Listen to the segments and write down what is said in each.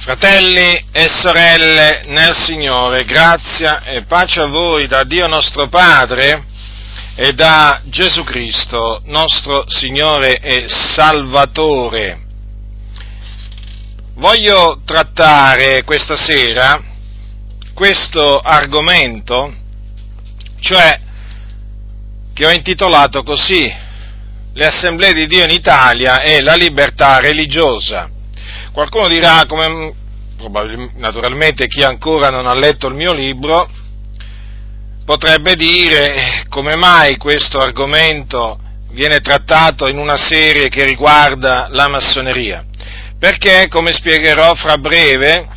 Fratelli e sorelle nel Signore, grazia e pace a voi da Dio nostro Padre e da Gesù Cristo, nostro Signore e Salvatore. Voglio trattare questa sera questo argomento, cioè che ho intitolato così, le assemblee di Dio in Italia e la libertà religiosa. Qualcuno dirà, come naturalmente chi ancora non ha letto il mio libro, potrebbe dire come mai questo argomento viene trattato in una serie che riguarda la massoneria. Perché, come spiegherò fra breve,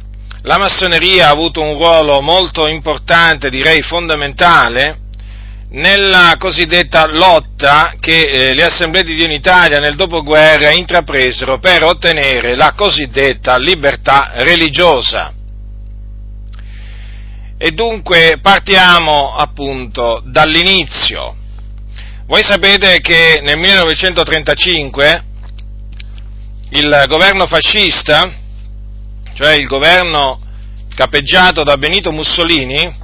la massoneria ha avuto un ruolo molto importante, direi fondamentale, nella cosiddetta lotta che eh, le assemblee di Dio in Italia nel dopoguerra intrapresero per ottenere la cosiddetta libertà religiosa. E dunque partiamo appunto dall'inizio. Voi sapete che nel 1935 il governo fascista, cioè il governo capeggiato da Benito Mussolini,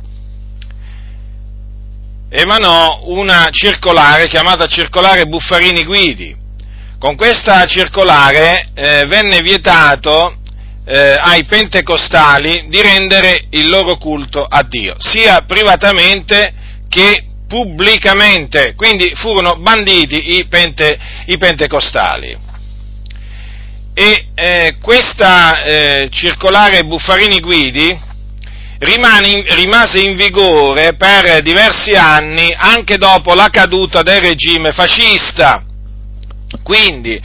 emanò una circolare chiamata circolare Buffarini Guidi. Con questa circolare eh, venne vietato eh, ai pentecostali di rendere il loro culto a Dio, sia privatamente che pubblicamente, quindi furono banditi i, pente, i pentecostali. E eh, questa eh, circolare Buffarini Guidi rimane, rimase in vigore per diversi anni anche dopo la caduta del regime fascista. Quindi,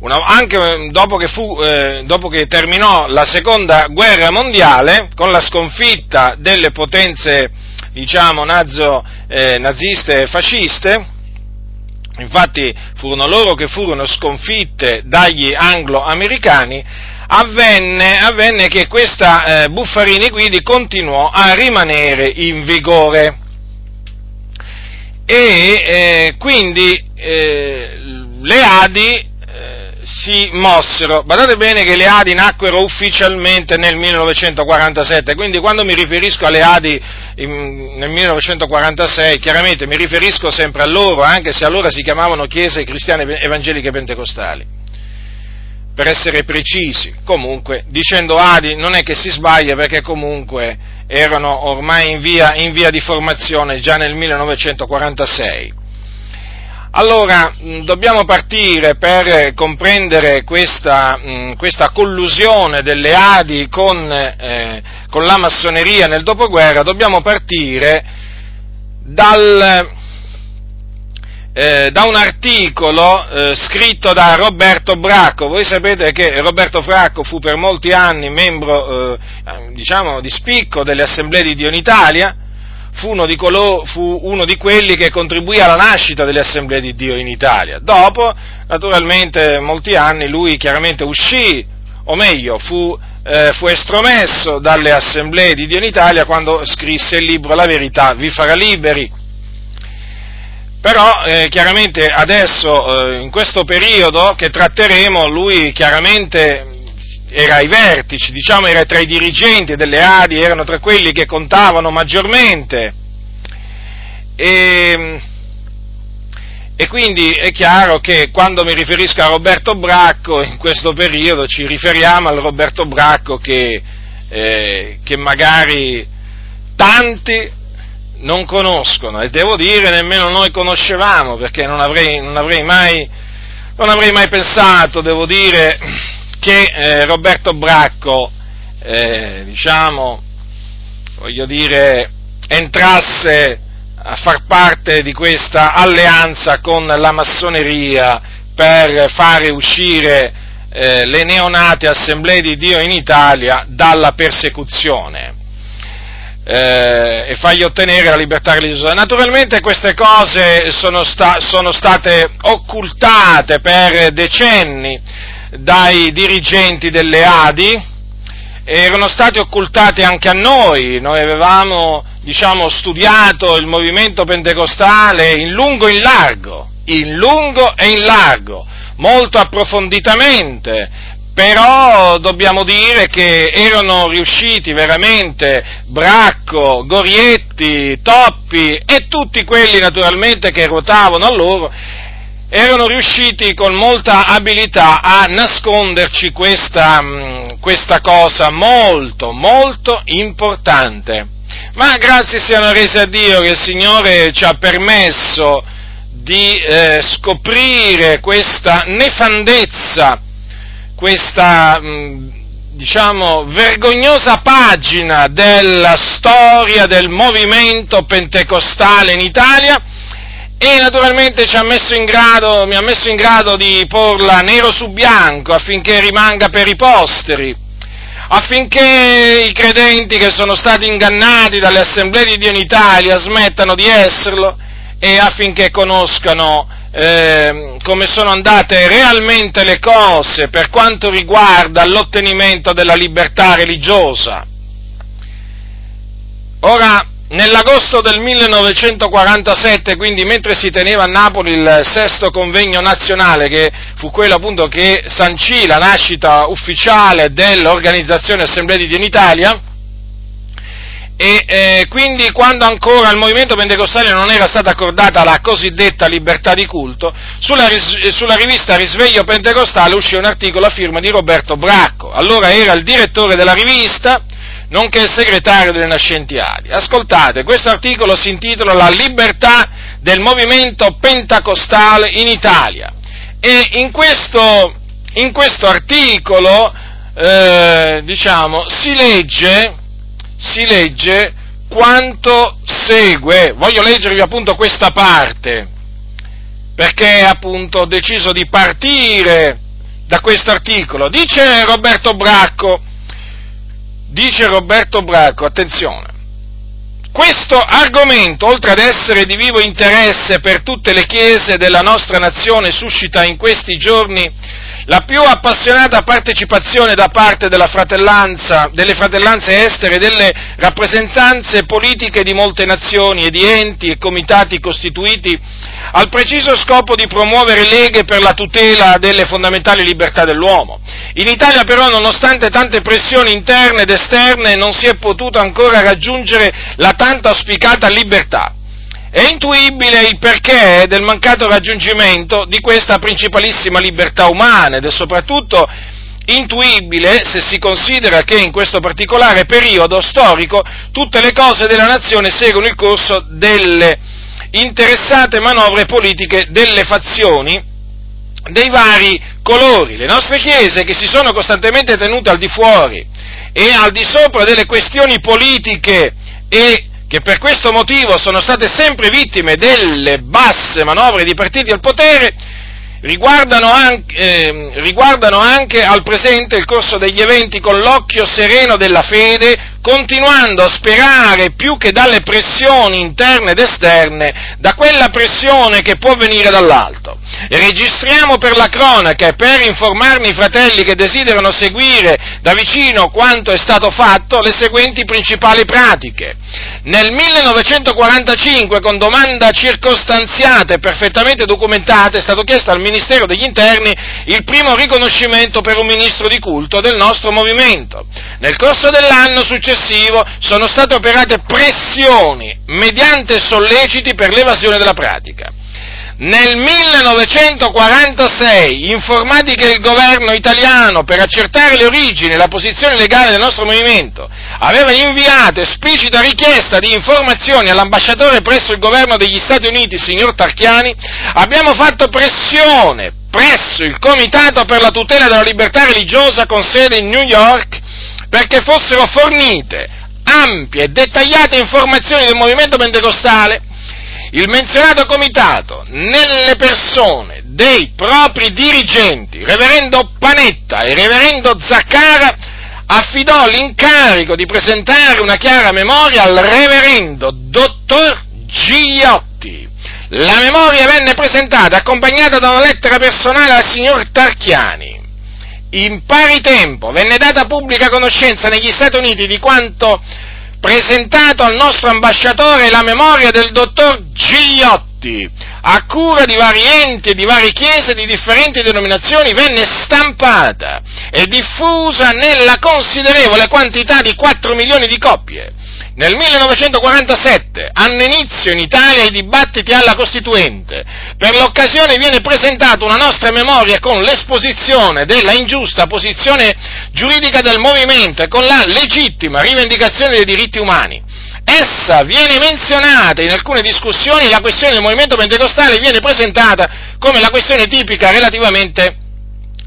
una, anche dopo che, fu, eh, dopo che, terminò la seconda guerra mondiale, con la sconfitta delle potenze, diciamo, nazo, eh, naziste e fasciste, infatti furono loro che furono sconfitte dagli anglo-americani, avvenne, avvenne che questa eh, Buffarini Guidi continuò a rimanere in vigore e eh, quindi eh, le Adi eh, si mossero. Badate bene che le Adi nacquero ufficialmente nel 1947, quindi quando mi riferisco alle Adi in, nel 1946, chiaramente mi riferisco sempre a loro, anche se allora si chiamavano Chiese Cristiane Evangeliche Pentecostali per essere precisi. Comunque, dicendo Adi non è che si sbaglia perché comunque erano ormai in via, in via di formazione già nel 1946. Allora, dobbiamo partire per comprendere questa, questa collusione delle Adi con, eh, con, la massoneria nel dopoguerra, dobbiamo partire dal, eh, da un articolo eh, scritto da Roberto Bracco. Voi sapete che Roberto Fracco fu per molti anni membro, eh, diciamo, di spicco delle assemblee di Dio in Italia, fu uno, colo, fu uno, di quelli che contribuì alla nascita delle assemblee di Dio in Italia. Dopo, naturalmente, molti anni lui chiaramente uscì, o meglio, fu, eh, fu estromesso dalle assemblee di Dio in Italia quando scrisse il libro La verità vi farà liberi però eh, chiaramente adesso, eh, in questo periodo che tratteremo, lui chiaramente era ai vertici, diciamo era tra i dirigenti delle Adi, erano tra quelli che contavano maggiormente. E, e quindi è chiaro che quando mi riferisco a Roberto Bracco, in questo periodo ci riferiamo al Roberto Bracco che, eh, che magari tanti non conoscono e devo dire nemmeno noi conoscevamo perché non avrei, non avrei, mai, non avrei mai, pensato, devo dire, che eh, Roberto Bracco, eh, diciamo, voglio dire, entrasse a far parte di questa alleanza con la massoneria per fare uscire eh, le neonate assemblee di Dio in Italia dalla persecuzione eh, e fargli ottenere la libertà religiosa. Naturalmente queste cose sono, sta, sono state occultate per decenni dai dirigenti delle Adi, erano state occultate anche a noi, noi avevamo diciamo, studiato il movimento pentecostale in lungo e in largo, in lungo e in largo, molto approfonditamente, però dobbiamo dire che erano riusciti veramente Bracco, Gorietti, Toppi e tutti quelli naturalmente che ruotavano a loro, erano riusciti con molta abilità a nasconderci questa, mm, questa cosa molto, molto importante. Ma grazie siano resi a Dio che il Signore ci ha permesso di eh, scoprire questa nefandezza questa, mm, diciamo, vergognosa pagina della storia del movimento pentecostale in Italia e naturalmente ha grado, mi ha messo in grado di porla nero su bianco affinché rimanga per i posteri, affinché i credenti che sono stati ingannati dalle assemblee di Dio in Italia smettano di esserlo e affinché conoscano eh, come sono andate realmente le cose per quanto riguarda l'ottenimento della libertà religiosa. Ora, nell'agosto del 1947, quindi mentre si teneva a Napoli il sesto convegno nazionale, che fu quello appunto che sancì la nascita ufficiale dell'organizzazione Assemblea di Dio in Italia, e eh, quindi quando ancora al movimento pentecostale non era stata accordata la cosiddetta libertà di culto, sulla, sulla, rivista Risveglio Pentecostale uscì un articolo a firma di Roberto Bracco, allora era il direttore della rivista, nonché il segretario delle Nascenti Ali. Ascoltate, questo articolo si intitola La libertà del movimento pentecostale in Italia e in questo, in questo articolo eh, diciamo, si legge si legge quanto segue. Voglio leggervi appunto questa parte, perché appunto ho deciso di partire da questo articolo. Dice Roberto Bracco, dice Roberto Bracco, attenzione, questo argomento, oltre ad essere di vivo interesse per tutte le chiese della nostra nazione, suscita in questi giorni la più appassionata partecipazione da parte fratellanza, delle fratellanze estere e delle rappresentanze politiche di molte nazioni e di enti e comitati costituiti al preciso scopo di promuovere leghe per la tutela delle fondamentali libertà dell'uomo. In Italia però, nonostante tante pressioni interne ed esterne, non si è potuto ancora raggiungere la tanto auspicata libertà. È intuibile il perché del mancato raggiungimento di questa principalissima libertà umana ed è soprattutto intuibile se si considera che in questo particolare periodo storico tutte le cose della nazione seguono il corso delle interessate manovre politiche delle fazioni dei vari colori. Le nostre chiese che si sono costantemente tenute al di fuori e al di sopra delle questioni politiche e che per questo motivo sono state sempre vittime delle basse manovre di partiti al potere, riguardano anche, eh, riguardano anche al presente il corso degli eventi con l'occhio sereno della fede, continuando a sperare più che dalle pressioni interne ed esterne, da quella pressione che può venire dall'alto. Registriamo per la cronaca e per informarne i fratelli che desiderano seguire da vicino quanto è stato fatto le seguenti principali pratiche. Nel 1945, con domanda circostanziata e perfettamente documentata, è stato chiesto al Ministero degli Interni il primo riconoscimento per un ministro di culto del nostro movimento. Nel corso dell'anno successivo sono state operate pressioni mediante solleciti per l'evasione della pratica. Nel 1946, informati che il governo italiano, per accertare le origini e la posizione legale del nostro movimento, aveva inviato esplicita richiesta di informazioni all'ambasciatore presso il governo degli Stati Uniti, signor Tarchiani, abbiamo fatto pressione presso il Comitato per la tutela della libertà religiosa con sede in New York perché fossero fornite ampie e dettagliate informazioni del movimento pentecostale il menzionato comitato, nelle persone dei propri dirigenti, reverendo Panetta e reverendo Zaccara, affidò l'incarico di presentare una chiara memoria al reverendo dottor Gigliotti. La memoria venne presentata accompagnata da una lettera personale al signor Tarchiani. In pari tempo venne data pubblica conoscenza negli Stati Uniti di quanto presentato al nostro ambasciatore la memoria del dottor Gigliotti, a cura di vari enti e di varie chiese di differenti denominazioni, venne stampata e diffusa nella considerevole quantità di 4 milioni di copie. Nel 1947 hanno inizio in Italia i dibattiti alla Costituente. Per l'occasione viene presentata una nostra memoria con l'esposizione della ingiusta posizione giuridica del movimento e con la legittima rivendicazione dei diritti umani. Essa viene menzionata in alcune discussioni, la questione del movimento pentecostale viene presentata come la questione tipica relativamente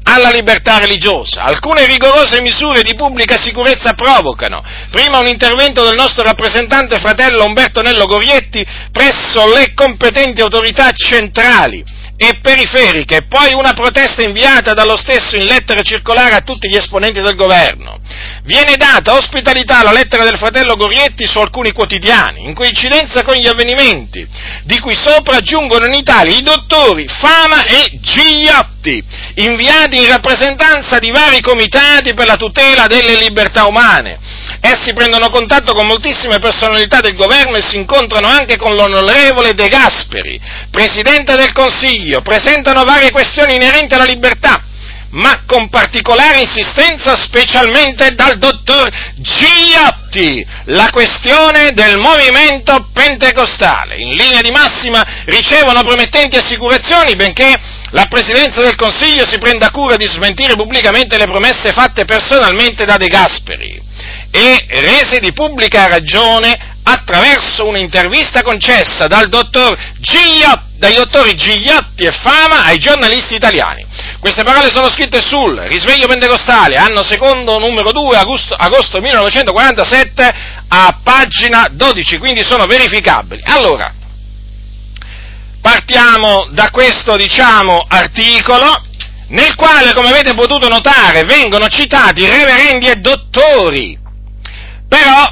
alla libertà religiosa. Alcune rigorose misure di pubblica sicurezza provocano, prima un intervento del nostro rappresentante fratello Umberto Nello Gorietti presso le competenti autorità centrali e periferiche, poi una protesta inviata dallo stesso in lettera circolare a tutti gli esponenti del governo. Viene data ospitalità alla lettera del fratello Gorietti su alcuni quotidiani, in coincidenza con gli avvenimenti, di cui sopra giungono in Italia i dottori Fama e Gigliotti, inviati in rappresentanza di vari comitati per la tutela delle libertà umane. Essi prendono contatto con moltissime personalità del governo e si incontrano anche con l'onorevole De Gasperi, Presidente del Consiglio, presentano varie questioni inerenti alla libertà, ma con particolare insistenza specialmente dal dottor Gigliotti, la questione del movimento pentecostale. In linea di massima ricevono promettenti assicurazioni, benché la Presidenza del Consiglio si prenda cura di smentire pubblicamente le promesse fatte personalmente da De Gasperi e rese di pubblica ragione attraverso un'intervista concessa dal dottor Gigliotti, dai dottori Gigliotti e Fama ai giornalisti italiani. Queste parole sono scritte sul Risveglio Pentecostale, anno secondo, numero 2, agosto, agosto 1947, a pagina 12, quindi sono verificabili. Allora, partiamo da questo, diciamo, articolo, nel quale, come avete potuto notare, vengono citati reverendi e dottori però,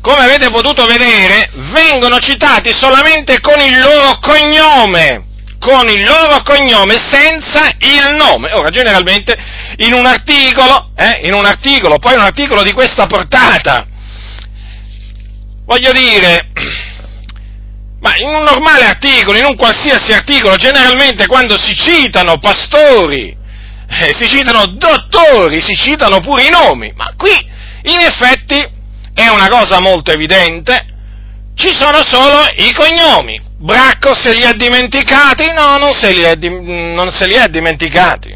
come avete potuto vedere, vengono citati solamente con il loro cognome, con il loro cognome senza il nome. Ora, generalmente in un articolo, eh, in un articolo, poi un articolo di questa portata, voglio dire, ma in un normale articolo, in un qualsiasi articolo, generalmente quando si citano pastori, eh, si citano dottori, si citano pure i nomi, ma qui in effetti è una cosa molto evidente, ci sono solo i cognomi. Bracco se li ha dimenticati? No, non se li, è, non se li ha dimenticati.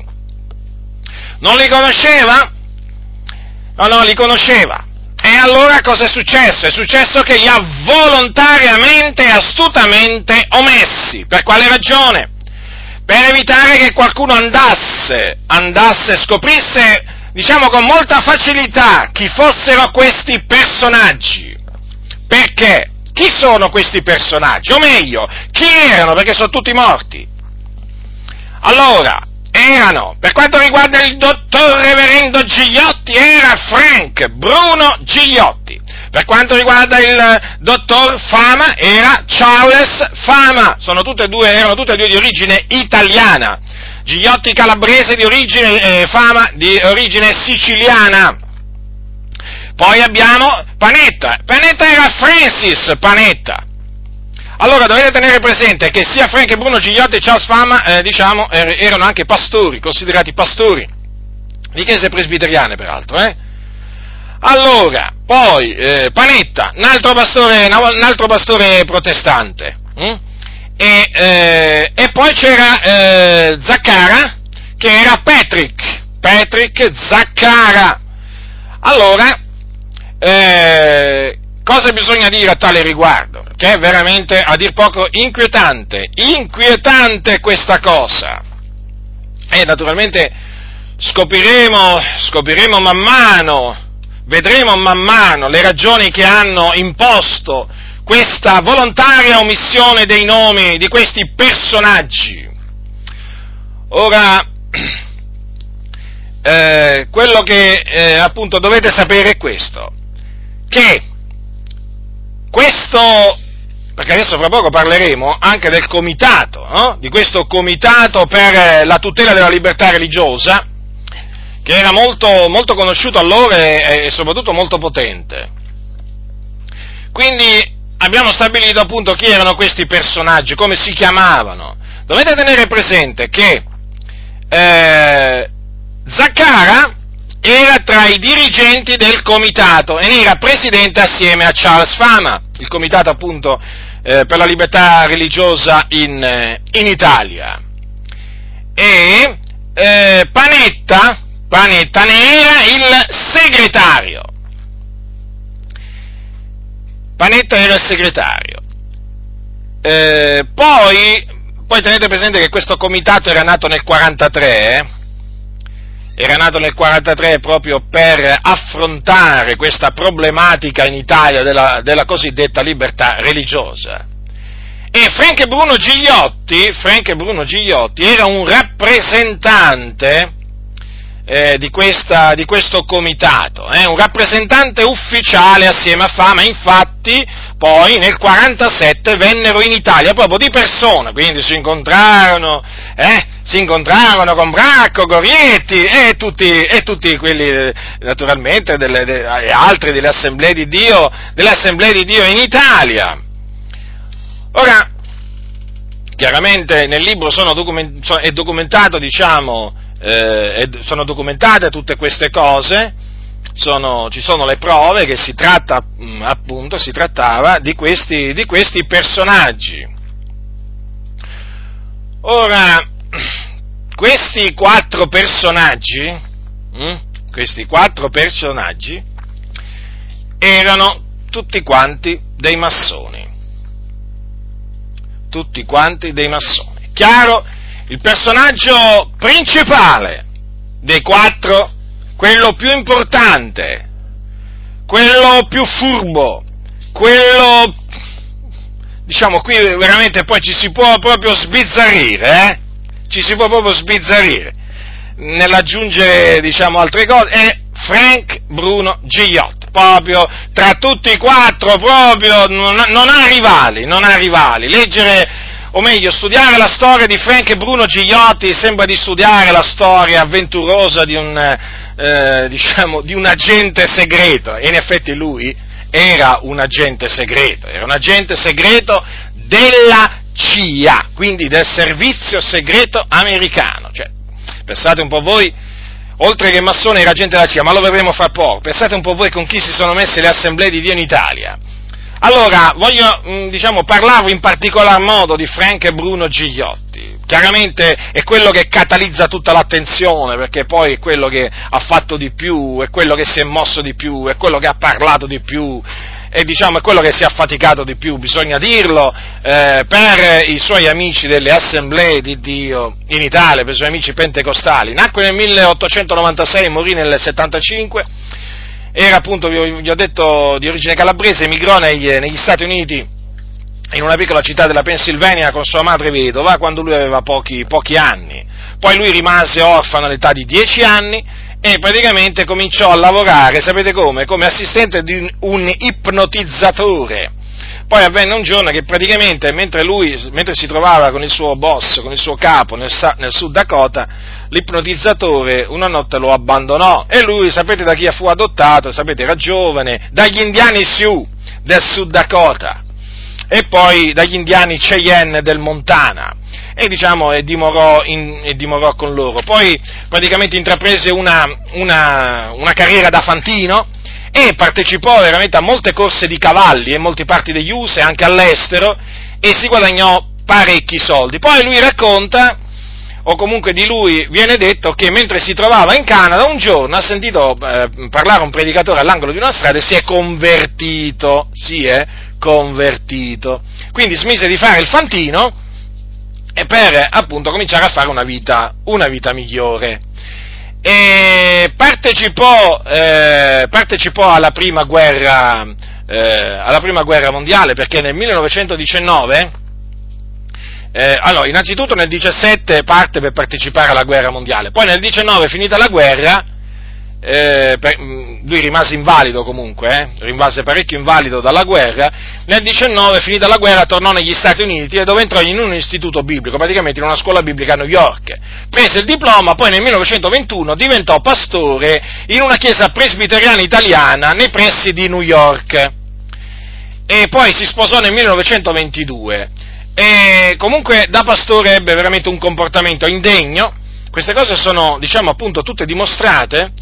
Non li conosceva? No, no, li conosceva. E allora cosa è successo? È successo che li ha volontariamente e astutamente omessi. Per quale ragione? Per evitare che qualcuno andasse, andasse, scoprisse diciamo con molta facilità chi fossero questi personaggi. Perché? Chi sono questi personaggi? O meglio, chi erano? Perché sono tutti morti. Allora, erano, per quanto riguarda il dottor reverendo Gigliotti, era Frank Bruno Gigliotti. Per quanto riguarda il dottor Fama, era Charles Fama. Tutte due, erano tutte e due di origine italiana. Gigliotti calabrese di origine, eh, fama di origine siciliana. Poi abbiamo Panetta. Panetta era Francis Panetta. Allora dovete tenere presente che sia Frank e Bruno Gigliotti e Charles Fama, eh, diciamo, er- erano anche pastori, considerati pastori, di chiese presbiteriane peraltro, eh? Allora, poi eh, Panetta, un altro pastore, un altro pastore protestante. Hm? E, eh, e poi c'era eh, Zaccara che era Patrick, Patrick Zaccara. Allora, eh, cosa bisogna dire a tale riguardo? Che è veramente, a dir poco, inquietante, inquietante questa cosa. E naturalmente scopriremo, scopriremo man mano, vedremo man mano le ragioni che hanno imposto questa volontaria omissione dei nomi di questi personaggi. Ora, eh, quello che eh, appunto dovete sapere è questo, che questo, perché adesso fra poco parleremo anche del comitato, no? di questo comitato per la tutela della libertà religiosa, che era molto, molto conosciuto allora e, e soprattutto molto potente. Quindi abbiamo stabilito appunto chi erano questi personaggi, come si chiamavano. Dovete tenere presente che eh, Zaccara era tra i dirigenti del comitato e era presidente assieme a Charles Fama, il comitato appunto eh, per la libertà religiosa in, eh, in Italia. E eh, Panetta, Panetta ne era il segretario. Panetta era il segretario. Eh, poi, poi tenete presente che questo comitato era nato nel 43, eh? era nato nel 43 proprio per affrontare questa problematica in Italia della, della cosiddetta libertà religiosa. E Frank Bruno Gigliotti, Frank Bruno Gigliotti era un rappresentante eh, di, questa, di, questo comitato, eh, un rappresentante ufficiale assieme a Fama, infatti poi nel 47 vennero in Italia proprio di persona, quindi si incontrarono, eh, si incontrarono con Bracco, Gorietti e tutti, e tutti quelli naturalmente delle, de, e altri delle assemblee di Dio, delle di Dio in Italia. Ora, chiaramente nel libro sono document, è documentato, diciamo, eh, sono documentate tutte queste cose, sono, ci sono le prove che si tratta, mm, appunto, si trattava di questi, di questi personaggi. Ora, questi quattro personaggi, hm, questi quattro personaggi erano tutti quanti dei massoni. Tutti quanti dei massoni. Chiaro il personaggio principale dei quattro, quello più importante, quello più furbo, quello, diciamo qui veramente poi ci si può proprio sbizzarrire, eh? Ci si può proprio sbizzarrire nell'aggiungere, diciamo, altre cose, è Frank Bruno Gigliotti, proprio tra tutti i quattro, proprio non, non ha rivali, non ha rivali. Leggere o meglio, studiare la storia di Frank e Bruno Gigliotti sembra di studiare la storia avventurosa di un, eh, diciamo, di un agente segreto, e in effetti lui era un agente segreto, era un agente segreto della CIA, quindi del servizio segreto americano. Cioè, pensate un po' voi, oltre che massone era agente della CIA, ma lo vedremo fra poco, pensate un po' voi con chi si sono messe le assemblee di Dio in Italia allora, voglio, mm, diciamo, parlavo in particolar modo di Frank e Bruno Gigliotti. Chiaramente è quello che catalizza tutta l'attenzione, perché poi è quello che ha fatto di più, è quello che si è mosso di più, è quello che ha parlato di più, e diciamo è quello che si è affaticato di più, bisogna dirlo, eh, per i suoi amici delle assemblee di Dio in Italia, per i suoi amici pentecostali. Nacque nel 1896 e morì nel 75 era appunto, vi ho detto, di origine calabrese, emigrò negli, negli Stati Uniti in una piccola città della Pennsylvania con sua madre vedova quando lui aveva pochi, pochi anni. Poi lui rimase orfano all'età di dieci anni e praticamente cominciò a lavorare, sapete come? Come assistente di un ipnotizzatore. Poi avvenne un giorno che praticamente mentre lui, mentre si trovava con il suo boss, con il suo capo nel, nel Sud Dakota, l'ipnotizzatore una notte lo abbandonò e lui, sapete da chi fu adottato? Sapete, era giovane, dagli indiani Sioux del Sud Dakota e poi dagli indiani Cheyenne del Montana e diciamo e dimorò, in, e dimorò con loro. Poi praticamente intraprese una, una, una carriera da fantino e partecipò veramente a molte corse di cavalli in molte parti degli USA e anche all'estero e si guadagnò parecchi soldi. Poi lui racconta o comunque di lui viene detto che mentre si trovava in Canada un giorno ha sentito eh, parlare un predicatore all'angolo di una strada e si è convertito, si è convertito. Quindi smise di fare il fantino e per appunto cominciare a fare una vita, una vita migliore. E partecipò, eh, partecipò alla, prima guerra, eh, alla prima guerra mondiale perché nel 1919 eh, allora, innanzitutto nel 17 parte per partecipare alla guerra mondiale, poi nel 19, finita la guerra, eh, per, mm, lui rimase invalido comunque, eh, rimase parecchio invalido dalla guerra, nel 19, finita la guerra, tornò negli Stati Uniti dove entrò in un istituto biblico, praticamente in una scuola biblica a New York. Prese il diploma, poi nel 1921 diventò pastore in una chiesa presbiteriana italiana nei pressi di New York. E poi si sposò nel 1922. E comunque da pastore ebbe veramente un comportamento indegno, queste cose sono, diciamo appunto, tutte dimostrate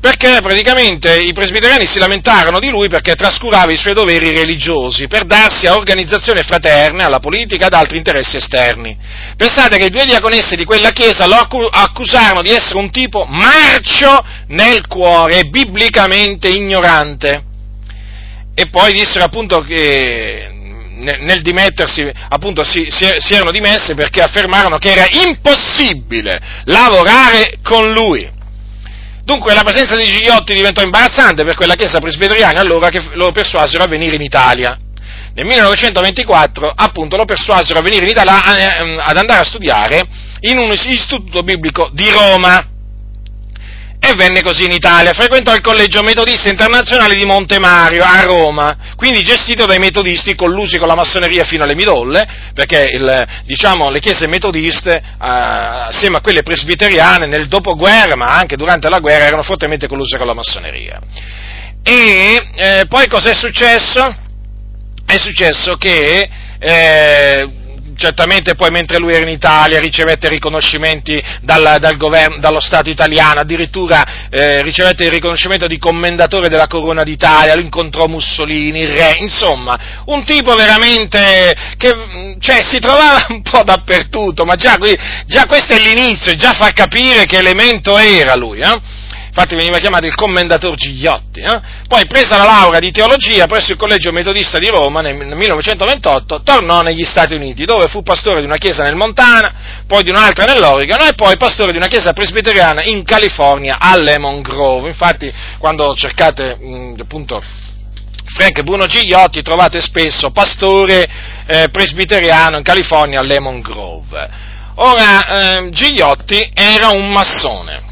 perché praticamente i presbiteriani si lamentarono di lui perché trascurava i suoi doveri religiosi per darsi a organizzazioni fraterne, alla politica, ad altri interessi esterni. Pensate che i due diaconesse di quella chiesa lo accusarono di essere un tipo marcio nel cuore biblicamente ignorante. E poi dissero appunto che nel dimettersi, appunto, si, si, si, erano dimesse perché affermarono che era impossibile lavorare con lui. Dunque la presenza di Gigliotti diventò imbarazzante per quella chiesa presbiteriana allora che lo persuasero a venire in Italia. Nel 1924 appunto lo persuasero a venire in Italia eh, ad andare a studiare in un istituto biblico di Roma e venne così in Italia. Frequentò il collegio metodista internazionale di Monte Mario a Roma, quindi gestito dai metodisti collusi con la massoneria fino alle midolle, perché il, diciamo, le chiese metodiste, eh, assieme a quelle presbiteriane, nel dopoguerra, ma anche durante la guerra, erano fortemente colluse con la massoneria. E eh, poi cos'è successo? È successo che eh, certamente poi mentre lui era in Italia ricevette riconoscimenti dal, dal governo, dallo Stato italiano, addirittura eh, ricevette il riconoscimento di commendatore della Corona d'Italia, lo incontrò Mussolini, il re, insomma, un tipo veramente che cioè, si trovava un po' dappertutto, ma già, già questo è l'inizio, già fa capire che elemento era lui. Eh? Infatti veniva chiamato il commendator Gigliotti, eh? poi presa la laurea di teologia presso il collegio metodista di Roma nel 1928, tornò negli Stati Uniti, dove fu pastore di una chiesa nel Montana, poi di un'altra nell'Oregon e poi pastore di una chiesa presbiteriana in California a Lemon Grove. Infatti quando cercate mh, appunto Frank Bruno Gigliotti trovate spesso pastore eh, presbiteriano in California a Lemon Grove. Ora, eh, Gigliotti era un massone,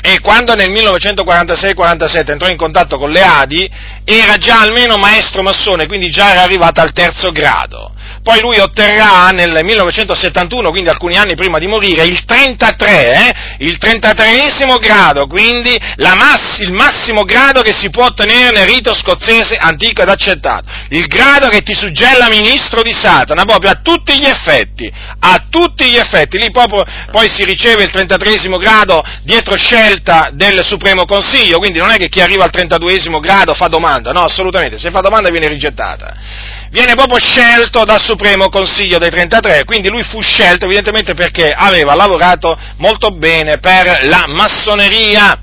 e quando nel 1946-47 entrò in contatto con le Adi, era già almeno maestro massone, quindi già era arrivato al terzo grado. Poi lui otterrà nel 1971, quindi alcuni anni prima di morire, il 33, eh, il 33esimo grado, quindi mass- il massimo grado che si può ottenere nel rito scozzese antico ed accettato. Il grado che ti suggella ministro di Satana, proprio a tutti gli effetti, a tutti gli effetti. Lì proprio poi si riceve il 33esimo grado dietro scelta del Supremo Consiglio, quindi non è che chi arriva al 32esimo grado fa domanda, no, assolutamente, se fa domanda viene rigettata viene proprio scelto dal Supremo Consiglio dei 33, quindi lui fu scelto evidentemente perché aveva lavorato molto bene per la massoneria.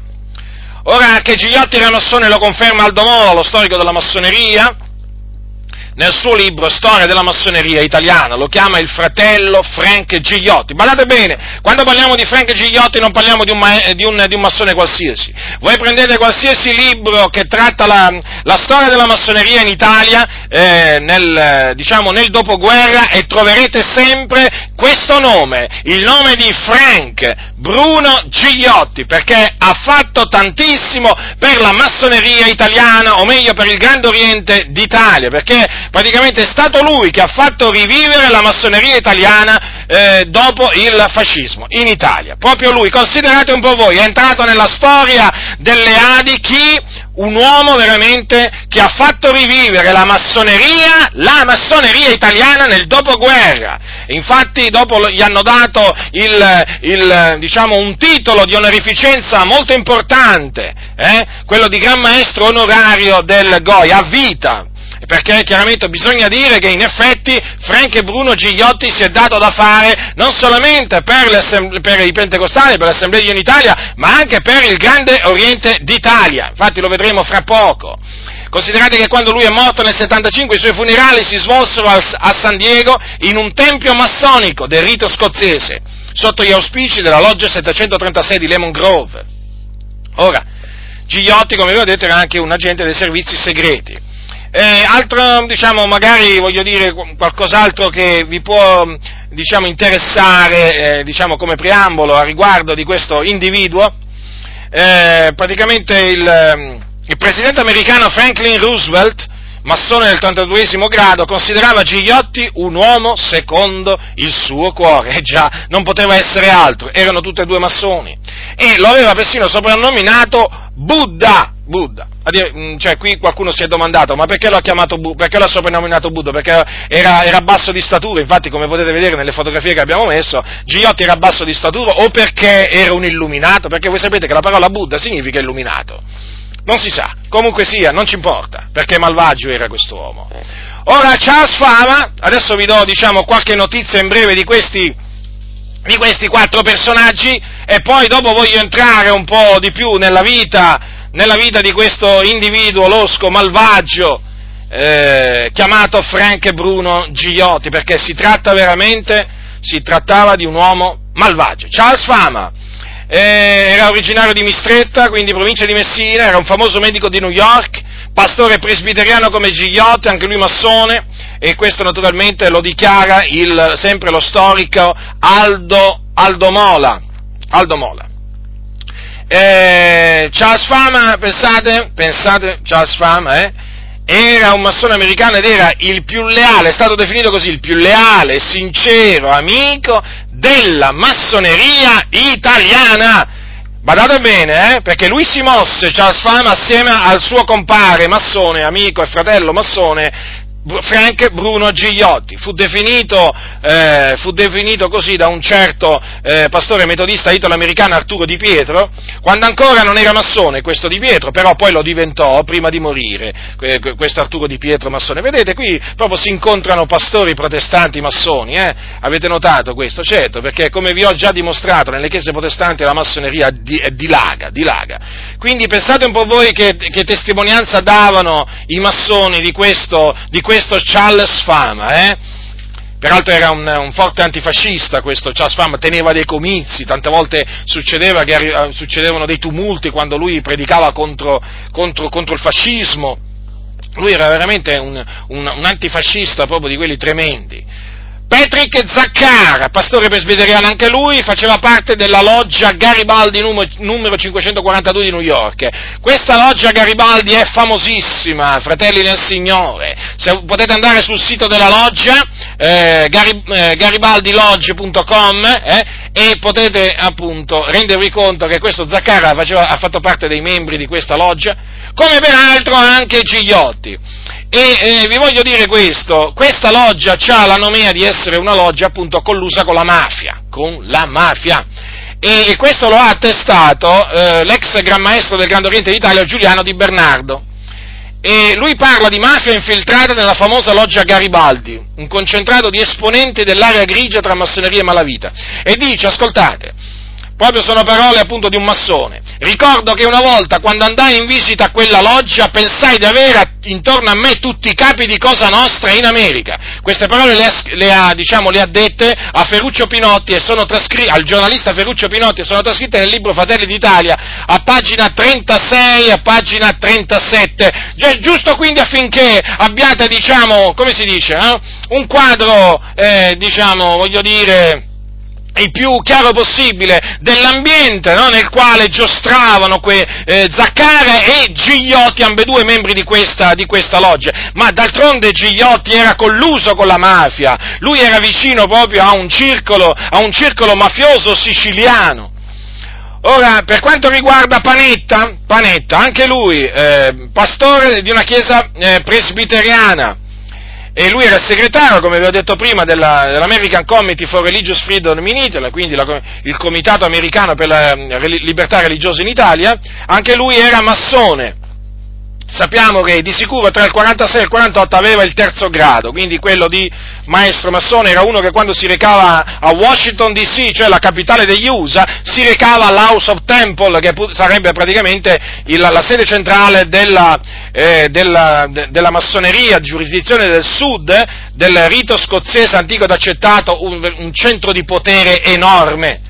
Ora che Gigliotti era massone lo conferma Aldo Moro, lo storico della massoneria, nel suo libro Storia della massoneria italiana, lo chiama il fratello Frank Gigliotti. Guardate bene, quando parliamo di Frank Gigliotti non parliamo di un, di un, di un massone qualsiasi. Voi prendete qualsiasi libro che tratta la, la storia della massoneria in Italia, eh, nel, diciamo, nel dopoguerra, e troverete sempre questo nome, il nome di Frank Bruno Gigliotti, perché ha fatto tantissimo per la massoneria italiana, o meglio per il Grande Oriente d'Italia, perché praticamente è stato lui che ha fatto rivivere la massoneria italiana eh, dopo il fascismo in Italia. Proprio lui, considerate un po' voi, è entrato nella storia delle Adi chi? Un uomo veramente che ha fatto rivivere la massoneria, la massoneria italiana nel dopoguerra. Infatti dopo gli hanno dato il, il, diciamo, un titolo di onorificenza molto importante, eh? quello di Gran Maestro Onorario del Goi, a vita perché chiaramente bisogna dire che in effetti Frank e Bruno Gigliotti si è dato da fare non solamente per, per i pentecostali, per l'Assemblea di Unitalia, ma anche per il grande Oriente d'Italia, infatti lo vedremo fra poco. Considerate che quando lui è morto nel 75 i suoi funerali si svolsero a San Diego in un tempio massonico del rito scozzese, sotto gli auspici della loggia 736 di Lemon Grove. Ora, Gigliotti, come vi ho detto, era anche un agente dei servizi segreti eh, altro, diciamo, magari voglio dire qualcos'altro che vi può, diciamo, interessare, eh, diciamo, come preambolo a riguardo di questo individuo, eh, praticamente il, il, presidente americano Franklin Roosevelt, massone del 32 grado, considerava Gigliotti un uomo secondo il suo cuore, e già, non poteva essere altro, erano tutti e due massoni, e lo aveva persino soprannominato Buddha, Buddha. Mm, cioè, qui qualcuno si è domandato, ma perché l'ha chiamato perché l'ha soprannominato Buddha? Perché era, era, basso di statura, infatti come potete vedere nelle fotografie che abbiamo messo, Giotti era basso di statura o perché era un illuminato? Perché voi sapete che la parola Buddha significa illuminato. Non si sa, comunque sia, non ci importa, perché malvagio era questo uomo. Ora Charles Fama, adesso vi do diciamo qualche notizia in breve di questi di questi quattro personaggi e poi dopo voglio entrare un po' di più nella vita, nella vita di questo individuo losco, malvagio, eh, chiamato Frank Bruno Giotti, perché si tratta veramente, si trattava di un uomo malvagio. Charles Fama eh, era originario di Mistretta, quindi provincia di Messina, era un famoso medico di New York, pastore presbiteriano come Gigliotti, anche lui massone, e questo naturalmente lo dichiara il, sempre lo storico Aldo, Aldo Mola. Aldo Mola. Eh, Charles Fama, pensate, pensate, Charles Fama, eh, era un massone americano ed era il più leale, è stato definito così, il più leale, sincero amico della massoneria italiana. Badate bene, eh, perché lui si mosse, Charles Fama, assieme al suo compare massone, amico e fratello massone, Frank Bruno Gigliotti, fu definito, eh, fu definito così da un certo eh, pastore metodista italo-americano Arturo Di Pietro, quando ancora non era massone questo Di Pietro, però poi lo diventò prima di morire, questo Arturo Di Pietro massone. Vedete, qui proprio si incontrano pastori protestanti massoni, eh? avete notato questo? Certo, perché come vi ho già dimostrato, nelle chiese protestanti la massoneria dilaga, dilaga. Quindi pensate un po' voi che, che testimonianza davano i massoni di questo, di questo questo Charles Fama, eh? Peraltro era un, un, forte antifascista questo Charles Fama, teneva dei comizi, tante volte succedeva che arri- succedevano dei tumulti quando lui predicava contro, contro, contro il fascismo. Lui era veramente un, un, un antifascista proprio di quelli tremendi. Patrick Zaccara, pastore presbiteriano anche lui, faceva parte della loggia Garibaldi numero 542 di New York. Questa loggia Garibaldi è famosissima, fratelli del Signore. Se potete andare sul sito della loggia, eh, eh, garibaldilodge.com, eh, e potete appunto rendervi conto che questo Zaccara faceva, ha fatto parte dei membri di questa loggia, come peraltro anche Gigliotti. E eh, vi voglio dire questo, questa loggia ha la nomea di essere una loggia appunto collusa con la mafia, con la mafia. E, questo lo ha attestato eh, l'ex Gran Maestro del Grande Oriente d'Italia Giuliano Di Bernardo. E lui parla di mafia infiltrata nella famosa loggia Garibaldi, un concentrato di esponenti dell'area grigia tra massoneria e malavita. E dice, ascoltate, proprio sono parole appunto di un massone. Ricordo che una volta quando andai in visita a quella loggia pensai di avere intorno a me tutti i capi di Cosa Nostra in America. Queste parole le ha, le ha, diciamo, le ha dette a Ferruccio Pinotti sono trascritte, al giornalista Ferruccio Pinotti e sono trascritte nel libro Fratelli d'Italia a pagina 36 e a pagina 37. Giusto quindi affinché abbiate, diciamo, come si dice, eh? un quadro, eh, diciamo, voglio dire, il più chiaro possibile dell'ambiente no? nel quale giostravano que, eh, Zaccara e Gigliotti, ambedue membri di questa, di questa loggia. Ma d'altronde Gigliotti era colluso con la mafia, lui era vicino proprio a un circolo, a un circolo mafioso siciliano. Ora, per quanto riguarda Panetta, Panetta anche lui, eh, pastore di una chiesa eh, presbiteriana, e lui era il segretario, come vi ho detto prima, della, dell'American Committee for Religious Freedom in Italy, quindi la, il comitato americano per la libertà religiosa in Italia, anche lui era massone sappiamo che di sicuro tra il 46 e il 48 aveva il terzo grado, quindi quello di maestro massone era uno che quando si recava a Washington DC, cioè la capitale degli USA, si recava all'House of Temple, che sarebbe praticamente il, la sede centrale della, eh, della, de, della, massoneria, giurisdizione del sud, del rito scozzese antico ed accettato, un, un centro di potere enorme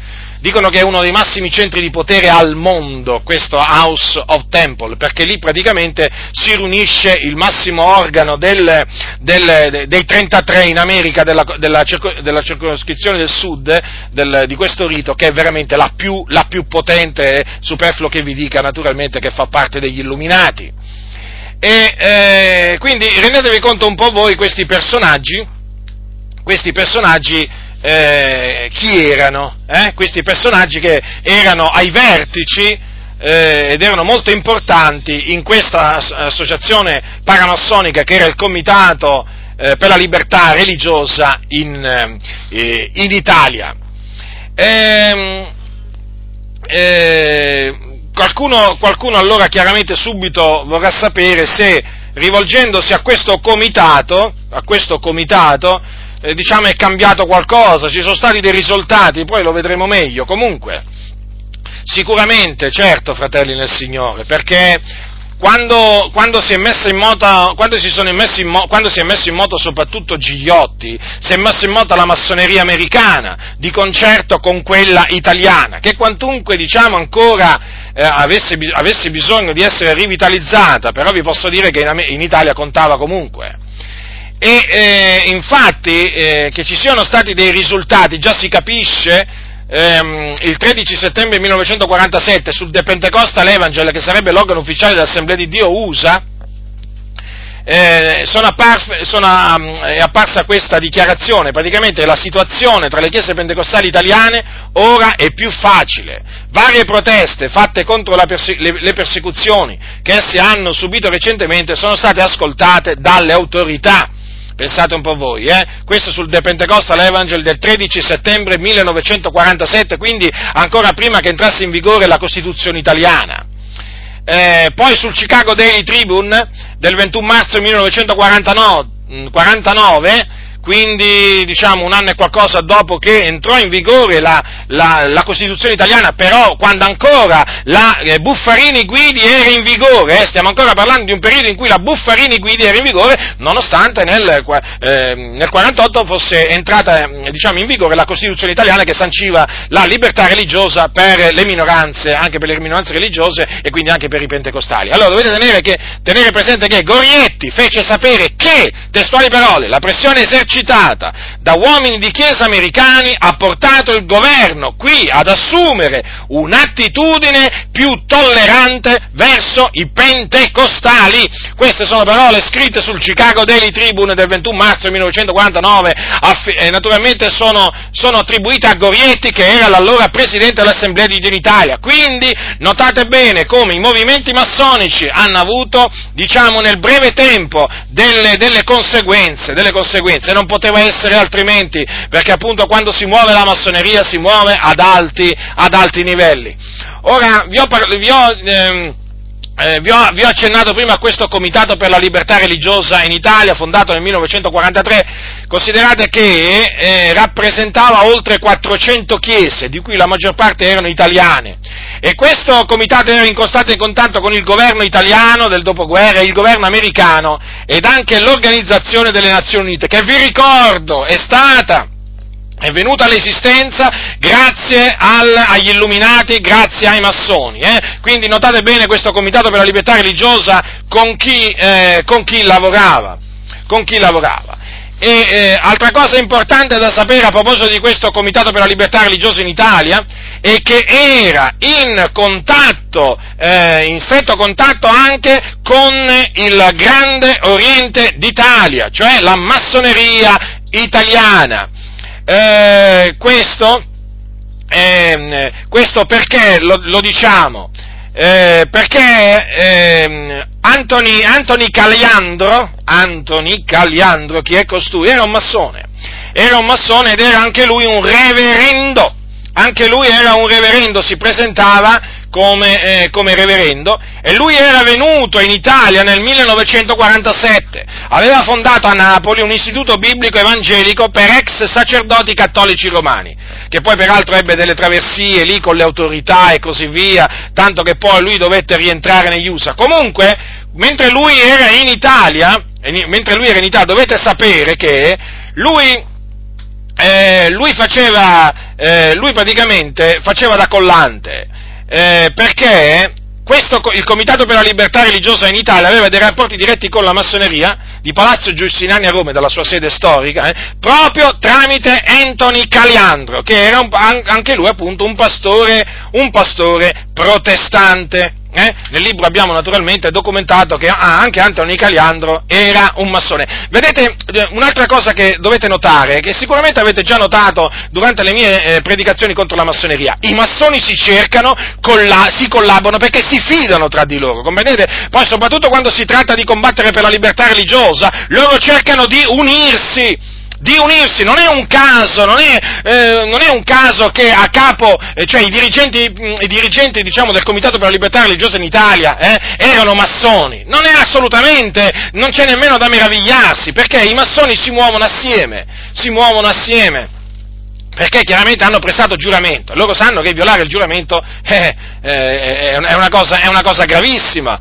dicono che è uno dei massimi centri di potere al mondo, questo House of Temple, perché lì praticamente si riunisce il massimo organo del, del, dei 33 in America della, della, della circoscrizione del sud del, di questo rito, che è veramente la più, la più potente, superfluo che vi dica naturalmente che fa parte degli illuminati. E eh, quindi rendetevi conto un po' voi questi personaggi, questi personaggi eh, chi erano? Eh? Questi personaggi che erano ai vertici, eh, ed erano molto importanti in questa associazione paramassonica che era il Comitato eh, per la Libertà Religiosa in, eh, in Italia. Ehm, eh, qualcuno, qualcuno allora chiaramente subito vorrà sapere se rivolgendosi a questo comitato, a questo comitato eh, diciamo è cambiato qualcosa, ci sono stati dei risultati, poi lo vedremo meglio. Comunque, sicuramente, certo, fratelli nel Signore, perché quando, quando, si moto, quando, si in, quando, si è messo in moto soprattutto Gigliotti, si è messo in moto la massoneria americana, di concerto con quella italiana, che quantunque diciamo ancora eh, avesse, avesse, bisogno di essere rivitalizzata, però vi posso dire che in, in Italia contava comunque. E eh, infatti eh, che ci siano stati dei risultati già si capisce ehm, il 13 settembre 1947 sul The Pentecostal Evangel, che sarebbe l'organo ufficiale dell'Assemblea di Dio USA, eh, sono apparse, sono, um, è apparsa questa dichiarazione, praticamente la situazione tra le chiese pentecostali italiane ora è più facile. Varie proteste fatte contro perse- le, le, persecuzioni che esse hanno subito recentemente sono state ascoltate dalle autorità. Pensate un po' voi, eh? Questo sul The Pentecostal Evangel del 13 settembre 1947, quindi ancora prima che entrasse in vigore la Costituzione italiana. Eh, poi sul Chicago Daily Tribune del 21 marzo 1949, 49, quindi diciamo un anno e qualcosa dopo che entrò in vigore la, la, la Costituzione italiana, però quando ancora la eh, Buffarini Guidi era in vigore, eh, stiamo ancora parlando di un periodo in cui la Buffarini Guidi era in vigore, nonostante nel, eh, nel 48 fosse entrata eh, diciamo, in vigore la Costituzione italiana che sanciva la libertà religiosa per le minoranze, anche per le minoranze religiose e quindi anche per i pentecostali. Allora dovete tenere, che, tenere presente che Gorietti fece sapere che, testuali parole, la pressione esercitata esercitata da uomini di chiesa americani ha portato il governo qui ad assumere un'attitudine più tollerante verso i pentecostali. Queste sono parole scritte sul Chicago Daily Tribune del 21 marzo 1949 e naturalmente sono, sono attribuite a Gorietti che era l'allora presidente dell'Assemblea di Dio in Italia. Quindi notate bene come i movimenti massonici hanno avuto, diciamo, nel breve tempo delle, delle conseguenze, delle conseguenze. Non non poteva essere altrimenti, perché appunto quando si muove la massoneria si muove ad alti, ad alti livelli. Ora, vi ho, vi ho ehm, eh, vi, ho, vi, ho, accennato prima a questo Comitato per la Libertà Religiosa in Italia, fondato nel 1943, considerate che eh, rappresentava oltre 400 chiese, di cui la maggior parte erano italiane, e questo Comitato era in costante contatto con il governo italiano del dopoguerra il governo americano, ed anche l'Organizzazione delle Nazioni Unite, che vi ricordo è stata è venuta all'esistenza grazie al, agli illuminati, grazie ai massoni. Eh? Quindi notate bene questo comitato per la libertà religiosa con chi, eh, con chi lavorava. Con chi lavorava. E eh, altra cosa importante da sapere a proposito di questo comitato per la libertà religiosa in Italia è che era in contatto, eh, in stretto contatto anche con il grande Oriente d'Italia, cioè la massoneria italiana. Eh, questo, eh, questo, perché lo, lo diciamo? Eh, perché ehm, Antoni, Antoni Caliandro, Antoni Caliandro, chi è costui? Era un massone, era un massone ed era anche lui un reverendo, anche lui era un reverendo, si presentava come, eh, come, reverendo. E lui era venuto in Italia nel 1947, aveva fondato a Napoli un istituto biblico evangelico per ex sacerdoti cattolici romani, che poi peraltro ebbe delle traversie lì con le autorità e così via, tanto che poi lui dovette rientrare negli USA. Comunque, mentre lui era in Italia, mentre lui era in Italia dovete sapere che lui eh, lui faceva, eh, lui praticamente faceva da collante, eh, perché questo, il Comitato per la Libertà Religiosa in Italia aveva dei rapporti diretti con la massoneria di Palazzo Giustinani a Roma, dalla sua sede storica, eh, proprio tramite Anthony Caliandro, che era un, anche lui appunto un pastore, un pastore protestante. Eh? Nel libro abbiamo naturalmente documentato che ah, anche Anthony Caliandro era un massone. Vedete, eh, un'altra cosa che dovete notare, che sicuramente avete già notato durante le mie eh, predicazioni contro la massoneria, i massoni si cercano, colla- si collaborano perché si fidano tra di loro, comprendete? Poi soprattutto quando si tratta di combattere per la libertà religiosa, loro cercano di unirsi di unirsi, non è un caso, non è, eh, non è un caso che a capo, eh, cioè i dirigenti, mm, i dirigenti diciamo, del Comitato per la Libertà Religiosa in Italia eh, erano massoni, non è assolutamente, non c'è nemmeno da meravigliarsi, perché i massoni si muovono assieme, si muovono assieme perché chiaramente hanno prestato giuramento, loro sanno che violare il giuramento è, è, è, una, cosa, è una cosa gravissima,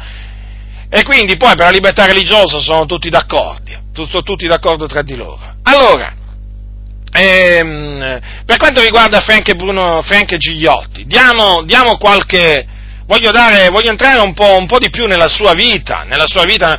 e quindi poi per la libertà religiosa sono tutti d'accordo, sono tutti d'accordo tra di loro. Allora, ehm, per quanto riguarda Frank e Bruno, Frank e Gigliotti, diamo, diamo qualche, voglio, dare, voglio entrare un po', un po', di più nella sua vita, nella sua vita,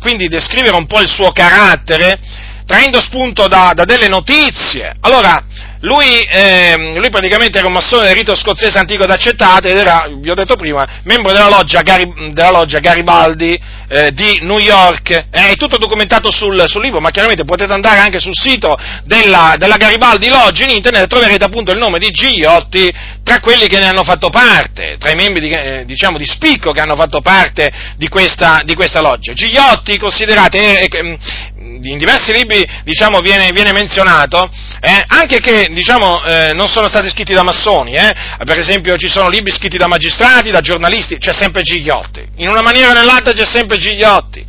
quindi descrivere un po' il suo carattere, traendo spunto da, da delle notizie. Allora, lui, eh, lui, praticamente era un massone del rito scozzese antico ed accettato ed era, vi ho detto prima, membro della loggia, Gari, della loggia Garibaldi eh, di New York. Eh, è tutto documentato sul, sul, libro, ma chiaramente potete andare anche sul sito della, della Garibaldi Loggia in internet e troverete appunto il nome di Gigliotti tra quelli che ne hanno fatto parte, tra i membri di, eh, diciamo, di spicco che hanno fatto parte di questa, di questa loggia. Gigliotti, considerate, eh, eh, in diversi libri diciamo, viene, viene menzionato, eh, anche che diciamo, eh, non sono stati scritti da massoni, eh, per esempio ci sono libri scritti da magistrati, da giornalisti, c'è sempre Gigliotti, in una maniera o nell'altra c'è sempre Gigliotti.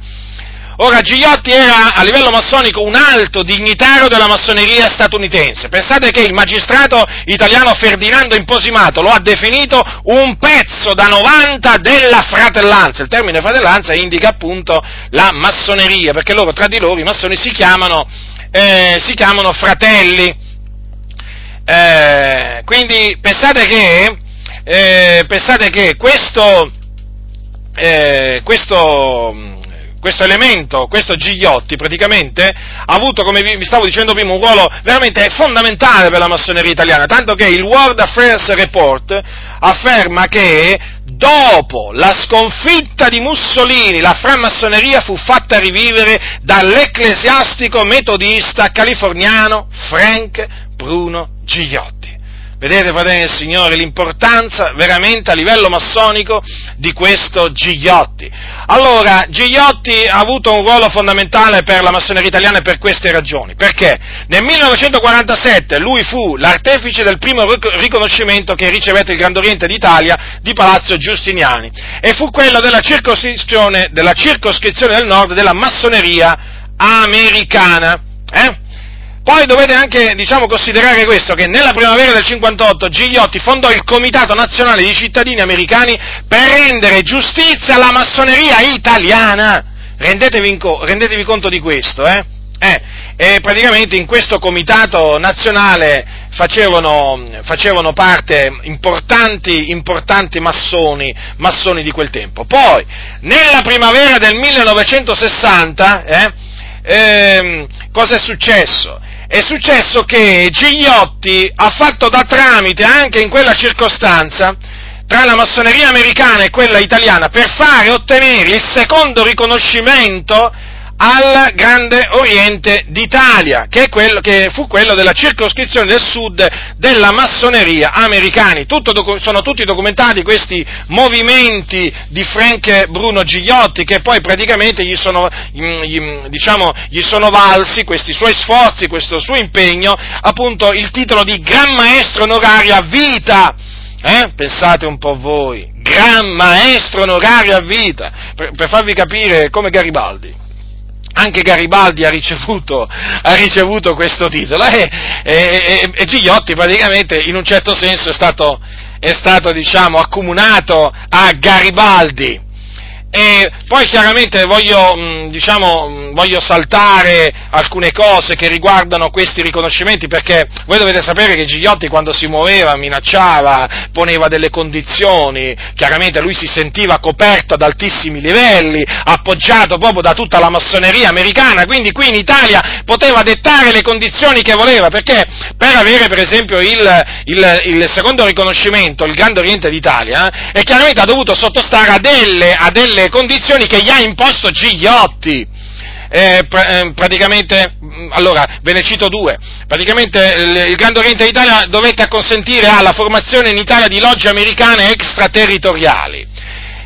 Ora, Gigliotti era a livello massonico un alto dignitario della massoneria statunitense. Pensate che il magistrato italiano Ferdinando Imposimato lo ha definito un pezzo da 90 della fratellanza. Il termine fratellanza indica appunto la massoneria, perché loro tra di loro i massoni si chiamano, eh, si chiamano fratelli. Quindi pensate che, eh, pensate che questo, eh, questo questo elemento, questo Gigliotti praticamente ha avuto, come vi stavo dicendo prima, un ruolo veramente fondamentale per la massoneria italiana, tanto che il World Affairs Report afferma che dopo la sconfitta di Mussolini la framassoneria fu fatta rivivere dall'ecclesiastico metodista californiano Frank Bruno Gigliotti. Vedete, fratelli del Signore, l'importanza veramente a livello massonico di questo Gigliotti. Allora, Gigliotti ha avuto un ruolo fondamentale per la massoneria italiana per queste ragioni. Perché? Nel 1947 lui fu l'artefice del primo riconoscimento che ricevette il Grand Oriente d'Italia di Palazzo Giustiniani e fu quello della circoscrizione, della circoscrizione del nord della massoneria americana. Eh? Poi dovete anche, diciamo, considerare questo, che nella primavera del 58 Gigliotti fondò il Comitato Nazionale di Cittadini Americani per rendere giustizia alla massoneria italiana. Rendetevi, co- rendetevi conto di questo, eh? eh? E praticamente in questo Comitato Nazionale facevano, facevano parte importanti, importanti massoni, massoni, di quel tempo. Poi, nella primavera del 1960, eh, ehm, cosa è successo? È successo che Gigliotti ha fatto da tramite anche in quella circostanza tra la massoneria americana e quella italiana per fare ottenere il secondo riconoscimento al Grande Oriente d'Italia, che, quello, che, fu quello della circoscrizione del sud della massoneria americani. Tutto, sono tutti documentati questi movimenti di Frank Bruno Gigliotti che poi praticamente gli sono, gli, diciamo, gli sono valsi questi suoi sforzi, questo suo impegno, appunto il titolo di Gran Maestro Onorario a vita. Eh? Pensate un po' voi, Gran Maestro Onorario a vita, per, per farvi capire come Garibaldi anche Garibaldi ha ricevuto, ha ricevuto questo titolo e, e, e, Gigliotti praticamente in un certo senso è stato, è stato diciamo, accomunato a Garibaldi. E poi chiaramente voglio, diciamo, voglio saltare alcune cose che riguardano questi riconoscimenti perché voi dovete sapere che Gigliotti quando si muoveva minacciava, poneva delle condizioni, chiaramente lui si sentiva coperto ad altissimi livelli, appoggiato proprio da tutta la massoneria americana, quindi qui in Italia poteva dettare le condizioni che voleva perché per avere per esempio il, il, il secondo riconoscimento, il Grande Oriente d'Italia, eh, chiaramente ha dovuto sottostare a delle, a delle condizioni che gli ha imposto Gigliotti. Eh, eh, praticamente, mm, allora, ve ne cito due. Praticamente il, il Grande Oriente d'Italia dovette acconsentire alla formazione in Italia di logge americane extraterritoriali.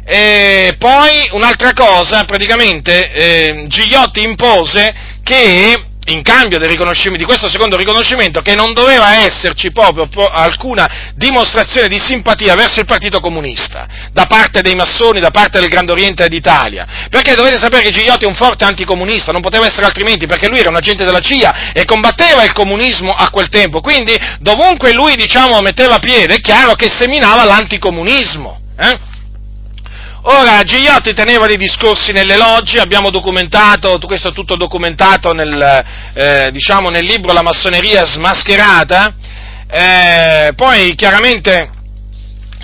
E poi un'altra cosa, praticamente eh, Gigliotti impose che in cambio di questo secondo riconoscimento che non doveva esserci proprio alcuna dimostrazione di simpatia verso il Partito Comunista da parte dei massoni, da parte del Grande Oriente d'Italia. Perché dovete sapere che Gigliotti è un forte anticomunista, non poteva essere altrimenti perché lui era un agente della CIA e combatteva il comunismo a quel tempo, quindi dovunque lui diciamo metteva piede è chiaro che seminava l'anticomunismo. Eh? Ora, Gigliotti teneva dei discorsi nelle logge, abbiamo documentato, questo è tutto documentato nel, eh, diciamo, nel libro La massoneria smascherata, eh, poi chiaramente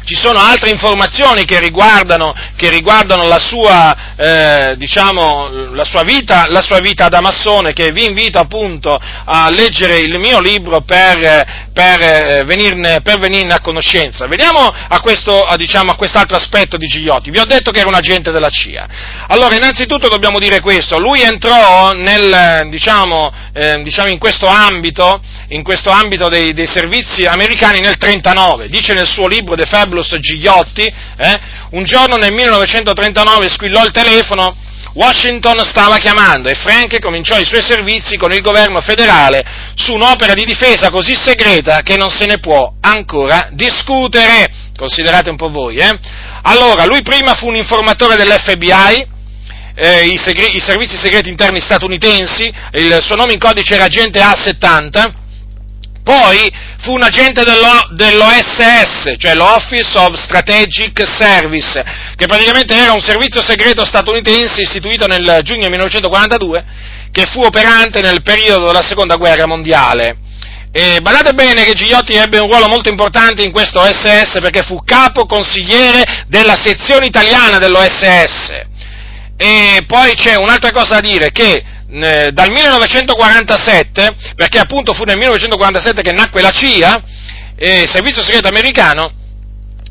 ci sono altre informazioni che riguardano, che riguardano la, sua, eh, diciamo, la, sua vita, la, sua, vita, da massone, che vi invito appunto a leggere il mio libro per, per, eh, venirne, per venirne, a conoscenza. Veniamo a, questo, a, diciamo, a quest'altro aspetto di Gigliotti. Vi ho detto che era un agente della CIA. Allora, innanzitutto dobbiamo dire questo. Lui entrò nel, diciamo, eh, diciamo in questo ambito, in questo ambito dei, dei, servizi americani nel 39. Dice nel suo libro The Fabulous Gigliotti, eh, un giorno nel 1939 squillò il telefono, Washington stava chiamando e Frank cominciò i suoi servizi con il governo federale su un'opera di difesa così segreta che non se ne può ancora discutere. Considerate un po' voi, eh? Allora, lui prima fu un informatore dell'FBI, eh, i, segre- i, servizi segreti interni statunitensi, il suo nome in codice era agente A70, poi fu un agente dello, dell'OSS, cioè l'Office of Strategic Service, che praticamente era un servizio segreto statunitense istituito nel giugno 1942, che fu operante nel periodo della seconda guerra mondiale. E badate bene che Gigliotti ebbe un ruolo molto importante in questo OSS perché fu capo consigliere della sezione italiana dell'OSS. E poi c'è un'altra cosa da dire, che eh, dal 1947, perché appunto fu nel 1947 che nacque la CIA, eh, servizio segreto americano,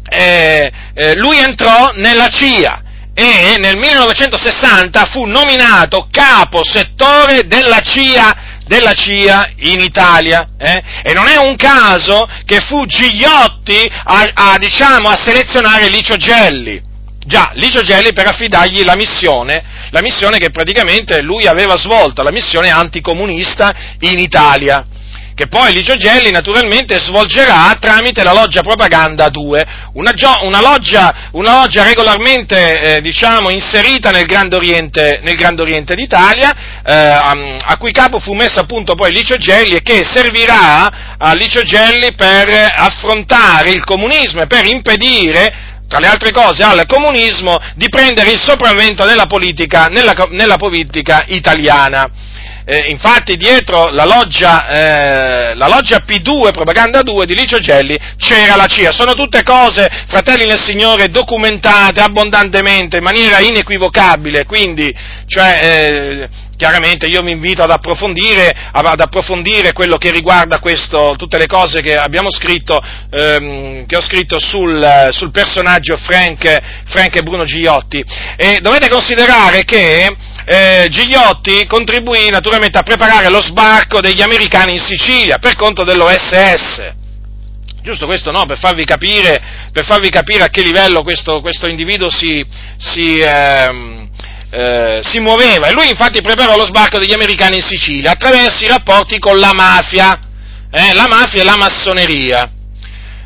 eh, eh, lui entrò nella CIA e nel 1960 fu nominato capo settore della CIA della CIA in Italia. Eh? E non è un caso che fu Gigliotti a, a, diciamo, a selezionare Licio Gelli. Già, Licio Gelli per affidargli la missione, la missione che praticamente lui aveva svolto, la missione anticomunista in Italia che poi Licio Gelli naturalmente svolgerà tramite la loggia Propaganda 2, una, gio- una, loggia, una loggia, regolarmente eh, diciamo, inserita nel Grande Oriente, nel Grande Oriente d'Italia, eh, a, a, cui capo fu messo appunto poi Licio Gelli e che servirà a Licio Gelli per affrontare il comunismo e per impedire tra le altre cose, al comunismo di prendere il sopravvento nella politica, nella, nella politica italiana. Eh, infatti dietro la loggia, eh, la loggia, P2, Propaganda 2 di Licio Gelli, c'era la CIA. Sono tutte cose, fratelli nel Signore, documentate abbondantemente, in maniera inequivocabile, quindi, cioè, eh, chiaramente io mi invito ad approfondire, ad approfondire quello che riguarda questo, tutte le cose che abbiamo scritto, ehm, che ho scritto sul, sul personaggio Frank, Frank, e Bruno Gigliotti. E dovete considerare che eh, Gigliotti contribuì naturalmente a preparare lo sbarco degli americani in Sicilia per conto dell'OSS. Giusto questo no, per farvi capire, per farvi capire a che livello questo, questo individuo si, si, ehm, eh, si muoveva e lui infatti preparò lo sbarco degli americani in Sicilia attraverso i rapporti con la mafia, eh, la mafia e la massoneria.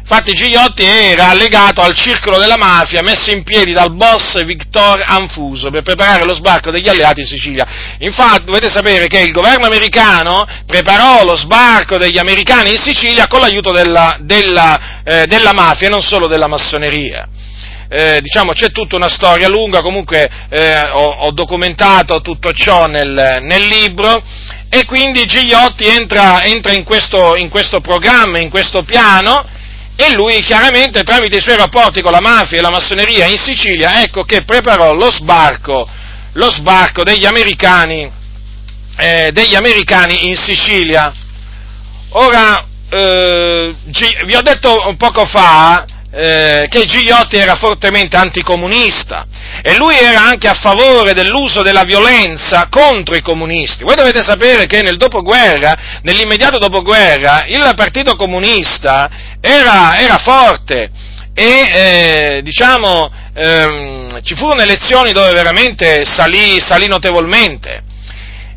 Infatti Gigliotti era legato al circolo della mafia messo in piedi dal boss Victor Anfuso per preparare lo sbarco degli alleati in Sicilia. Infatti dovete sapere che il governo americano preparò lo sbarco degli americani in Sicilia con l'aiuto della, della, eh, della mafia e non solo della massoneria eh, diciamo, c'è tutta una storia lunga, comunque eh, ho, ho, documentato tutto ciò nel, nel libro e quindi Gigliotti entra, entra in, questo, in questo programma, in questo piano, e lui chiaramente tramite i suoi rapporti con la mafia e la massoneria in Sicilia, ecco che preparò lo sbarco, lo sbarco degli americani, eh, degli americani in Sicilia. Ora, eh, vi ho detto poco fa eh, che Gigliotti era fortemente anticomunista e lui era anche a favore dell'uso della violenza contro i comunisti. Voi dovete sapere che nel dopoguerra, nell'immediato dopoguerra, il Partito Comunista era, era forte e eh, diciamo ehm, ci furono elezioni dove veramente salì, salì notevolmente.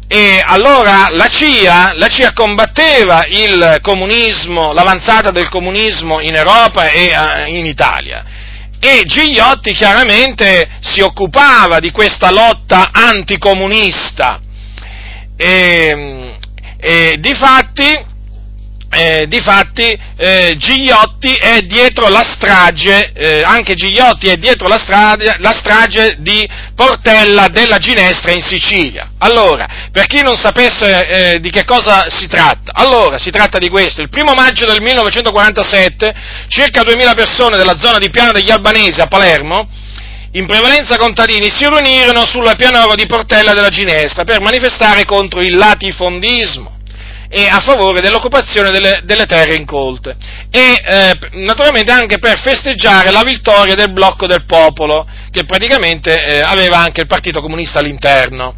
E allora la CIA, la CIA, combatteva il comunismo, l'avanzata del comunismo in Europa e uh, in Italia. E Gigliotti chiaramente si occupava di questa lotta anticomunista. E, e difatti, eh, difatti eh, Gigliotti è dietro la strage, eh, anche Gigliotti è dietro la strage, la strage, di Portella della Ginestra in Sicilia. Allora, per chi non sapesse eh, di che cosa si tratta, allora si tratta di questo. Il primo maggio del 1947 circa 2000 persone della zona di Piano degli Albanesi a Palermo in prevalenza contadini, si riunirono sulla pianoro di Portella della Ginestra per manifestare contro il latifondismo e a favore dell'occupazione delle, delle terre incolte e eh, naturalmente anche per festeggiare la vittoria del blocco del popolo che praticamente eh, aveva anche il Partito Comunista all'interno.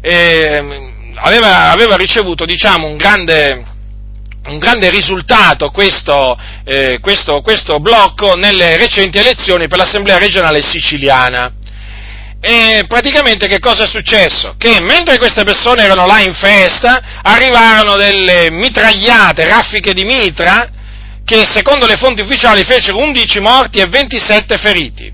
E, aveva, aveva, ricevuto diciamo, un grande, un grande risultato questo, eh, questo, questo blocco nelle recenti elezioni per l'Assemblea regionale siciliana. E praticamente che cosa è successo? Che mentre queste persone erano là in festa, arrivarono delle mitragliate, raffiche di mitra, che secondo le fonti ufficiali fecero 11 morti e 27 feriti.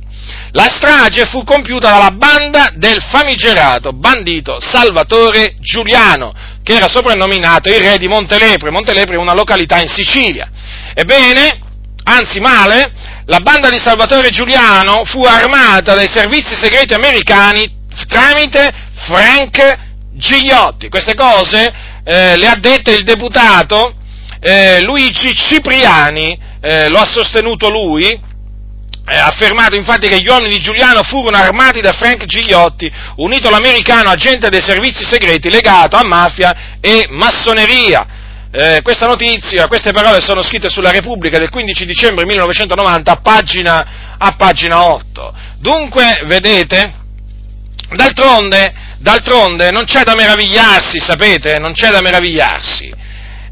La strage fu compiuta dalla banda del famigerato bandito Salvatore Giuliano, che era soprannominato il re di Montelepre. Montelepre è una località in Sicilia. Ebbene, anzi male, la banda di Salvatore Giuliano fu armata dai servizi segreti americani tramite Frank Gigliotti. Queste cose eh, le ha dette il deputato eh, Luigi Cipriani, eh, lo ha sostenuto lui, ha affermato infatti che gli uomini di Giuliano furono armati da Frank Gigliotti, unito all'americano agente dei servizi segreti legato a mafia e massoneria eh, questa notizia, queste parole sono scritte sulla Repubblica del 15 dicembre 1990 a pagina, a pagina 8. Dunque, vedete, d'altronde, d'altronde non c'è da meravigliarsi, sapete, non c'è da meravigliarsi,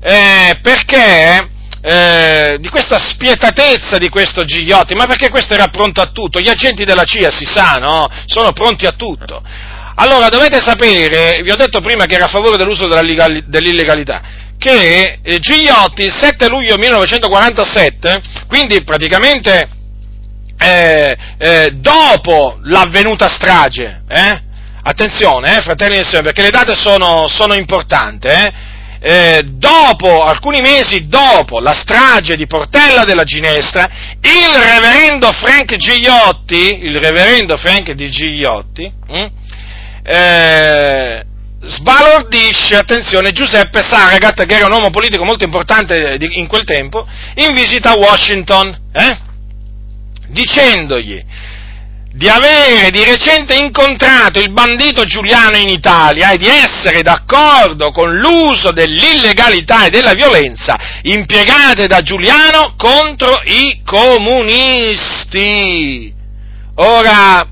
eh, perché eh, di questa spietatezza di questo Gigliotti, ma perché questo era pronto a tutto, gli agenti della CIA si sa, no? Sono pronti a tutto. Allora dovete sapere, vi ho detto prima che era a favore dell'uso dell'illegalità, che eh, Gigliotti il 7 luglio 1947, quindi praticamente eh, eh, dopo l'avvenuta strage, eh, attenzione, eh, fratelli e sorelle, perché le date sono, sono importanti, eh, dopo, alcuni mesi dopo la strage di Portella della Ginestra, il reverendo Frank Gigliotti, il reverendo Frank di Gigliotti, hm, eh, sbalordisce, attenzione, Giuseppe Saragat, che era un uomo politico molto importante in quel tempo, in visita a Washington, eh? dicendogli di avere di recente incontrato il bandito Giuliano in Italia e di essere d'accordo con l'uso dell'illegalità e della violenza impiegate da Giuliano contro i comunisti. Ora,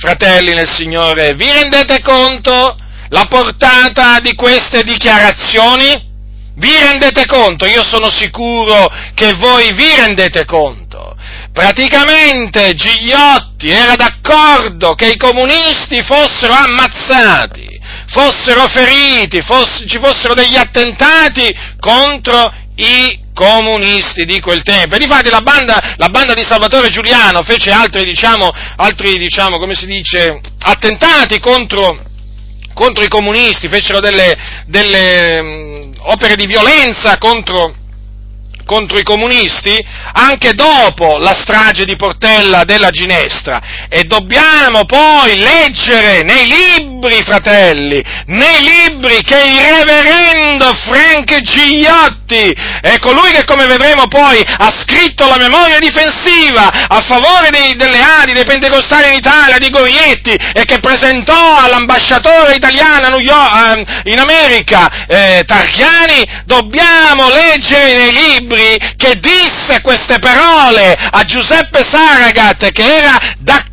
fratelli nel Signore, vi rendete conto la portata di queste dichiarazioni? Vi rendete conto? Io sono sicuro che voi vi rendete conto. Praticamente Gigliotti era d'accordo che i comunisti fossero ammazzati, fossero feriti, foss- ci fossero degli attentati contro i comunisti di quel tempo. E difatti la banda, la banda di Salvatore Giuliano fece altri, diciamo, altri, diciamo, come si dice, attentati contro contro i comunisti, fecero delle, delle um, opere di violenza contro, contro i comunisti anche dopo la strage di Portella della Ginestra. E dobbiamo poi leggere nei libri, fratelli, nei libri che il reverendo Frank Gigliotti è colui che come vedremo poi ha scritto la memoria difensiva a favore dei, delle Adi, dei pentecostali in Italia, di Gorietti e che presentò all'ambasciatore italiano York, in America. Eh, Tarchiani, dobbiamo leggere nei libri che disse queste parole a Giuseppe Saragat che era d'accordo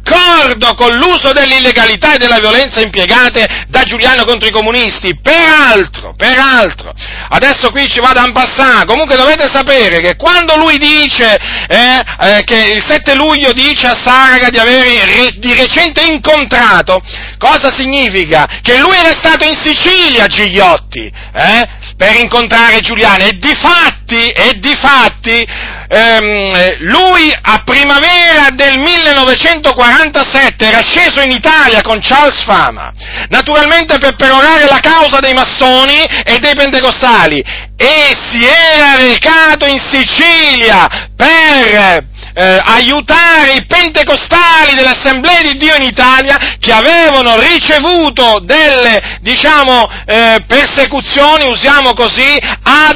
con l'uso dell'illegalità e della violenza impiegate da Giuliano contro i comunisti. Peraltro, peraltro, adesso qui ci vado a passare, comunque dovete sapere che quando lui dice eh, eh, che il 7 luglio dice a Saragat di avere re, di recente incontrato, cosa significa? Che lui era stato in Sicilia, Gigliotti, eh, per incontrare Giuliano. E di fatti, e di fatti ehm, lui a primavera del 1947 era sceso in Italia con Charles Fama, naturalmente per perorare la causa dei massoni e dei pentecostali. E si era recato in Sicilia per eh, aiutare i pentecostali dell'Assemblea di Dio in Italia che avevano ricevuto delle, diciamo, eh, persecuzioni, usiamo così,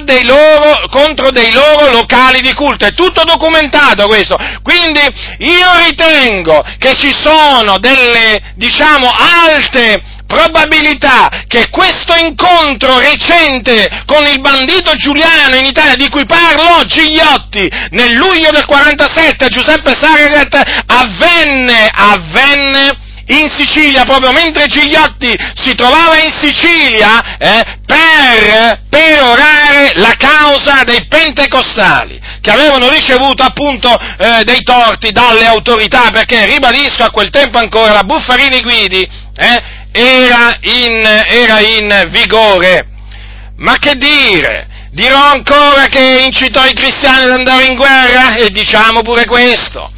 dei loro, contro dei loro locali di culto. È tutto documentato questo. Quindi io ritengo che ci sono delle, diciamo, alte probabilità che questo incontro recente con il bandito Giuliano in Italia, di cui parlò Gigliotti nel luglio del 47 a Giuseppe Saragat, avvenne, avvenne in Sicilia, proprio mentre Gigliotti si trovava in Sicilia eh, per perorare la causa dei pentecostali che avevano ricevuto appunto eh, dei torti dalle autorità, perché ribadisco a quel tempo ancora la Buffarini Guidi eh, era in, era in vigore. Ma che dire? Dirò ancora che incitò i cristiani ad andare in guerra? E diciamo pure questo.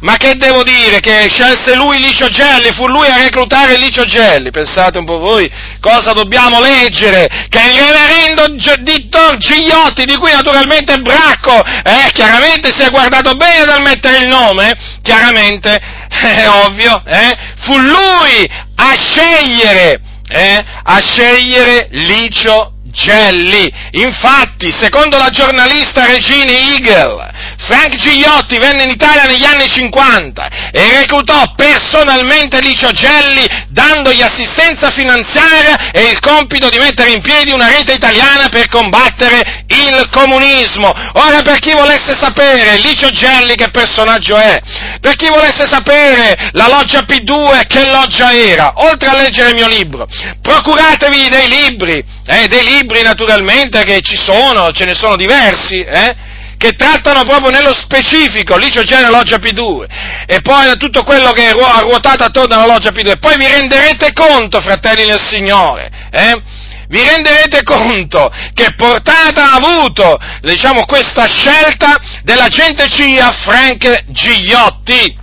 Ma che devo dire? Che scelse lui Licio Gelli, fu lui a reclutare Licio Gelli. Pensate un po' voi cosa dobbiamo leggere? Che il reverendo Dittor Gigliotti, di cui naturalmente Bracco, eh, chiaramente si è guardato bene dal mettere il nome, chiaramente, è ovvio, eh, fu lui a scegliere, eh, a scegliere Licio Gelli. Infatti, secondo la giornalista Regina Eagle, Frank Gigliotti venne in Italia negli anni 50 e reclutò personalmente Licio Gelli dandogli assistenza finanziaria e il compito di mettere in piedi una rete italiana per combattere il comunismo. Ora per chi volesse sapere Licio Gelli che personaggio è, per chi volesse sapere la loggia P2 che loggia era, oltre a leggere il mio libro, procuratevi dei libri, eh, dei libri naturalmente che ci sono, ce ne sono diversi, eh? Che trattano proprio nello specifico, lì c'è già la loggia P2, e poi tutto quello che è ruotato attorno alla loggia P2, e poi vi renderete conto, fratelli del Signore, eh? vi renderete conto che portata ha avuto, diciamo, questa scelta dell'agente CIA Frank Gigliotti.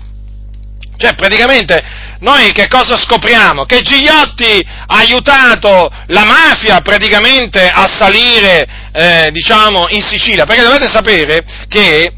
Cioè, praticamente, noi che cosa scopriamo? Che Gigliotti ha aiutato la mafia praticamente a salire, eh, diciamo, in Sicilia, perché dovete sapere che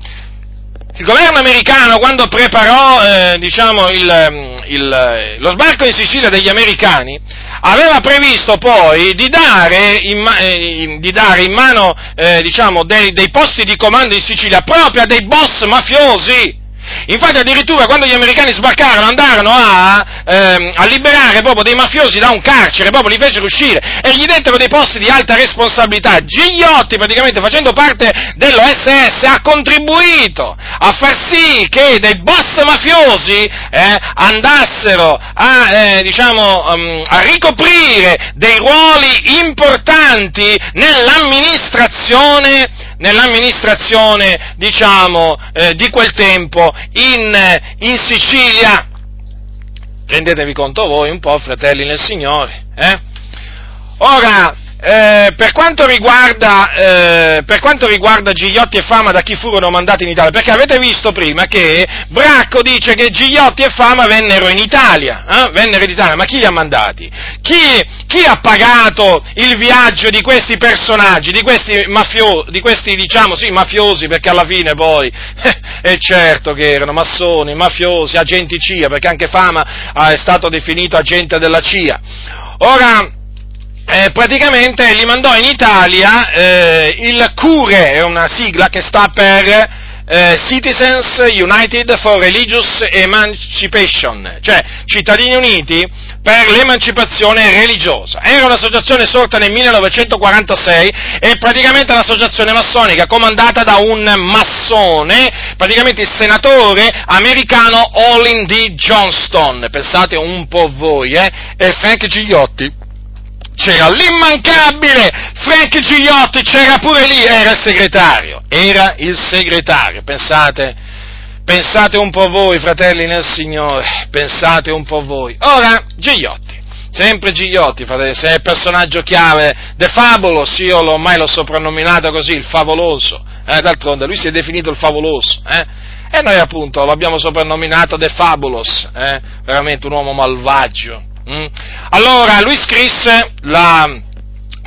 il governo americano quando preparò, eh, diciamo, il, il, lo sbarco in Sicilia degli americani, aveva previsto poi di dare in, eh, di dare in mano, eh, diciamo, dei, dei posti di comando in Sicilia proprio a dei boss mafiosi, Infatti addirittura quando gli americani sbarcarono andarono a, ehm, a, liberare proprio dei mafiosi da un carcere, proprio li fecero uscire e gli dettero dei posti di alta responsabilità. Gigliotti praticamente facendo parte dell'OSS ha contribuito a far sì che dei boss mafiosi eh, andassero a, eh, diciamo, um, a ricoprire dei ruoli importanti nell'amministrazione nell'amministrazione, diciamo, eh, di quel tempo in, in, Sicilia. Rendetevi conto voi un po', fratelli nel Signore. Eh? Ora, eh, per, quanto riguarda, eh, riguarda Gigliotti e Fama da chi furono mandati in Italia, perché avete visto prima che Bracco dice che Gigliotti e Fama vennero in Italia, eh? vennero in Italia, ma chi li ha mandati? Chi, chi, ha pagato il viaggio di questi personaggi, di questi, mafio, di questi diciamo, sì, mafiosi, perché alla fine poi, è certo che erano massoni, mafiosi, agenti CIA, perché anche Fama è stato definito agente della CIA. Ora, eh, praticamente li mandò in Italia eh, il CURE, è una sigla che sta per eh, Citizens United for Religious Emancipation, cioè cittadini uniti per l'emancipazione religiosa. Era un'associazione sorta nel 1946 e praticamente un'associazione massonica comandata da un massone, praticamente il senatore americano Olin D. Johnston, pensate un po' voi, eh? e Frank Gigliotti c'era l'immancabile Frank Gigliotti, c'era pure lì, era il segretario, era il segretario, pensate, pensate un po' voi, fratelli nel Signore, pensate un po' voi. Ora, Gigliotti, sempre Gigliotti, fratelli, se è il personaggio chiave The Fabulous, io l'ho ormai l'ho soprannominato così, il favoloso, eh, d'altronde lui si è definito il favoloso, eh? E noi appunto l'abbiamo soprannominato The Fabulous, eh? veramente un uomo malvagio? Allora lui scrisse la,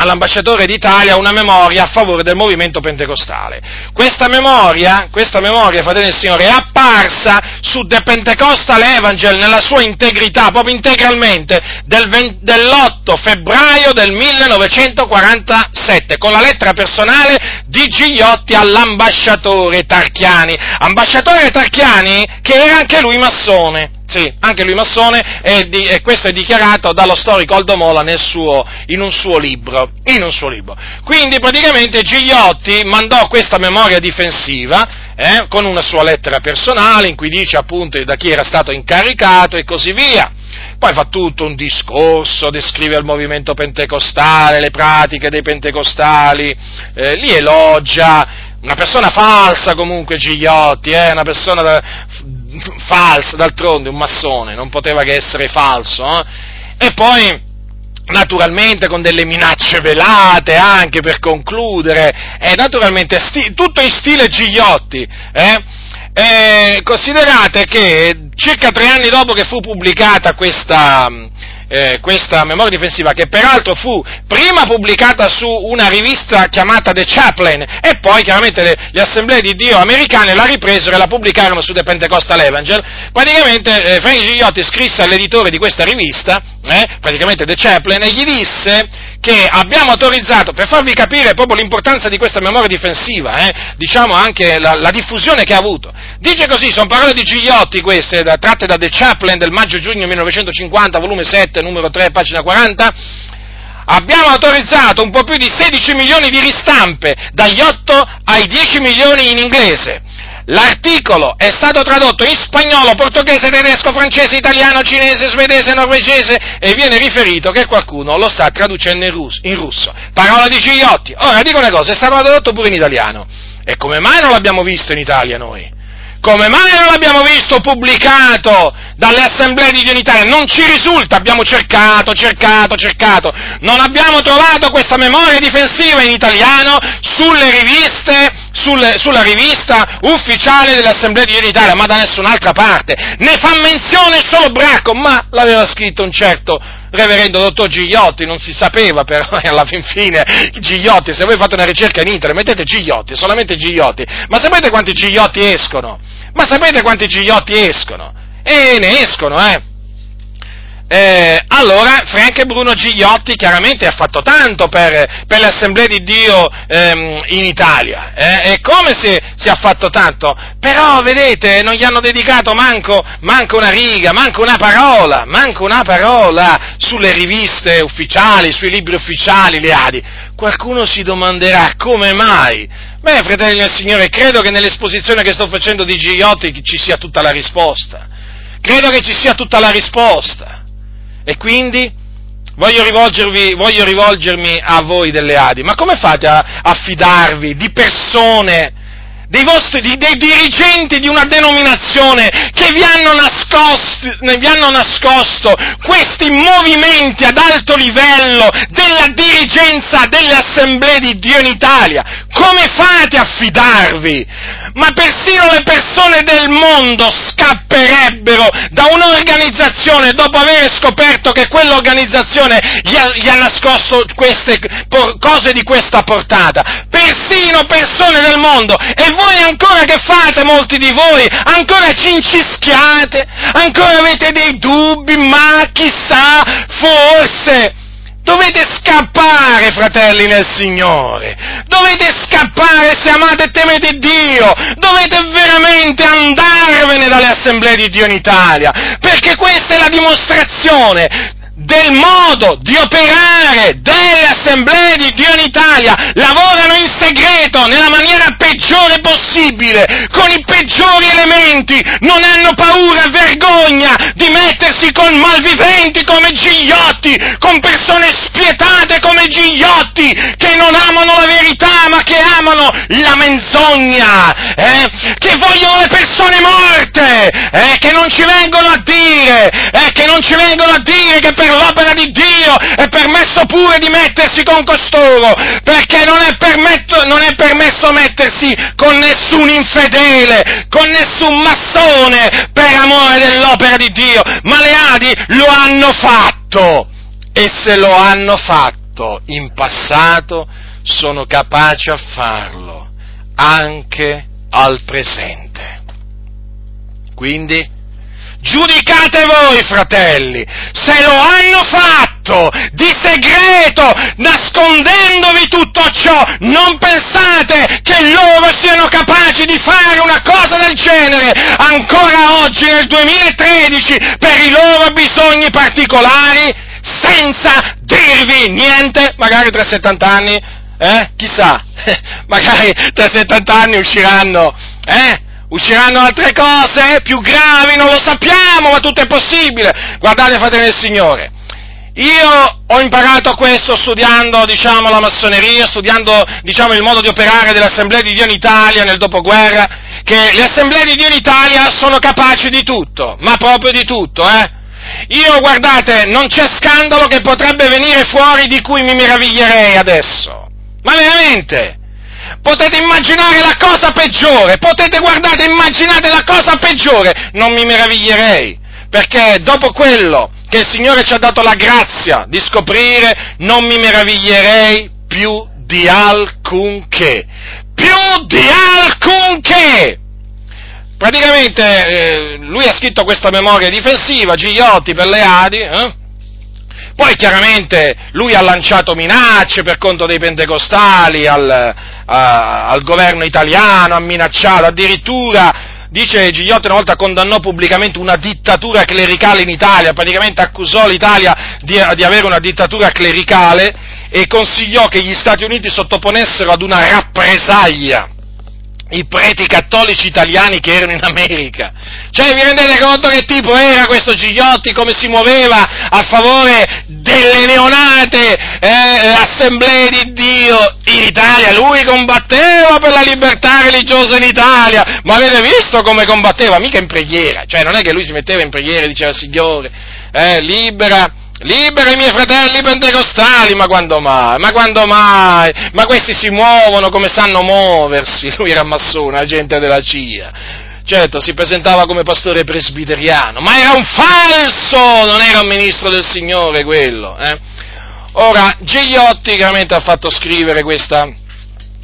all'ambasciatore d'Italia una memoria a favore del movimento pentecostale. Questa memoria, questa memoria, fratelli del Signore, è apparsa su The Pentecostal Evangel nella sua integrità, proprio integralmente, del 20, dell'8 febbraio del 1947, con la lettera personale di Gigliotti all'ambasciatore Tarchiani. Ambasciatore Tarchiani che era anche lui massone. Sì, anche lui massone e, di, e, questo è dichiarato dallo storico Aldo Mola suo, in, un suo libro, in un suo libro. Quindi praticamente Gigliotti mandò questa memoria difensiva eh, con una sua lettera personale in cui dice appunto da chi era stato incaricato e così via. Poi fa tutto un discorso, descrive il movimento pentecostale, le pratiche dei pentecostali, eh, li elogia, una persona falsa comunque Gigliotti, eh, una persona falso, d'altronde un massone, non poteva che essere falso, eh? e poi naturalmente con delle minacce velate anche per concludere, e naturalmente sti- tutto in stile Gigliotti, eh? Considerate che circa tre anni dopo che fu pubblicata questa, eh, questa memoria difensiva, che peraltro fu prima pubblicata su una rivista chiamata The Chaplain e poi chiaramente le, le assemblee di Dio americane la ripresero e la pubblicarono su The Pentecostal Evangel. Praticamente eh, Frank Gigliotti scrisse all'editore di questa rivista, eh, praticamente The Chaplain, e gli disse che abbiamo autorizzato, per farvi capire proprio l'importanza di questa memoria difensiva, eh, diciamo anche la, la, diffusione che ha avuto. Dice così, sono parole di Gigliotti queste, da, tratte da The Chaplain del maggio-giugno 1950, volume 7, numero 3, pagina 40, abbiamo autorizzato un po' più di 16 milioni di ristampe, dagli 8 ai 10 milioni in inglese. L'articolo è stato tradotto in spagnolo, portoghese, tedesco, francese, italiano, cinese, svedese, norvegese e viene riferito che qualcuno lo sta traducendo in russo. In russo. Parola di Gigliotti. Ora dico una cosa, è stato tradotto pure in italiano. E come mai non l'abbiamo visto in Italia noi? Come mai non l'abbiamo visto pubblicato dalle assemblee di Dio in Italia? Non ci risulta, abbiamo cercato, cercato, cercato. Non abbiamo trovato questa memoria difensiva in italiano sulle riviste, sulle, sulla rivista ufficiale delle assemblee di Dio in Italia, ma da nessun'altra parte. Ne fa menzione solo Bracco, ma l'aveva scritto un certo reverendo dottor Gigliotti, non si sapeva però alla fin fine Gigliotti, se voi fate una ricerca in internet mettete Gigliotti, solamente Gigliotti, ma sapete quanti Gigliotti escono? Ma sapete quanti Gigliotti escono? E ne escono, eh! Eh, allora Frank Bruno Gigliotti chiaramente ha fatto tanto per, per le assemblee di Dio ehm, in Italia, eh? e come si, si, ha fatto tanto? Però vedete, non gli hanno dedicato manco, manco, una riga, manco una parola, manco una parola sulle riviste ufficiali, sui libri ufficiali, le Adi. Qualcuno si domanderà come mai? Beh, fratelli del Signore, credo che nell'esposizione che sto facendo di Gigliotti ci sia tutta la risposta. Credo che ci sia tutta la risposta. E quindi voglio, voglio rivolgermi a voi delle Adi, ma come fate a, a fidarvi di persone, dei, vostri, dei dirigenti di una denominazione che vi hanno, nascosto, vi hanno nascosto questi movimenti ad alto livello della dirigenza delle assemblee di Dio in Italia. Come fate a fidarvi? Ma persino le persone del mondo scapperebbero da un'organizzazione dopo aver scoperto che quell'organizzazione gli ha, gli ha nascosto queste cose di questa portata. Persino persone del mondo. E voi ancora che fate, molti di voi? Ancora cincischiate? Ancora avete dei dubbi? Ma chissà, forse Dovete scappare, fratelli nel Signore. Dovete scappare se amate e temete Dio. Dovete veramente andarvene dalle assemblee di Dio in Italia. Perché questa è la dimostrazione del modo di operare delle assemblee di Dio in Italia, lavorano in segreto, nella maniera peggiore possibile, con i peggiori elementi, non hanno paura e vergogna di mettersi con malviventi come Gigliotti, con persone spietate come Gigliotti, che non amano la verità ma che amano la menzogna, eh? che vogliono le persone morte, eh? che non ci vengono a dire, eh? che non ci vengono a dire che per l'opera di Dio è permesso pure di mettersi con costoro, perché non è, permetto, non è permesso mettersi con nessun infedele, con nessun massone per amore dell'opera di Dio, ma le Adi lo hanno fatto e se lo hanno fatto in passato sono capaci a farlo anche al presente. Quindi Giudicate voi, fratelli, se lo hanno fatto di segreto, nascondendovi tutto ciò, non pensate che loro siano capaci di fare una cosa del genere ancora oggi nel 2013 per i loro bisogni particolari, senza dirvi niente, magari tra 70 anni, eh? Chissà, magari tra 70 anni usciranno, eh? Usciranno altre cose più gravi, non lo sappiamo, ma tutto è possibile. Guardate, fratelli del Signore, io ho imparato questo studiando, diciamo, la massoneria, studiando, diciamo, il modo di operare delle assemblee di Dio in Italia nel dopoguerra, che le assemblee di Dio in Italia sono capaci di tutto, ma proprio di tutto, eh? Io, guardate, non c'è scandalo che potrebbe venire fuori di cui mi meraviglierei adesso. Ma veramente? Potete immaginare la cosa peggiore, potete guardate, immaginate la cosa peggiore, non mi meraviglierei, perché dopo quello che il Signore ci ha dato la grazia di scoprire, non mi meraviglierei più di alcunché, più di alcunché! Praticamente eh, lui ha scritto questa memoria difensiva, Gigliotti per le Adi, eh? Poi chiaramente lui ha lanciato minacce per conto dei pentecostali al, a, al governo italiano, ha minacciato, addirittura dice Gigliotti una volta condannò pubblicamente una dittatura clericale in Italia, praticamente accusò l'Italia di, di, avere una dittatura clericale e consigliò che gli Stati Uniti sottoponessero ad una rappresaglia i preti cattolici italiani che erano in America. Cioè, vi rendete conto che tipo era questo Gigliotti, come si muoveva a favore delle neonate eh, assemblee di Dio in Italia? Lui combatteva per la libertà religiosa in Italia, ma avete visto come combatteva? Mica in preghiera, cioè non è che lui si metteva in preghiera e diceva Signore, eh, libera Libera i miei fratelli pentecostali, ma quando mai? Ma quando mai? Ma questi si muovono come sanno muoversi. Lui era massone, agente della CIA. Certo, si presentava come pastore presbiteriano, ma era un falso, non era un ministro del Signore quello. Eh? Ora, Gigliotti chiaramente ha fatto scrivere questa,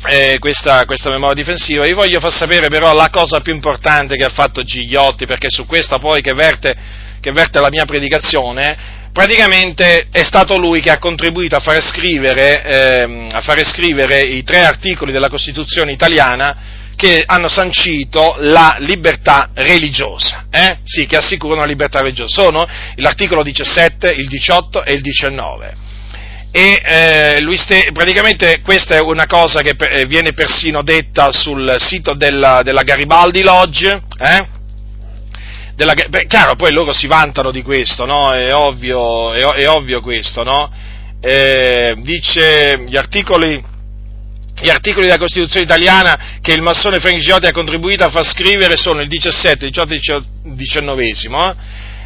eh, questa, questa, memoria difensiva. Vi voglio far sapere però la cosa più importante che ha fatto Gigliotti, perché su questa poi che verte, che verte la mia predicazione, praticamente è stato lui che ha contribuito a fare, scrivere, eh, a fare scrivere i tre articoli della Costituzione italiana che hanno sancito la libertà religiosa, eh? sì, che assicurano la libertà religiosa. Sono l'articolo 17, il 18 e il 19. E eh, ste- praticamente questa è una cosa che per- eh, viene persino detta sul sito della, della Garibaldi Lodge, eh? Della, beh, chiaro, poi loro si vantano di questo, no? È ovvio, è, è ovvio questo, no? Eh, dice gli articoli gli articoli della Costituzione italiana che il massone Frank Giotti ha contribuito a far scrivere sono il 17, 18 e 19.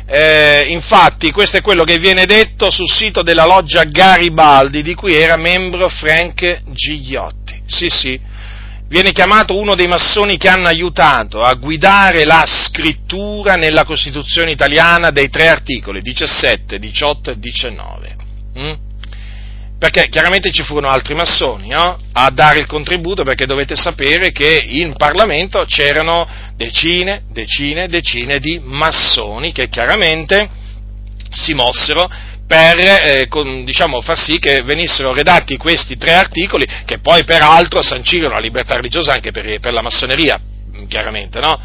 Eh, infatti, questo è quello che viene detto sul sito della loggia Garibaldi, di cui era membro Frank Gigliotti. Sì, sì, viene chiamato uno dei massoni che hanno aiutato a guidare la scrittura nella Costituzione italiana dei tre articoli, 17, 18 e 19. Mm? Perché chiaramente ci furono altri massoni no? a dare il contributo, perché dovete sapere che in Parlamento c'erano decine, decine, decine di massoni che chiaramente si mossero per eh, con, diciamo, far sì che venissero redatti questi tre articoli, che poi peraltro sancirono la libertà religiosa anche per, per la massoneria, chiaramente, no?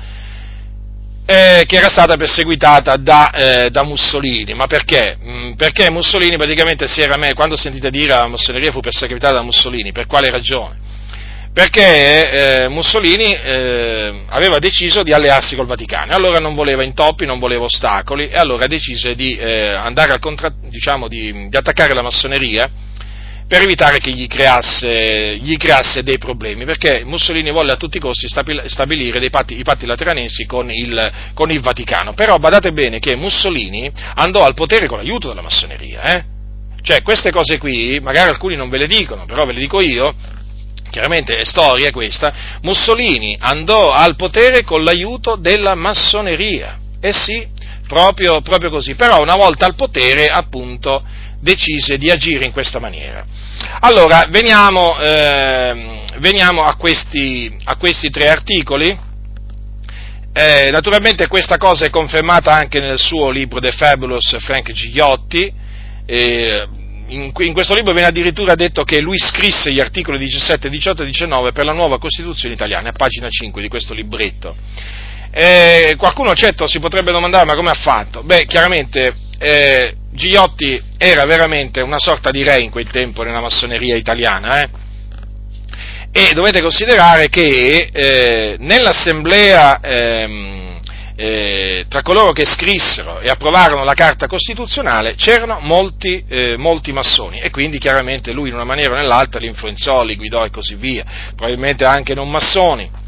eh, che era stata perseguitata da, eh, da Mussolini. Ma perché? Mm, perché Mussolini praticamente si era, quando sentite dire la massoneria fu perseguitata da Mussolini, per quale ragione? Perché eh, Mussolini eh, aveva deciso di allearsi col Vaticano, allora non voleva intoppi, non voleva ostacoli, e allora decise di, eh, contra- diciamo, di, di attaccare la massoneria per evitare che gli creasse, gli creasse, dei problemi, perché Mussolini volle a tutti i costi stabilire patti, i patti lateranensi con il, con il, Vaticano. Però badate bene che Mussolini andò al potere con l'aiuto della massoneria, eh? Cioè, queste cose qui, magari alcuni non ve le dicono, però ve le dico io, chiaramente è storia questa, Mussolini andò al potere con l'aiuto della massoneria. Eh sì, proprio, proprio così. Però una volta al potere, appunto, decise di agire in questa maniera. Allora, veniamo, eh, veniamo a, questi, a, questi, tre articoli. Eh, naturalmente questa cosa è confermata anche nel suo libro The Fabulous Frank Gigliotti. Eh, in, in, questo libro viene addirittura detto che lui scrisse gli articoli 17, 18 e 19 per la nuova Costituzione italiana, a pagina 5 di questo libretto. Eh, qualcuno certo si potrebbe domandare ma come ha fatto? Beh, chiaramente eh, Gigliotti era veramente una sorta di re in quel tempo nella massoneria italiana, eh? e dovete considerare che eh, nell'assemblea ehm, eh, tra coloro che scrissero e approvarono la Carta Costituzionale c'erano molti, eh, molti, massoni e quindi chiaramente lui in una maniera o nell'altra li influenzò, li guidò e così via, probabilmente anche non massoni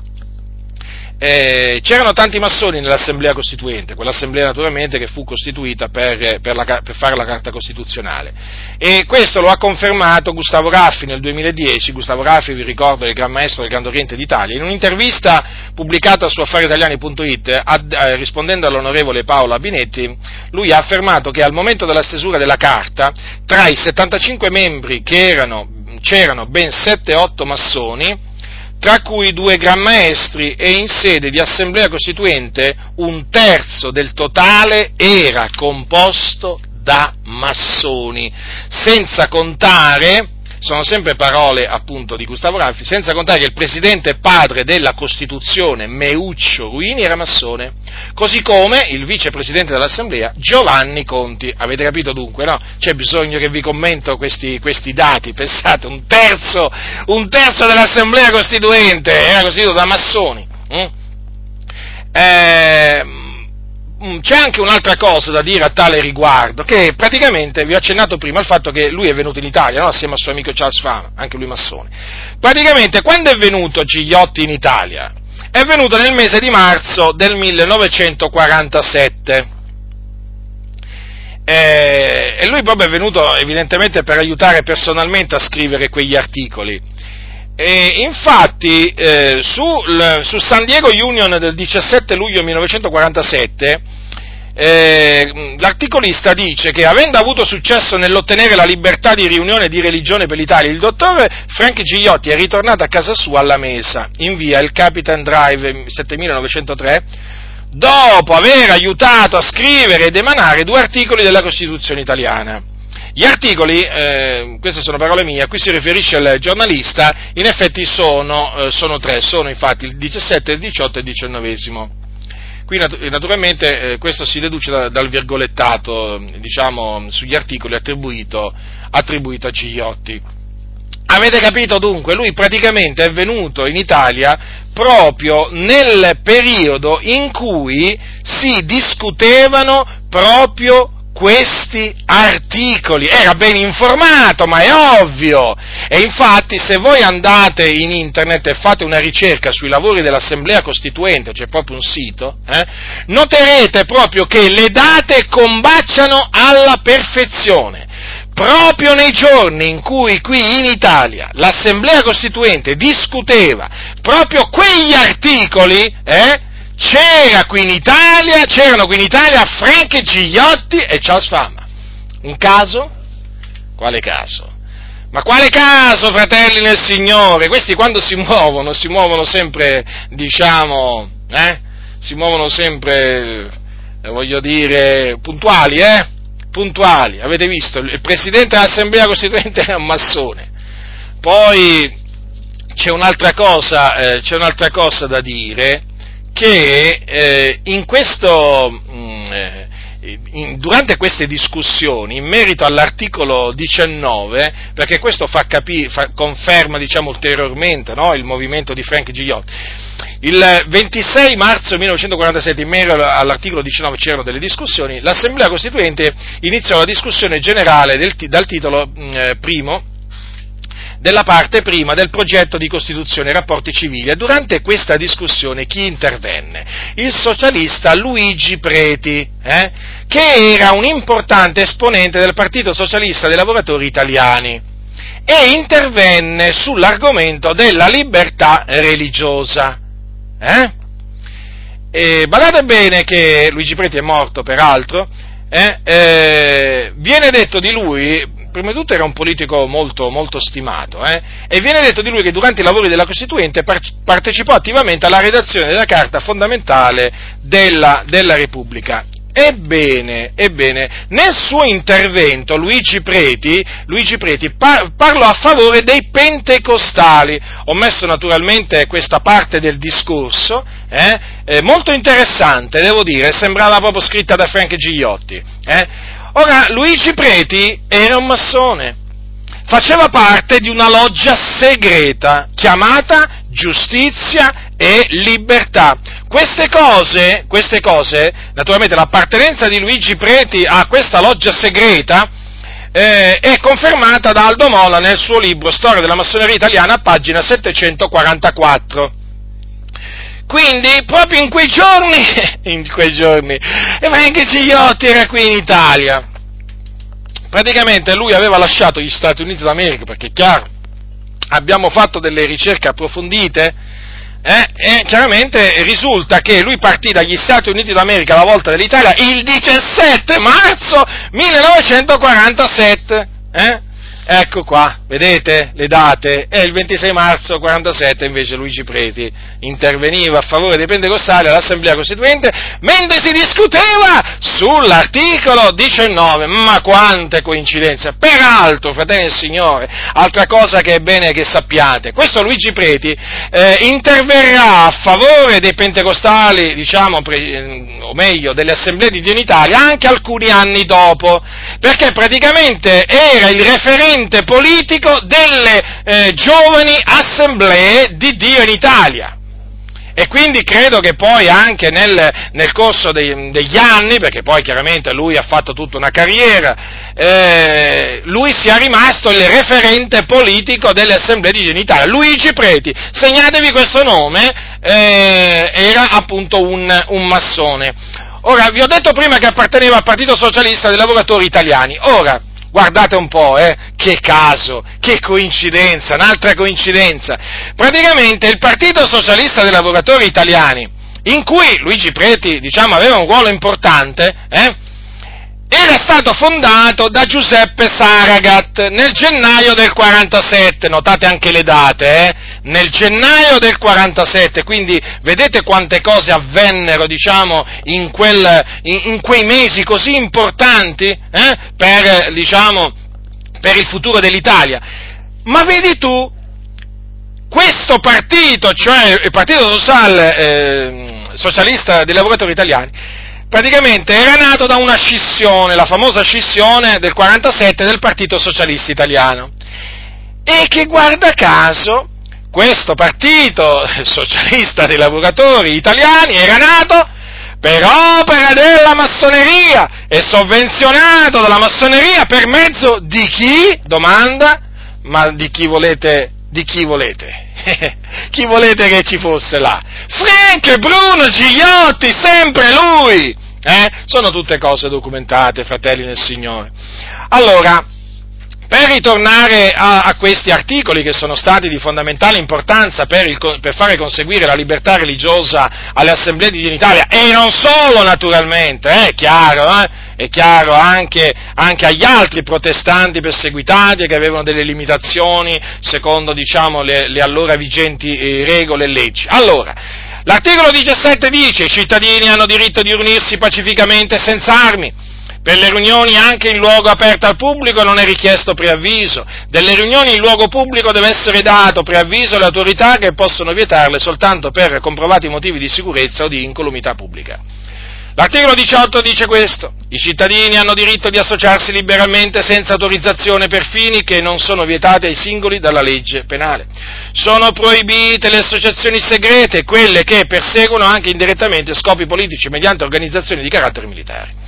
eh, c'erano tanti massoni nell'Assemblea Costituente, quell'Assemblea naturalmente che fu costituita per, per, la, per, fare la Carta Costituzionale. E questo lo ha confermato Gustavo Raffi nel 2010, Gustavo Raffi vi ricordo è il Gran Maestro del Grande Oriente d'Italia, in un'intervista pubblicata su affariitaliani.it ad, eh, rispondendo all'onorevole Paolo Abinetti, lui ha affermato che al momento della stesura della Carta, tra i 75 membri che erano, c'erano ben 7-8 massoni, tra cui due gran maestri e in sede di assemblea costituente un terzo del totale era composto da massoni, senza contare sono sempre parole appunto di Gustavo Raffi, senza contare che il presidente padre della Costituzione, Meuccio Ruini, era massone, così come il vicepresidente dell'Assemblea, Giovanni Conti. Avete capito dunque, no? C'è bisogno che vi commento questi, questi dati, pensate, un terzo, un terzo dell'Assemblea Costituente era costituito da massoni. Hm? Eh, Mm, c'è anche un'altra cosa da dire a tale riguardo, che praticamente vi ho accennato prima al fatto che lui è venuto in Italia, no? assieme al suo amico Charles Fama, anche lui massone. Praticamente quando è venuto Gigliotti in Italia? È venuto nel mese di marzo del 1947. Eh, e lui proprio è venuto evidentemente per aiutare personalmente a scrivere quegli articoli. E infatti eh, sul, su San Diego Union del 17 luglio 1947 eh, l'articolista dice che avendo avuto successo nell'ottenere la libertà di riunione di religione per l'Italia, il dottore Frank Gigliotti è ritornato a casa sua alla Mesa, in via il Capitan Drive 7903, dopo aver aiutato a scrivere ed emanare due articoli della Costituzione italiana. Gli articoli, eh, queste sono parole mie, a cui si riferisce il giornalista, in effetti sono, eh, sono tre, sono infatti il 17, il 18 e il 19. Qui naturalmente eh, questo si deduce da, dal virgolettato diciamo, sugli articoli attribuito, attribuito a Cigliotti. Avete capito dunque? Lui praticamente è venuto in Italia proprio nel periodo in cui si discutevano proprio questi articoli. Era ben informato, ma è ovvio. E infatti se voi andate in internet e fate una ricerca sui lavori dell'Assemblea Costituente, c'è proprio un sito, eh, noterete proprio che le date combaciano alla perfezione proprio nei giorni in cui qui in Italia l'Assemblea Costituente discuteva proprio quegli articoli, eh, c'era qui in Italia, c'erano qui in Italia Frank Gigliotti e Charles Fama. Un caso? Quale caso? Ma quale caso, fratelli nel Signore? Questi quando si muovono, si muovono sempre, diciamo, eh? Si muovono sempre, eh, voglio dire, puntuali, eh? Puntuali. Avete visto? Il presidente dell'Assemblea Costituente è un massone. Poi c'è un'altra cosa, eh, c'è un'altra cosa da dire, che eh, in questo, mh, mm, eh, in, durante queste discussioni, in merito all'articolo 19, perché questo fa capire, fa, conferma diciamo, ulteriormente no, il movimento di Frank Gigliotti, il 26 marzo 1947, in merito all'articolo 19 c'erano delle discussioni, l'Assemblea Costituente iniziò la discussione generale del, dal titolo mh, mm, eh, primo, della parte prima del progetto di Costituzione e rapporti civili e durante questa discussione chi intervenne? Il socialista Luigi Preti, eh, che era un importante esponente del Partito Socialista dei Lavoratori Italiani e intervenne sull'argomento della libertà religiosa. Eh? E badate bene che Luigi Preti è morto, peraltro, eh, eh, viene detto di lui prima di tutto era un politico molto, molto stimato, eh? e viene detto di lui che durante i lavori della Costituente partecipò attivamente alla redazione della Carta fondamentale della, della Repubblica. Ebbene, ebbene, nel suo intervento Luigi Preti, Luigi Preti par- parlò a favore dei pentecostali. Ho messo naturalmente questa parte del discorso, eh, eh, molto interessante, devo dire, sembrava proprio scritta da Frank Gigliotti. Eh. Ora, Luigi Preti era un massone, faceva parte di una loggia segreta chiamata Giustizia e Libertà. Queste cose, queste cose, naturalmente l'appartenenza di Luigi Preti a questa loggia segreta, eh, è confermata da Aldo Mola nel suo libro Storia della massoneria italiana, pagina 744. Quindi, proprio in quei giorni, in quei giorni, Frank Gigliotti era qui in Italia. Praticamente lui aveva lasciato gli Stati Uniti d'America, perché è chiaro, abbiamo fatto delle ricerche approfondite, eh, e chiaramente risulta che lui partì dagli Stati Uniti d'America alla volta dell'Italia il 17 marzo 1947. Eh? Ecco qua, vedete le date? E il 26 marzo 47 invece Luigi Preti interveniva a favore dei pentecostali all'Assemblea Costituente mentre si discuteva sull'articolo 19. Ma quante coincidenze! Peraltro, fratelli del Signore, altra cosa che è bene che sappiate, questo Luigi Preti eh, interverrà a favore dei pentecostali, diciamo, pre, o meglio, delle Assemblee di Dio in Italia anche alcuni anni dopo, perché praticamente era il referente dirigente politico delle eh, giovani assemblee di Dio in Italia. E quindi credo che poi anche nel, nel corso dei, degli anni, perché poi chiaramente lui ha fatto tutta una carriera, eh, lui sia rimasto il referente politico delle assemblee di Dio in Italia. Luigi Preti, segnatevi questo nome, eh, era appunto un, un massone. Ora, vi ho detto prima che apparteneva al Partito Socialista dei Lavoratori Italiani. Ora, Guardate un po', eh, che caso, che coincidenza, un'altra coincidenza. Praticamente il Partito Socialista dei Lavoratori Italiani, in cui Luigi Preti, diciamo, aveva un ruolo importante, eh, era stato fondato da Giuseppe Saragat nel gennaio del 47, notate anche le date, eh? Nel gennaio del 47, quindi vedete quante cose avvennero, diciamo, in, quel, in, in quei mesi così importanti eh? per, diciamo, per il futuro dell'Italia. Ma vedi tu, questo partito, cioè il Partito Social, eh, Socialista dei Lavoratori Italiani, praticamente era nato da una scissione, la famosa scissione del 47 del Partito Socialista Italiano, e che guarda caso questo Partito Socialista dei Lavoratori Italiani era nato per opera della massoneria e sovvenzionato dalla massoneria per mezzo di chi? Domanda, ma di chi volete? Di chi volete? chi volete che ci fosse là? Frank Bruno Gigliotti, sempre lui! Eh? Sono tutte cose documentate, fratelli nel Signore. Allora, per ritornare a, a, questi articoli che sono stati di fondamentale importanza per, il, per, fare conseguire la libertà religiosa alle assemblee di Dio in Italia, e non solo naturalmente, eh, è chiaro, eh, è chiaro anche, anche, agli altri protestanti perseguitati che avevano delle limitazioni secondo diciamo, le, le, allora vigenti eh, regole e leggi. Allora, l'articolo 17 dice i cittadini hanno diritto di riunirsi pacificamente senza armi per le riunioni anche in luogo aperto al pubblico non è richiesto preavviso. Delle riunioni in luogo pubblico deve essere dato preavviso alle autorità che possono vietarle soltanto per comprovati motivi di sicurezza o di incolumità pubblica. L'articolo 18 dice questo, i cittadini hanno diritto di associarsi liberamente senza autorizzazione per fini che non sono vietati ai singoli dalla legge penale. Sono proibite le associazioni segrete, quelle che perseguono anche indirettamente scopi politici mediante organizzazioni di carattere militare.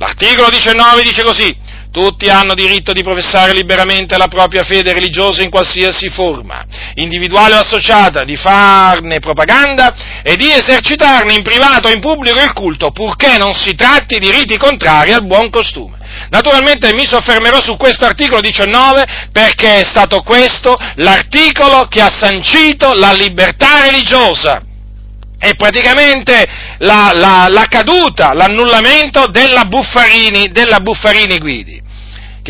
L'articolo 19 dice così, tutti hanno diritto di professare liberamente la propria fede religiosa in qualsiasi forma, individuale o associata, di farne propaganda e di esercitarne in privato o in pubblico il culto, purché non si tratti di riti contrari al buon costume. Naturalmente mi soffermerò su questo articolo 19 perché è stato questo l'articolo che ha sancito la libertà religiosa è praticamente la, la, la, caduta, l'annullamento della Buffarini, della Buffarini Guidi,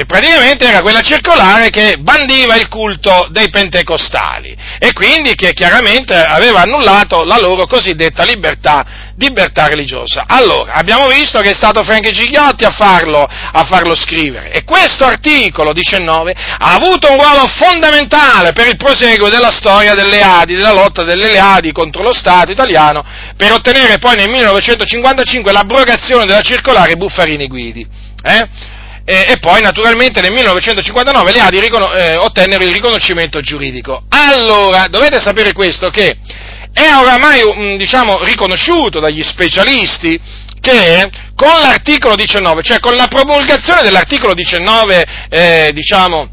che praticamente era quella circolare che bandiva il culto dei pentecostali e quindi che chiaramente aveva annullato la loro cosiddetta libertà, libertà religiosa. Allora, abbiamo visto che è stato Frank Gigliotti a farlo, a farlo scrivere e questo articolo 19 ha avuto un ruolo fondamentale per il proseguo della storia delle Adi, della lotta delle Adi contro lo Stato italiano per ottenere poi nel 1955 l'abrogazione della circolare Buffarini Guidi. Eh? e, poi naturalmente nel 1959 le ADI ricono- eh, ottennero il riconoscimento giuridico. Allora, dovete sapere questo, che è oramai diciamo, riconosciuto dagli specialisti che con l'articolo 19, cioè con la promulgazione dell'articolo 19, eh, diciamo,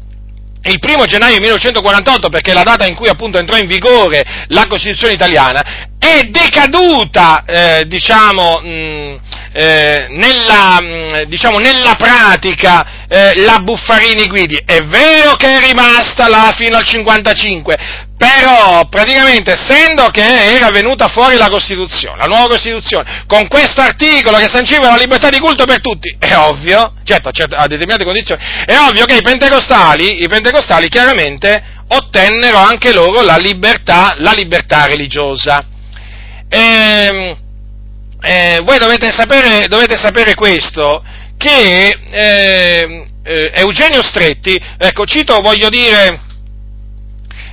il primo gennaio 1948, perché è la data in cui appunto entrò in vigore la Costituzione italiana, è decaduta, eh, diciamo, mh, mm, eh, nella, mh, mm, diciamo, nella, pratica eh, la Buffarini Guidi. È vero che è rimasta là fino al 55, però praticamente essendo che era venuta fuori la Costituzione, la nuova Costituzione, con questo articolo che sanciva la libertà di culto per tutti, è ovvio, certo, certo a determinate condizioni, è ovvio che i pentecostali, i pentecostali chiaramente ottennero anche loro la libertà, la libertà religiosa. E, ehm, eh, voi dovete sapere, dovete sapere, questo, che eh, eh, Eugenio Stretti, ecco, cito, voglio dire,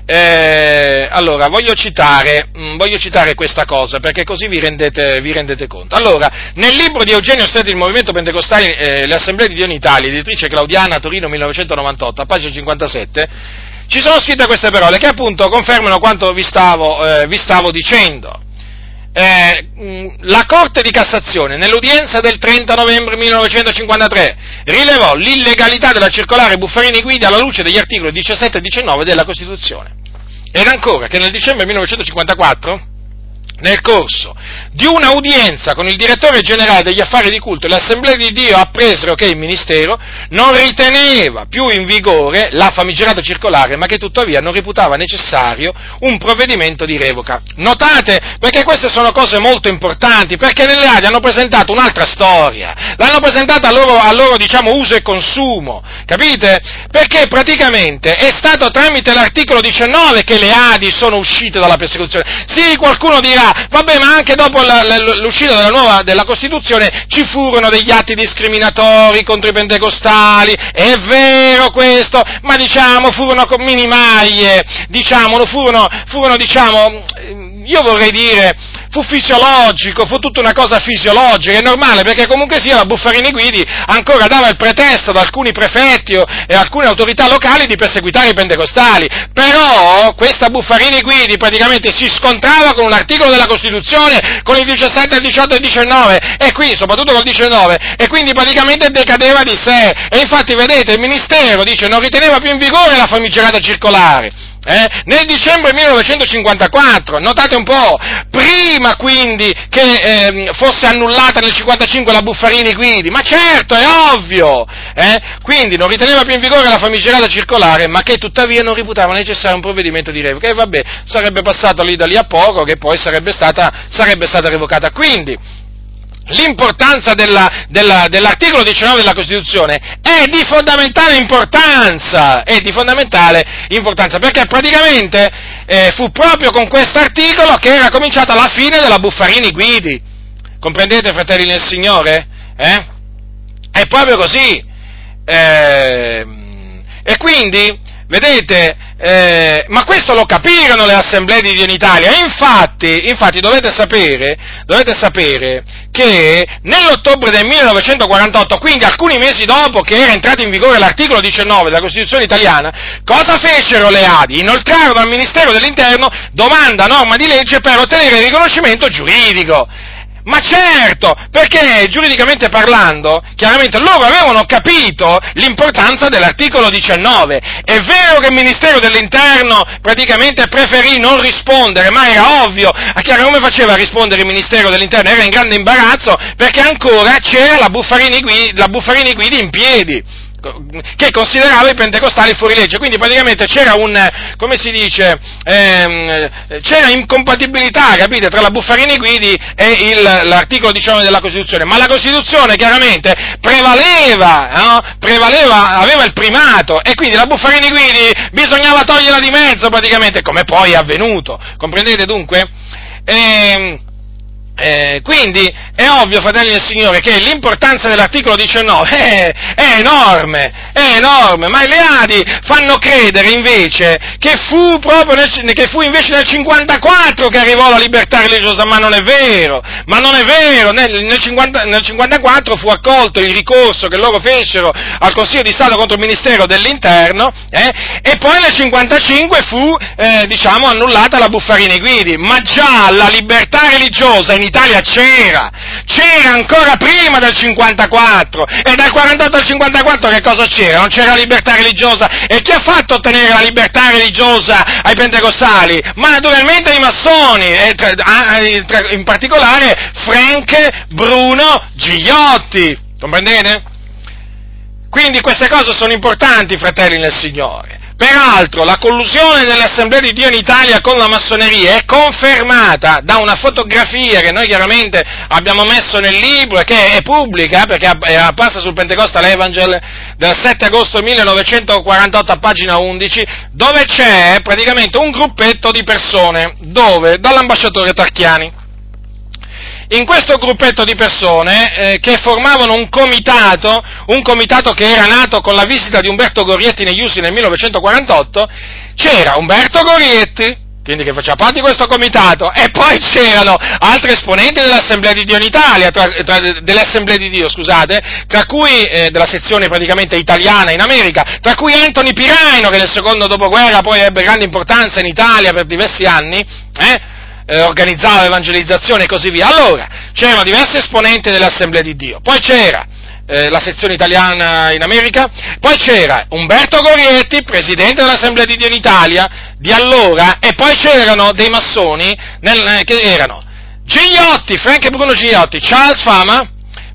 eh, allora, voglio citare, mh, mm, voglio citare, questa cosa perché così vi rendete, vi rendete, conto. Allora, nel libro di Eugenio Stretti, Il movimento pentecostale, eh, le assemblee di Dio in Italia, editrice Claudiana, Torino 1998, a pagina 57, ci sono scritte queste parole che appunto confermano quanto vi stavo, eh, vi stavo dicendo eh, mm, la Corte di Cassazione nell'udienza del 30 novembre 1953 rilevò l'illegalità della circolare Buffarini Guidi alla luce degli articoli 17 e 19 della Costituzione. Ed ancora che nel dicembre 1954 nel corso di un'audienza con il direttore generale degli affari di culto, l'Assemblea di Dio appresero che il Ministero non riteneva più in vigore la famigerata circolare, ma che tuttavia non reputava necessario un provvedimento di revoca. Notate, perché queste sono cose molto importanti, perché nelle ADI hanno presentato un'altra storia, l'hanno presentata a loro, a loro diciamo, uso e consumo, capite? Perché praticamente è stato tramite l'articolo 19 che le ADI sono uscite dalla persecuzione. Sì, qualcuno dirà, vabbè, ma anche dopo la, la, l'uscita della nuova della Costituzione ci furono degli atti discriminatori contro i pentecostali, è vero questo, ma diciamo furono minimaglie, diciamo, furono, furono diciamo, io vorrei dire, fu fisiologico, fu tutta una cosa fisiologica, è normale, perché comunque sia la Buffarini Guidi ancora dava il pretesto ad alcuni prefetti e alcune autorità locali di perseguitare i pentecostali, però questa Buffarini Guidi praticamente si scontrava con un articolo della Costituzione, con il 17, il 18 e il 19, e qui, soprattutto col 19, e quindi praticamente decadeva di sé, e infatti vedete, il Ministero dice non riteneva più in vigore la famigerata circolare, eh? Nel dicembre 1954, notate un po', prima quindi che eh, fosse annullata nel 1955 la Buffarini Guidi, ma certo, è ovvio, eh? quindi non riteneva più in vigore la famigerata circolare, ma che tuttavia non riputava necessario un provvedimento di revoca, e vabbè, sarebbe passato lì da lì a poco, che poi sarebbe stata, sarebbe stata revocata. Quindi, l'importanza della, della, dell'articolo 19 della Costituzione è di fondamentale importanza, è di fondamentale importanza, perché praticamente eh, fu proprio con questo articolo che era cominciata la fine della Buffarini Guidi. Comprendete, fratelli nel Signore? Eh? È proprio così. Eh, e quindi, vedete, eh, ma questo lo capirono le assemblee di Dio in Italia. Infatti, infatti dovete, sapere, dovete sapere che nell'ottobre del 1948, quindi alcuni mesi dopo che era entrato in vigore l'articolo 19 della Costituzione italiana, cosa fecero le ADI? Inoltrarono al Ministero dell'Interno domanda norma di legge per ottenere il riconoscimento giuridico. Ma certo, perché giuridicamente parlando, chiaramente loro avevano capito l'importanza dell'articolo 19. È vero che il Ministero dell'Interno praticamente preferì non rispondere, ma era ovvio. A chiaro come faceva a rispondere il Ministero dell'Interno? Era in grande imbarazzo perché ancora c'era la Buffarini Guidi, la Buffarini Guidi in piedi che considerava i pentecostali fuori legge, quindi praticamente c'era un, come si dice, ehm, c'era incompatibilità, capite, tra la Buffarini Guidi e il, l'articolo 19 della Costituzione, ma la Costituzione chiaramente prevaleva, no? prevaleva, aveva il primato e quindi la Buffarini Guidi bisognava toglierla di mezzo praticamente, come poi è avvenuto, comprendete dunque? Ehm, eh, quindi è ovvio, fratelli del Signore, che l'importanza dell'articolo 19 è, è, enorme, è enorme, ma le Adi fanno credere invece che fu, nel, che fu invece nel 54 che arrivò la libertà religiosa, ma non è vero, ma non è vero, nel, nel, 50, nel 54 fu accolto il ricorso che loro fecero al Consiglio di Stato contro il Ministero dell'Interno eh, e poi nel 55 fu, eh, diciamo, annullata la Buffarini Guidi, ma già la libertà religiosa in Italia c'era, c'era ancora prima del 54 e dal 48 al 54 che cosa c'era? Non c'era libertà religiosa e chi ha fatto ottenere la libertà religiosa ai pentecostali? Ma naturalmente i massoni, tra, in particolare Frank Bruno Gigliotti, comprendete? Quindi queste cose sono importanti, fratelli nel Signore. Peraltro la collusione delle assemblee di Dio in Italia con la massoneria è confermata da una fotografia che noi chiaramente abbiamo messo nel libro e che è pubblica perché è apparsa sul Pentecostal Evangel del 7 agosto 1948 a pagina 11 dove c'è praticamente un gruppetto di persone dove? Dall'ambasciatore Tarchiani in questo gruppetto di persone eh, che formavano un comitato, un comitato che era nato con la visita di Umberto Gorietti negli USA nel 1948, c'era Umberto Gorietti, quindi che faceva parte di questo comitato, e poi c'erano altri esponenti dell'Assemblea di Dio in Italia, tra, tra, delle Assemblee di Dio, scusate, tra cui, eh, della sezione praticamente italiana in America, tra cui Anthony Piraino, che nel secondo dopoguerra poi ebbe grande importanza in Italia per diversi anni, eh, eh, organizzava evangelizzazione e così via. Allora, c'erano diversi esponenti dell'Assemblea di Dio, poi c'era eh, la sezione italiana in America, poi c'era Umberto Gorietti, presidente dell'Assemblea di Dio in Italia, di allora, e poi c'erano dei massoni nel, eh, che erano Gigliotti, Frank e Bruno Gigliotti, Charles Fama,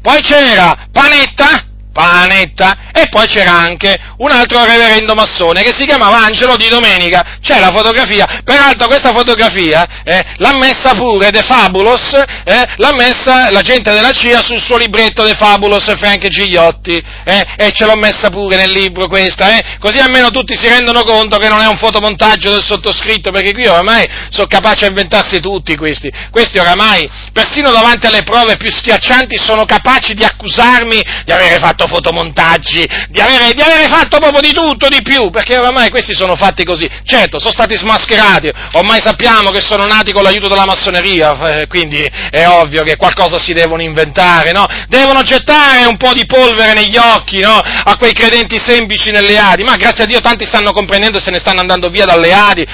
poi c'era Panetta, Panetta, e poi c'era anche un altro reverendo massone che si chiamava Angelo di Domenica, c'è la fotografia, peraltro questa fotografia eh, l'ha messa pure De Fabulous, eh, l'ha messa la gente della CIA sul suo libretto De Fabulous Frank Gigliotti, eh, e ce l'ho messa pure nel libro questa, eh, così almeno tutti si rendono conto che non è un fotomontaggio del sottoscritto, perché qui oramai sono capaci a inventarsi tutti questi, questi oramai, persino davanti alle prove più schiaccianti, sono capaci di accusarmi di avere fatto fotomontaggi di avere, di avere fatto proprio di tutto, di più, perché oramai questi sono fatti così. Certo, sono stati smascherati, ormai sappiamo che sono nati con l'aiuto della massoneria, eh, quindi è ovvio che qualcosa si devono inventare, no? Devono gettare un po' di polvere negli occhi, no? A quei credenti semplici nelle Adi, ma grazie a Dio tanti stanno comprendendo e se ne stanno andando via dalle Adi,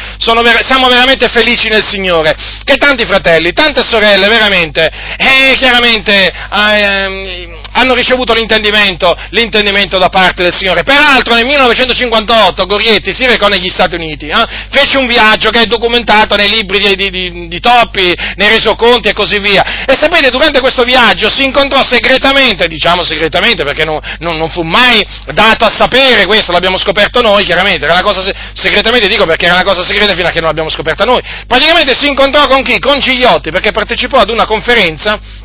ver- siamo veramente felici nel Signore, che tanti fratelli, tante sorelle, veramente, eh, chiaramente, eh, hanno ricevuto l'intendimento, l'intendimento, da parte del Signore. Peraltro nel 1958 Gorietti si recò negli Stati Uniti, eh, fece un viaggio che è documentato nei libri di, di, di, di Toppi, nei resoconti e così via. E sapete, durante questo viaggio si incontrò segretamente, diciamo segretamente perché non, non, non fu mai dato a sapere questo, l'abbiamo scoperto noi, chiaramente, era una cosa se- segretamente dico perché era una cosa segreta fino a che non l'abbiamo scoperta noi. Praticamente si incontrò con chi? Con Gigliotti, perché partecipò ad una conferenza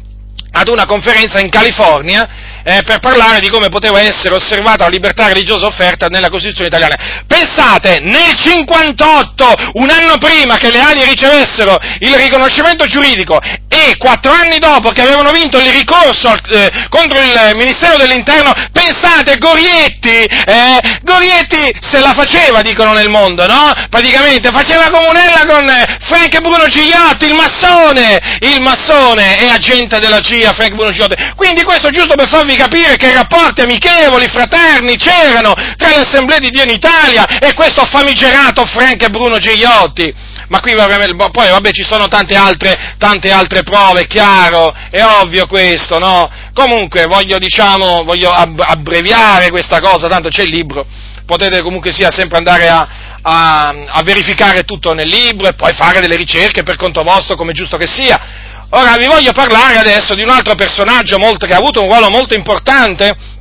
ad una conferenza in California eh, per parlare di come poteva essere osservata la libertà religiosa offerta nella Costituzione italiana. Pensate, nel 58, un anno prima che le ali ricevessero il riconoscimento giuridico e quattro anni dopo che avevano vinto il ricorso eh, contro il Ministero dell'Interno, pensate, Gorietti, eh, Gorietti se la faceva, dicono nel mondo, no? Praticamente faceva comunella con eh, Frank Bruno Gigliotti, il massone, il massone e agente della CIA, Frank Bruno Gigliotti. Quindi questo giusto per farvi farvi capire che rapporti amichevoli, fraterni c'erano tra le assemblee di Dio in Italia e questo famigerato Frank e Bruno Gigliotti. Ma qui poi vabbè ci sono tante altre, tante altre prove, è chiaro, è ovvio questo, no? Comunque voglio, diciamo, voglio abbreviare questa cosa, tanto c'è il libro, potete comunque sia sempre andare a, a, a verificare tutto nel libro e poi fare delle ricerche per conto vostro come giusto che sia Ora vi voglio parlare adesso di un altro personaggio molto, che ha avuto un ruolo molto importante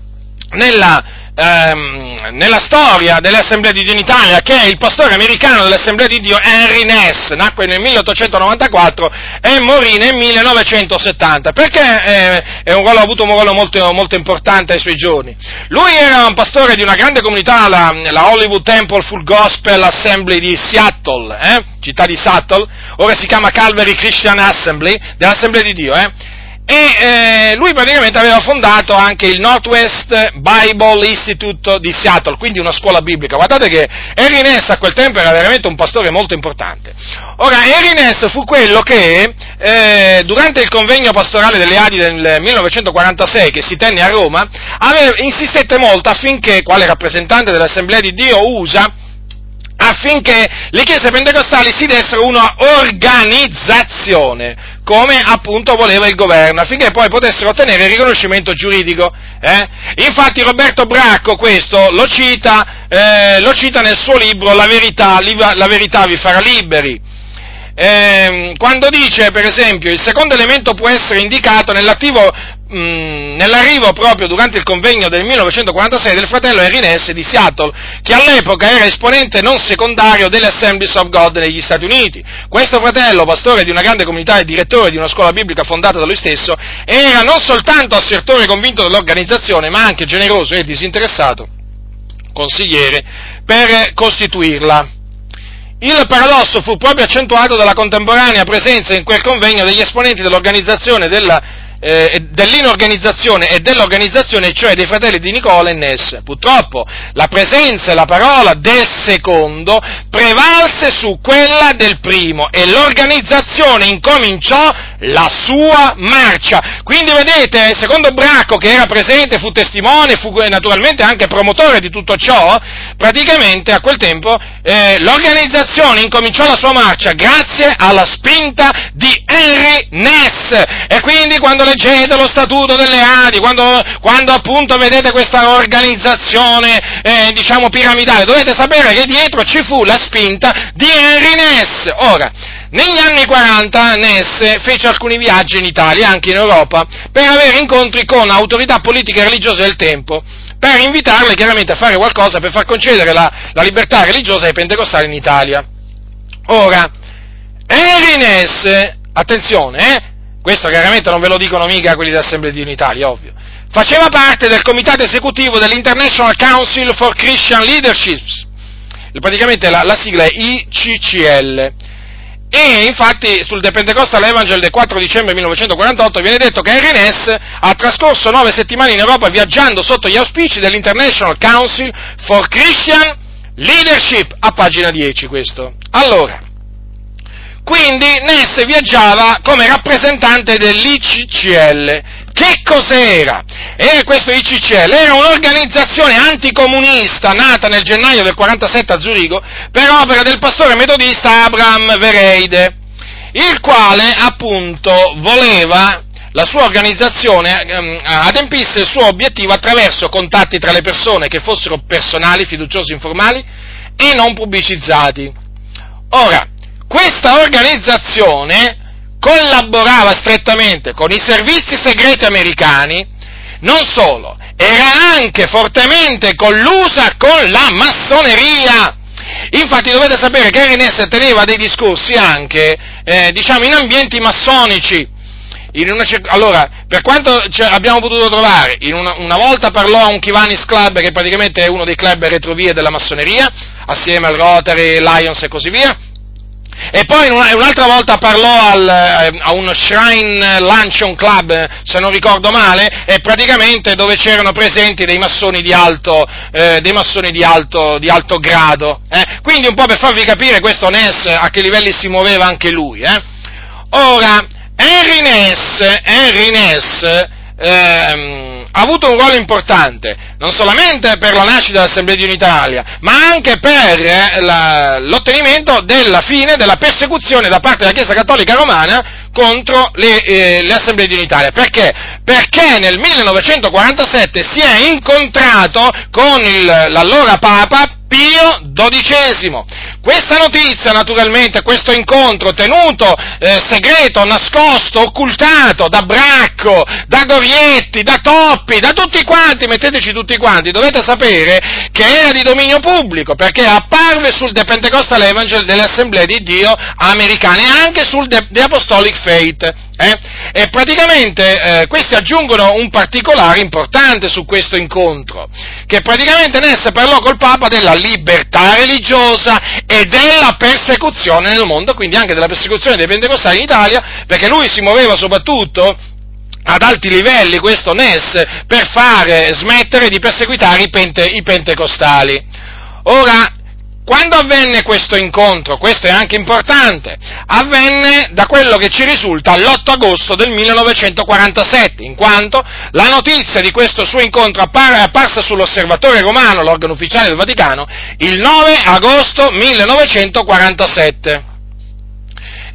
nella, ehm, nella storia delle Assemblee di Dio in Italia, che è il pastore americano dell'Assemblea di Dio Henry Ness, nacque nel 1894 e morì nel 1970, perché eh, ruolo, ha avuto un ruolo molto, molto, importante ai suoi giorni. Lui era un pastore di una grande comunità, la, la Hollywood Temple Full Gospel Assembly di Seattle, eh, città di Seattle, ora si chiama Calvary Christian Assembly, dell'Assemblea di Dio, eh, e eh, lui praticamente aveva fondato anche il Northwest Bible Institute di Seattle, quindi una scuola biblica. Guardate che Henry Ness a quel tempo era veramente un pastore molto importante. Ora, Henry Ness fu quello che eh, durante il convegno pastorale delle Adi del 1946 che si tenne a Roma, aveva, insistette molto affinché, quale rappresentante dell'Assemblea di Dio USA, affinché le chiese pentecostali si dessero una organizzazione, come appunto voleva il governo, affinché poi potessero ottenere il riconoscimento giuridico. Eh? Infatti Roberto Bracco questo lo cita, eh, lo cita nel suo libro La verità, la verità vi farà liberi. Eh, quando dice, per esempio, il secondo elemento può essere indicato nell'attivo mh, nell'arrivo proprio durante il convegno del 1946 del fratello Henry Ness di Seattle, che all'epoca era esponente non secondario delle Assemblies of God negli Stati Uniti. Questo fratello, pastore di una grande comunità e direttore di una scuola biblica fondata da lui stesso, era non soltanto assertore convinto dell'organizzazione, ma anche generoso e disinteressato consigliere per costituirla. Il paradosso fu proprio accentuato dalla contemporanea presenza in quel convegno degli esponenti dell'organizzazione della eh, dell'inorganizzazione e dell'organizzazione, cioè dei fratelli di Nicola e Ness. Purtroppo la presenza e la parola del secondo prevalse su quella del primo e l'organizzazione incominciò la sua marcia. Quindi vedete, secondo Bracco che era presente, fu testimone, fu naturalmente anche promotore di tutto ciò, praticamente a quel tempo eh, l'organizzazione incominciò la sua marcia grazie alla spinta di Henry Ness. E quindi quando leggete lo statuto delle Adi, quando, quando appunto vedete questa organizzazione, eh, diciamo, piramidale, dovete sapere che dietro ci fu la spinta di Henry Ness. Ora, negli anni 40 Ness fece alcuni viaggi in Italia, anche in Europa, per avere incontri con autorità politiche e religiose del tempo, per invitarle chiaramente a fare qualcosa per far concedere la, la libertà religiosa ai pentecostali in Italia. Ora, Henry Ness, attenzione, eh, questo chiaramente non ve lo dicono mica quelli dell'Assemblea di Unitalia, ovvio. Faceva parte del comitato esecutivo dell'International Council for Christian Leadership, praticamente la, la sigla è ICCL, E infatti sul The Pentecostal Evangel del 4 dicembre 1948 viene detto che Ness ha trascorso nove settimane in Europa viaggiando sotto gli auspici dell'International Council for Christian Leadership, a pagina 10 questo. Allora, quindi Ness viaggiava come rappresentante dell'ICCL. Che cos'era? E questo ICCL era un'organizzazione anticomunista nata nel gennaio del 47 a Zurigo per opera del pastore metodista Abraham Vereide, il quale appunto voleva la sua organizzazione ehm, adempisse il suo obiettivo attraverso contatti tra le persone che fossero personali, fiduciosi, informali e non pubblicizzati. Ora, questa organizzazione collaborava strettamente con i servizi segreti americani, non solo, era anche fortemente collusa con la massoneria. Infatti dovete sapere che Ernest teneva dei discorsi anche, eh, diciamo, in ambienti massonici. In una, allora, per quanto abbiamo potuto trovare, una, una, volta parlò a un Kivanis Club, che praticamente è uno dei club retrovie della massoneria, assieme al Rotary, Lions e così via, e poi un'altra volta parlò al, eh, a uno Shrine Luncheon Club, se non ricordo male, e praticamente dove c'erano presenti dei massoni di alto, eh, massoni di alto, di alto grado. Eh. Quindi un po' per farvi capire questo Ness a che livelli si muoveva anche lui. Eh. Ora, Henry Ness, Henry Ness ehm, ha avuto un ruolo importante, non solamente per la nascita dell'Assemblea di Unitalia, ma anche per eh, la, l'ottenimento della fine della persecuzione da parte della Chiesa Cattolica Romana contro le, eh, le Assemblee di Unitalia. Perché? Perché nel 1947 si è incontrato con il, l'allora Papa Pio XII questa notizia, naturalmente, questo incontro tenuto eh, segreto, nascosto, occultato da Bracco, da Gorietti, da Toppi, da tutti quanti, metteteci tutti quanti, dovete sapere che era di dominio pubblico, perché apparve sul The Pentecostal Evangel delle Assemblee di Dio americane e anche sul The, The Apostolic Faith. Eh? E praticamente eh, questi aggiungono un particolare importante su questo incontro, che praticamente Ness parlò col Papa della libertà religiosa e della persecuzione nel mondo, quindi anche della persecuzione dei pentecostali in Italia, perché lui si muoveva soprattutto ad alti livelli, questo Ness, per fare smettere di perseguitare i, pente, i pentecostali. Ora, quando avvenne questo incontro, questo è anche importante, avvenne da quello che ci risulta l'8 agosto del 1947, in quanto la notizia di questo suo incontro è apparsa sull'Osservatore Romano, l'organo ufficiale del Vaticano, il 9 agosto 1947.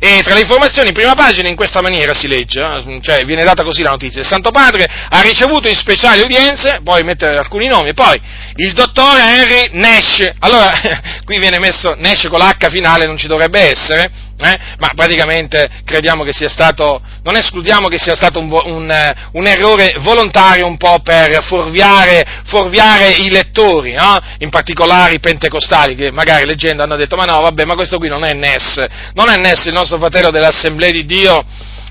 E tra le informazioni in prima pagina in questa maniera si legge, eh, cioè viene data così la notizia. Il Santo Padre ha ricevuto in speciali udienze, poi mette alcuni nomi, poi il dottore Henry Nash, allora qui viene messo Nash con l'H finale, non ci dovrebbe essere, eh? ma praticamente crediamo che sia stato, non escludiamo che sia stato un, un, un errore volontario un po' per fuorviare, fuorviare i lettori, no? in particolare i pentecostali, che magari leggendo hanno detto ma no, vabbè, ma questo qui non è Ness, non è Ness il nostro fratello dell'Assemblea di Dio,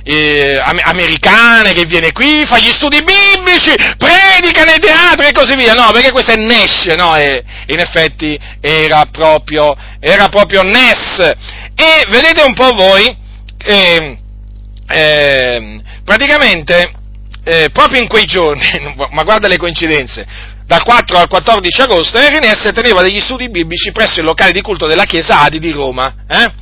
eh, americane che viene qui, fa gli studi biblici, predica nei teatri e così via, no, perché questo è Nash, no, e in effetti era proprio, era proprio Ness. E vedete un po' voi, eh, eh, praticamente, eh, proprio in quei giorni, ma guarda le coincidenze, dal 4 al 14 agosto, Henry Ness teneva degli studi biblici presso il locale di culto della chiesa Adi di Roma, eh?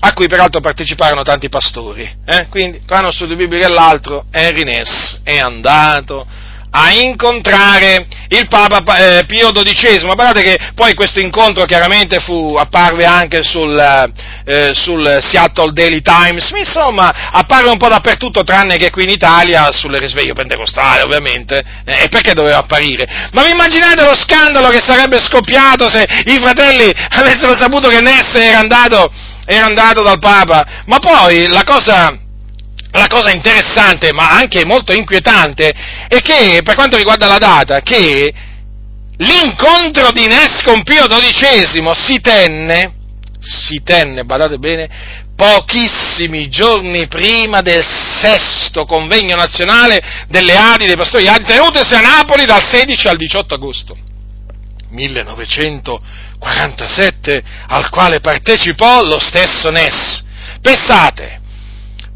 a cui peraltro parteciparono tanti pastori. Eh? Quindi, tra uno studio biblico e l'altro, Henry Ness è andato a incontrare il Papa eh, Pio XII. Guardate che poi questo incontro chiaramente fu, apparve anche sul, eh, sul, Seattle Daily Times, insomma apparve un po' dappertutto tranne che qui in Italia sul risveglio pentecostale ovviamente. Eh, e perché doveva apparire? Ma vi immaginate lo scandalo che sarebbe scoppiato se i fratelli avessero saputo che Ness era andato, era andato dal Papa? Ma poi la cosa la cosa interessante, ma anche molto inquietante, è che, per quanto riguarda la data, che l'incontro di Ness con Pio XII si tenne, si tenne, badate bene, pochissimi giorni prima del sesto convegno nazionale delle Adi, dei pastori Adi, tenutesi a Napoli dal 16 al 18 agosto 1947, al quale partecipò lo stesso Ness. Pensate,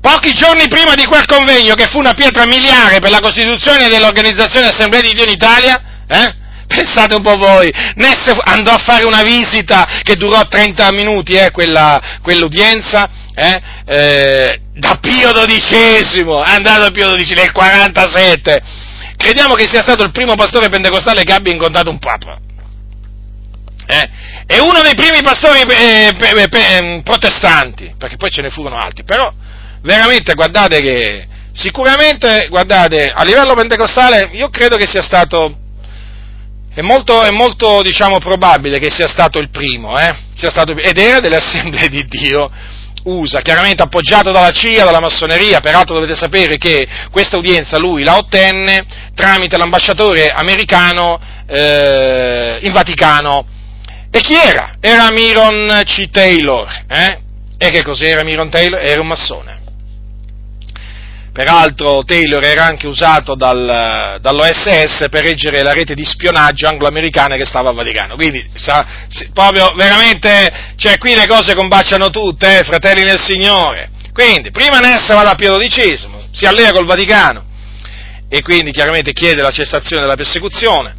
pochi giorni prima di quel convegno, che fu una pietra miliare per la costituzione dell'Organizzazione Assemblea di Dio in Italia, eh? Pensate un po' voi, Ness andò a fare una visita che durò 30 minuti, eh, quella, quell'udienza, eh, eh, da Pio XII, è andato a Pio XII nel 47. Crediamo che sia stato il primo pastore pentecostale che abbia incontrato un papa. Eh? È uno dei primi pastori eh, protestanti, perché poi ce ne furono altri, però veramente guardate che sicuramente, guardate, a livello pentecostale io credo che sia stato è molto, è molto diciamo, probabile che sia stato il primo, eh? stato, ed era delle assemblee di Dio USA, chiaramente appoggiato dalla CIA, dalla massoneria, peraltro dovete sapere che questa udienza lui la ottenne tramite l'ambasciatore americano eh, in Vaticano. E chi era? Era Miron C. Taylor. Eh? E che cos'era Miron Taylor? Era un massone. Peraltro Taylor era anche usato dal, dall'OSS per reggere la rete di spionaggio anglo-americana che stava a Vaticano. Quindi, sa, proprio veramente, cioè qui le cose combaciano tutte, eh, fratelli nel Signore. Quindi, prima Nessa va da Pio XII, si allea col Vaticano e quindi chiaramente chiede la cessazione della persecuzione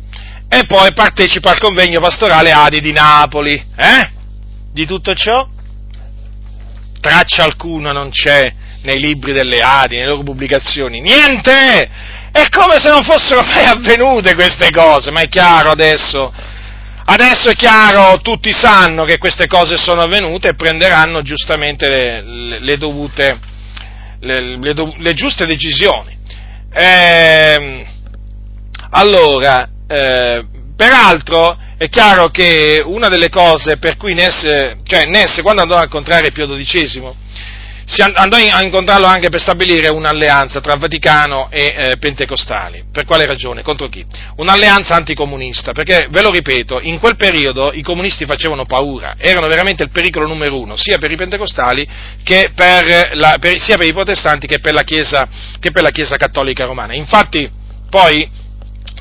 e poi partecipa al convegno pastorale Adi di Napoli. Eh? Di tutto ciò? Traccia alcuna non c'è nei libri delle Adi, nelle loro pubblicazioni, niente! È come se non fossero mai avvenute queste cose, ma è chiaro adesso, adesso è chiaro, tutti sanno che queste cose sono avvenute e prenderanno giustamente le, le, le dovute, le, le, giuste decisioni. Eh, allora, eh, peraltro è chiaro che una delle cose per cui Ness, cioè Ness quando andò a incontrare Pio XII, andò a incontrarlo anche per stabilire un'alleanza tra Vaticano e eh, Pentecostali. Per quale ragione? Contro chi? Un'alleanza anticomunista, perché, ve lo ripeto, in quel periodo i comunisti facevano paura, erano veramente il pericolo numero uno, sia per i pentecostali per la, per, sia per i protestanti che per, Chiesa, che per la Chiesa cattolica romana. Infatti, poi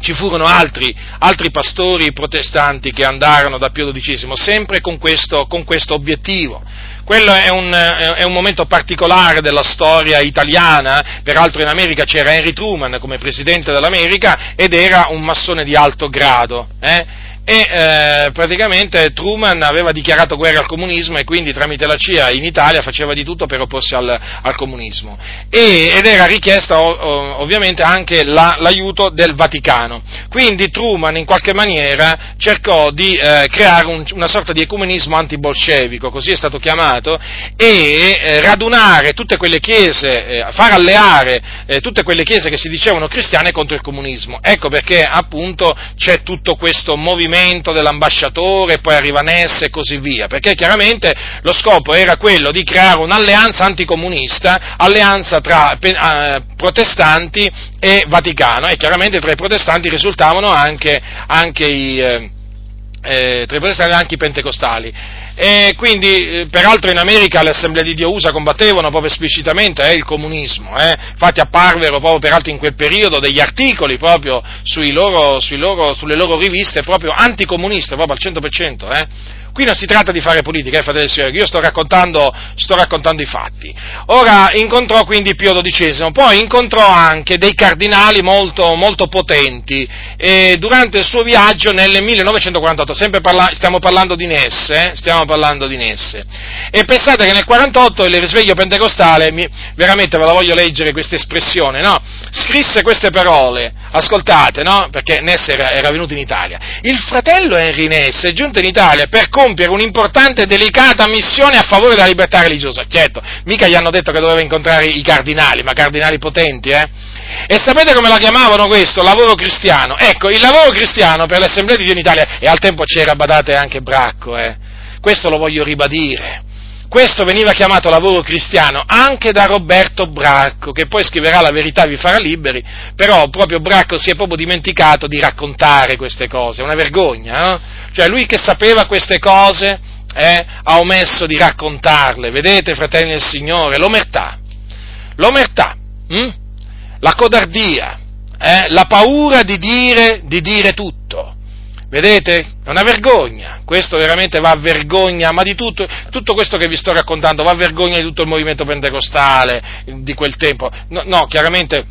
ci furono altri, altri, pastori protestanti che andarono da Pio XII, sempre con questo, con questo obiettivo. Quello è un, è un, momento particolare della storia italiana, peraltro in America c'era Henry Truman come presidente dell'America ed era un massone di alto grado. Eh? E eh, praticamente Truman aveva dichiarato guerra al comunismo e quindi tramite la CIA in Italia faceva di tutto per opporsi al, al comunismo e, ed era richiesta ovviamente anche la, l'aiuto del Vaticano. Quindi Truman in qualche maniera cercò di eh, creare un, una sorta di ecumenismo antibolscevico, così è stato chiamato, e eh, radunare tutte quelle chiese, eh, far alleare eh, tutte quelle chiese che si dicevano cristiane contro il comunismo. Ecco perché appunto c'è tutto questo movimento movimento dell'ambasciatore, poi arriva Ness e così via, perché chiaramente lo scopo era quello di creare un'alleanza anticomunista, alleanza tra eh, protestanti e Vaticano, e chiaramente tra i protestanti risultavano anche, anche i... Eh, eh, tra i protestanti anche i pentecostali. E quindi, eh, peraltro in America le assemblee di Dio USA combattevano proprio esplicitamente eh, il comunismo, eh. infatti apparvero proprio peraltro in quel periodo degli articoli proprio loro, loro, sulle loro riviste proprio anticomuniste, proprio al 100%. Eh. Qui non si tratta di fare politica, eh, fratelli e signori, io sto raccontando, sto raccontando, i fatti. Ora incontrò quindi Pio XII, poi incontrò anche dei cardinali molto, molto potenti e durante il suo viaggio nel 1948, sempre parla, stiamo parlando di Nesse, eh, stiamo parlando di Nesse. E pensate che nel 1948 il risveglio pentecostale, mi, veramente ve la voglio leggere questa espressione, no? Scrisse queste parole, ascoltate, no? Perché Nesse era, era venuto in Italia. Il fratello Henry Nesse è giunto in Italia per compiere un'importante e delicata missione a favore della libertà religiosa. Certo, mica gli hanno detto che doveva incontrare i cardinali, ma cardinali potenti, eh? E sapete come la chiamavano questo? Lavoro cristiano. Ecco, il lavoro cristiano per l'Assemblea di Dio in Italia, e al tempo c'era, badate, anche Bracco, eh? Questo lo voglio ribadire. Questo veniva chiamato lavoro cristiano anche da Roberto Bracco, che poi scriverà La verità vi farà liberi, però proprio Bracco si è proprio dimenticato di raccontare queste cose, una vergogna, no? Cioè lui che sapeva queste cose eh, ha omesso di raccontarle, vedete fratelli del Signore, l'omertà, l'omertà, hm? la codardia, eh, la paura di dire, di dire tutto, vedete? È una vergogna, questo veramente va a vergogna, ma di tutto, tutto questo che vi sto raccontando va a vergogna di tutto il movimento pentecostale di quel tempo. No, no chiaramente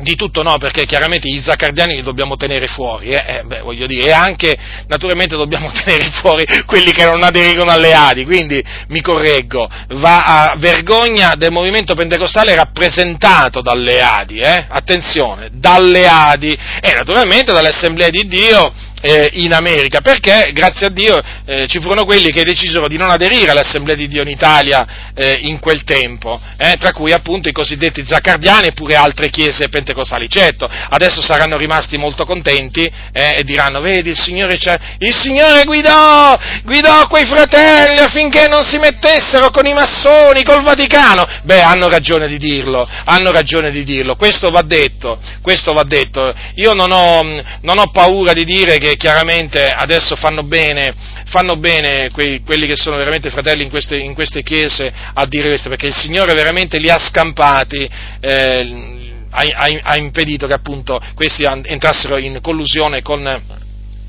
di tutto no, perché chiaramente gli zaccardiani li dobbiamo tenere fuori, eh? Eh, beh, dire, e anche naturalmente dobbiamo tenere fuori quelli che non aderirono alle Adi, quindi mi correggo, va a vergogna del movimento pentecostale rappresentato dalle Adi, eh? attenzione, dalle Adi e naturalmente dall'Assemblea di Dio eh, in America, perché grazie a Dio eh, ci furono quelli che decisero di non aderire all'Assemblea di Dio in Italia eh, in quel tempo, eh, tra cui appunto i cosiddetti zaccardiani e pure altre chiese pentecostali. Certo, adesso saranno rimasti molto contenti eh, e diranno, vedi, il Signore, il Signore guidò, guidò quei fratelli affinché non si mettessero con i massoni, col Vaticano. Beh, hanno ragione di dirlo, hanno ragione di dirlo, questo va detto, questo va detto. Io non ho, non ho paura di dire che chiaramente adesso fanno bene, fanno bene quei, quelli che sono veramente fratelli in queste, in queste, chiese a dire questo, perché il Signore veramente li ha scampati. Eh, ha, ha, impedito che appunto questi entrassero in collusione con,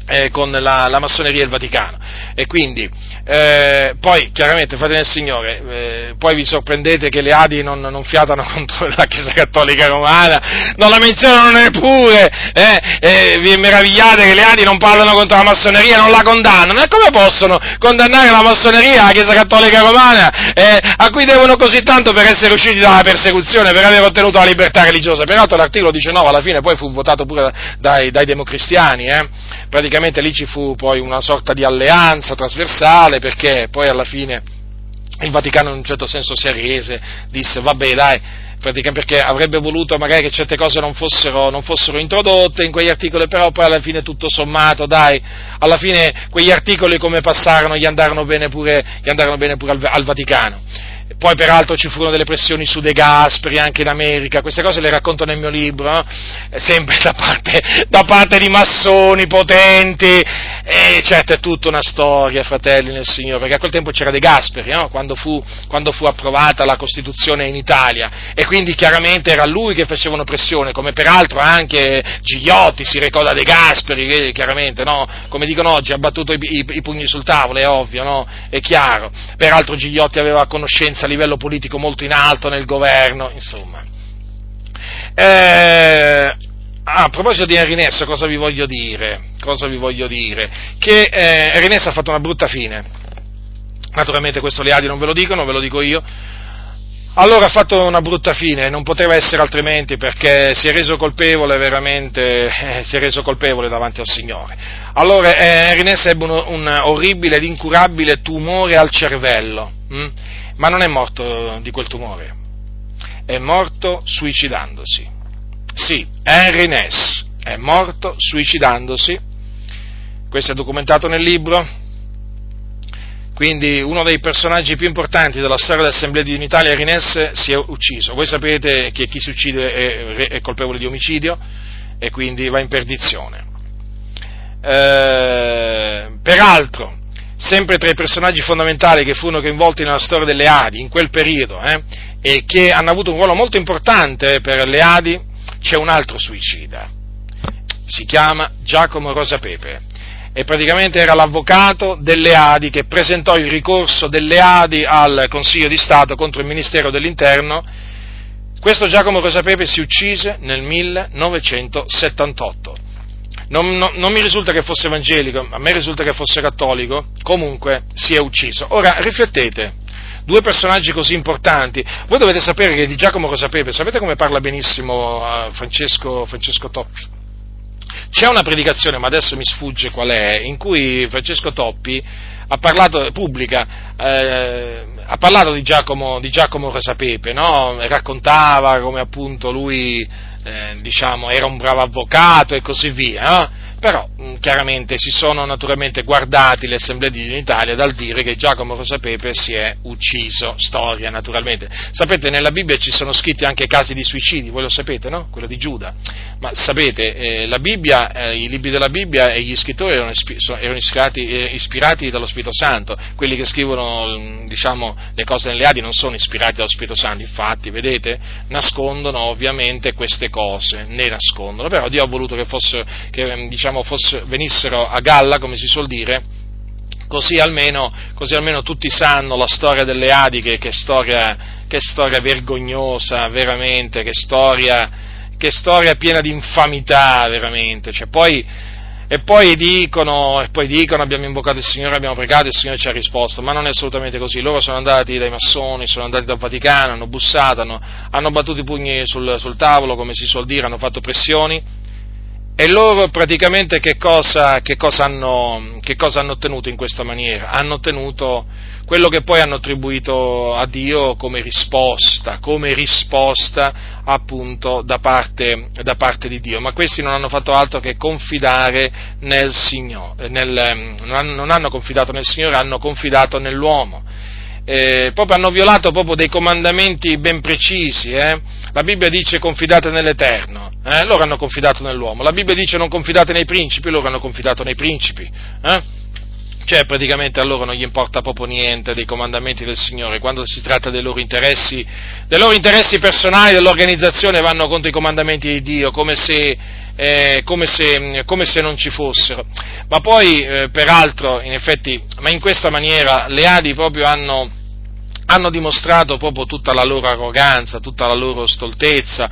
eh, con la, la, massoneria il Vaticano. E quindi, eh, poi chiaramente, fratelli del Signore, eh, poi vi sorprendete che le Adi non, non, fiatano contro la Chiesa Cattolica Romana, non la menzionano neppure, eh, vi meravigliate che le Adi non parlano contro la massoneria, non la condannano, e come possono condannare la massoneria, la Chiesa Cattolica Romana, eh, a cui devono così tanto per essere usciti dalla persecuzione, per aver ottenuto la libertà religiosa? Peraltro l'articolo 19 alla fine poi fu votato pure dai, dai democristiani, eh? Praticamente lì ci fu poi una sorta di alleanza trasversale perché poi alla fine il Vaticano in un certo senso si arrese, disse vabbè dai, perché avrebbe voluto magari che certe cose non fossero, non fossero, introdotte in quegli articoli, però poi alla fine tutto sommato, dai, alla fine quegli articoli come passarono gli andarono bene pure, andarono bene pure al, al Vaticano. Poi peraltro ci furono delle pressioni su De Gasperi anche in America, queste cose le racconto nel mio libro, no? sempre da parte, da parte, di massoni potenti, e certo è tutta una storia, fratelli nel Signore, perché a quel tempo c'era De Gasperi, no? quando, fu, quando, fu, approvata la Costituzione in Italia, e quindi chiaramente era lui che facevano pressione, come peraltro anche Gigliotti si recò da De Gasperi, chiaramente, no? come dicono oggi, ha battuto i, i, i pugni sul tavolo, è ovvio, no? è chiaro, peraltro Gigliotti aveva conoscenza livello politico molto in alto nel governo, insomma. Eh, a proposito di Henry Ness, cosa vi voglio dire? Vi voglio dire? Che eh, Henry Ness ha fatto una brutta fine. Naturalmente questo le Adi non ve lo dicono, ve lo dico io. Allora ha fatto una brutta fine, non poteva essere altrimenti perché si è reso colpevole veramente, eh, si è reso colpevole davanti al Signore. Allora eh, Henry Ness ebbe un, un orribile ed incurabile tumore al cervello. Hm? ma non è morto di quel tumore, è morto suicidandosi. Sì, Henry Ness è morto suicidandosi, questo è documentato nel libro, quindi uno dei personaggi più importanti della storia dell'Assemblea di Unitalia, Henry Ness, si è ucciso. Voi sapete che chi si uccide è, è colpevole di omicidio e quindi va in perdizione. Eh, peraltro, sempre tra i personaggi fondamentali che furono coinvolti nella storia delle Adi in quel periodo eh, e che hanno avuto un ruolo molto importante per le Adi, c'è un altro suicida. Si chiama Giacomo Rosapepe e praticamente era l'avvocato delle Adi che presentò il ricorso delle Adi al Consiglio di Stato contro il Ministero dell'Interno. Questo Giacomo Rosapepe si uccise nel 1978 non, non, non, mi risulta che fosse evangelico, a me risulta che fosse cattolico, comunque si è ucciso. Ora riflettete, due personaggi così importanti, voi dovete sapere che di Giacomo Rosapepe, sapete come parla benissimo uh, Francesco, Francesco Toppi? C'è una predicazione, ma adesso mi sfugge qual è, in cui Francesco Toppi ha parlato, pubblica, eh, ha parlato di Giacomo, di Giacomo Rosapepe, no? raccontava come appunto lui eh, diciamo, era un bravo avvocato e così via, eh? Però mm, chiaramente si sono naturalmente guardati le assemblee di Italia dal dire che Giacomo Rosapepe si è ucciso, storia naturalmente. Sapete, nella Bibbia ci sono scritti anche casi di suicidi, voi lo sapete, no? Quello di Giuda. Ma sapete, eh, la Bibbia, eh, i libri della Bibbia e gli scrittori erano, ispi- erano ispirati, eh, ispirati, dallo Spirito Santo, quelli che scrivono mm, diciamo, le cose nelle Adi non sono ispirati dallo Spirito Santo, infatti, vedete, nascondono ovviamente queste cose, ne nascondono, però Dio ha voluto che fosse, che, mm, diciamo, diciamo, fosse, venissero a galla, come si suol dire, così almeno, così almeno tutti sanno la storia delle Adiche, che storia, che storia vergognosa, veramente, che storia, che storia piena di infamità, veramente. Cioè, poi, e poi dicono, e poi dicono abbiamo invocato il Signore, abbiamo pregato, il Signore ci ha risposto, ma non è assolutamente così. Loro sono andati dai massoni, sono andati dal Vaticano, hanno bussato, hanno, hanno battuto i pugni sul, sul tavolo, come si suol dire, hanno fatto pressioni e loro praticamente che cosa, che, cosa hanno, che cosa, hanno, ottenuto in questa maniera? Hanno ottenuto quello che poi hanno attribuito a Dio come risposta, come risposta appunto da parte, da parte di Dio. Ma questi non hanno fatto altro che confidare nel Signore, nel, non hanno confidato nel Signore, hanno confidato nell'uomo eh, proprio hanno violato proprio dei comandamenti ben precisi. Eh? La Bibbia dice confidate nell'Eterno, eh? loro hanno confidato nell'uomo. La Bibbia dice non confidate nei principi, loro hanno confidato nei principi. Eh? Cioè, praticamente a loro non gli importa proprio niente dei comandamenti del Signore, quando si tratta dei loro interessi, dei loro interessi personali, dell'organizzazione, vanno contro i comandamenti di Dio, come se, eh, come se, come se non ci fossero. Ma poi, eh, peraltro, in effetti, ma in questa maniera le Adi proprio hanno, hanno dimostrato proprio tutta la loro arroganza, tutta la loro stoltezza,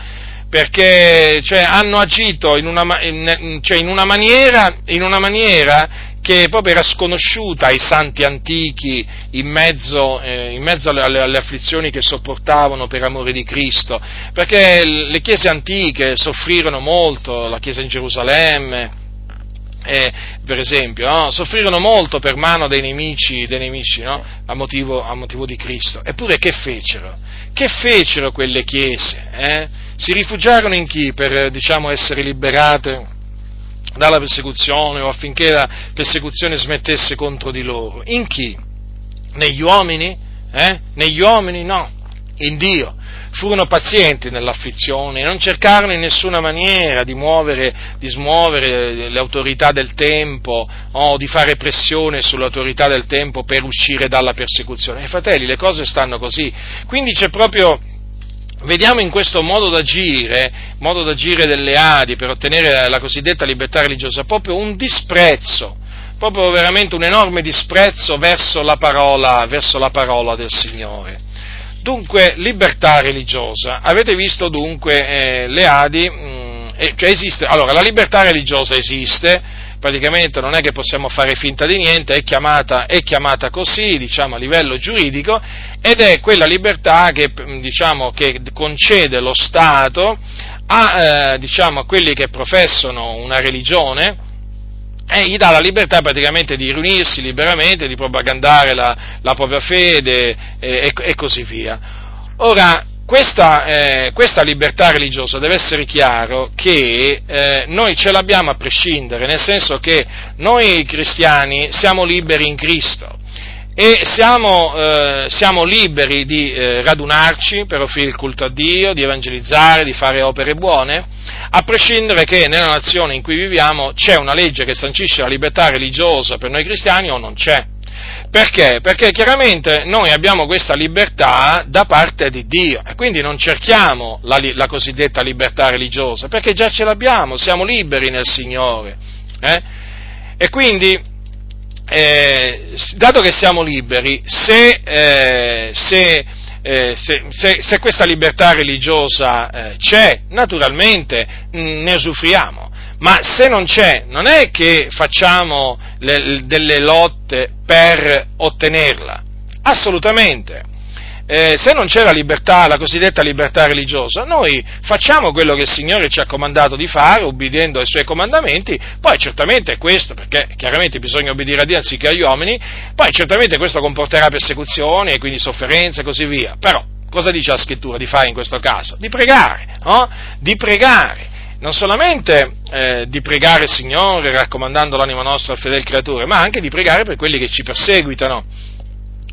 perché cioè, hanno agito in una, in, cioè, in una, maniera, in una maniera che proprio era sconosciuta ai santi antichi in mezzo, eh, in mezzo alle, alle, afflizioni che sopportavano per amore di Cristo, perché le chiese antiche soffrirono molto, la chiesa in Gerusalemme, eh, per esempio, no? soffrirono molto per mano dei nemici, dei nemici no? a, motivo, a, motivo, di Cristo. Eppure che fecero? Che fecero quelle chiese? Eh? Si rifugiarono in chi per diciamo, essere liberate? Dalla persecuzione o affinché la persecuzione smettesse contro di loro. In chi? Negli uomini? Eh? Negli uomini? No, in Dio. Furono pazienti nell'afflizione, non cercarono in nessuna maniera di, muovere, di smuovere le autorità del tempo o di fare pressione sulle autorità del tempo per uscire dalla persecuzione. E fratelli, le cose stanno così. Quindi c'è proprio vediamo in questo modo d'agire, modo d'agire delle Adi per ottenere la cosiddetta libertà religiosa, proprio un disprezzo, proprio veramente un enorme disprezzo verso la parola, verso la parola del Signore. Dunque, libertà religiosa. Avete visto dunque eh, le Adi, mh, mm, cioè esiste, allora la libertà religiosa esiste, praticamente non è che possiamo fare finta di niente, è chiamata, è chiamata così, diciamo, a livello giuridico, ed è quella libertà che, diciamo, che concede lo Stato a, eh, diciamo, a quelli che professano una religione, e gli dà la libertà praticamente di riunirsi liberamente, di propagandare la, la propria fede e, e, così via. Ora, questa, eh, questa, libertà religiosa deve essere chiaro che eh, noi ce l'abbiamo a prescindere, nel senso che noi cristiani siamo liberi in Cristo e siamo, eh, siamo liberi di eh, radunarci per offrire il culto a Dio, di evangelizzare, di fare opere buone, a prescindere che nella nazione in cui viviamo c'è una legge che sancisce la libertà religiosa per noi cristiani o non c'è. Perché? Perché chiaramente noi abbiamo questa libertà da parte di Dio e quindi non cerchiamo la, la cosiddetta libertà religiosa, perché già ce l'abbiamo, siamo liberi nel Signore. Eh? E quindi, eh, dato che siamo liberi, se, eh, se, eh, se, se questa libertà religiosa eh, c'è, naturalmente mh, mm, ne usufruiamo ma se non c'è, non è che facciamo le, delle lotte per ottenerla, assolutamente. Eh, se non c'è la libertà, la cosiddetta libertà religiosa, noi facciamo quello che il Signore ci ha comandato di fare, obbedendo ai Suoi comandamenti, poi certamente questo, perché chiaramente bisogna obbedire a Dio anziché agli uomini, poi certamente questo comporterà persecuzioni e quindi sofferenze e così via, però cosa dice la scrittura di fare in questo caso? Di pregare, no? Di pregare non solamente eh, di pregare il Signore raccomandando l'anima nostra al fedele creatore, ma anche di pregare per quelli che ci perseguitano,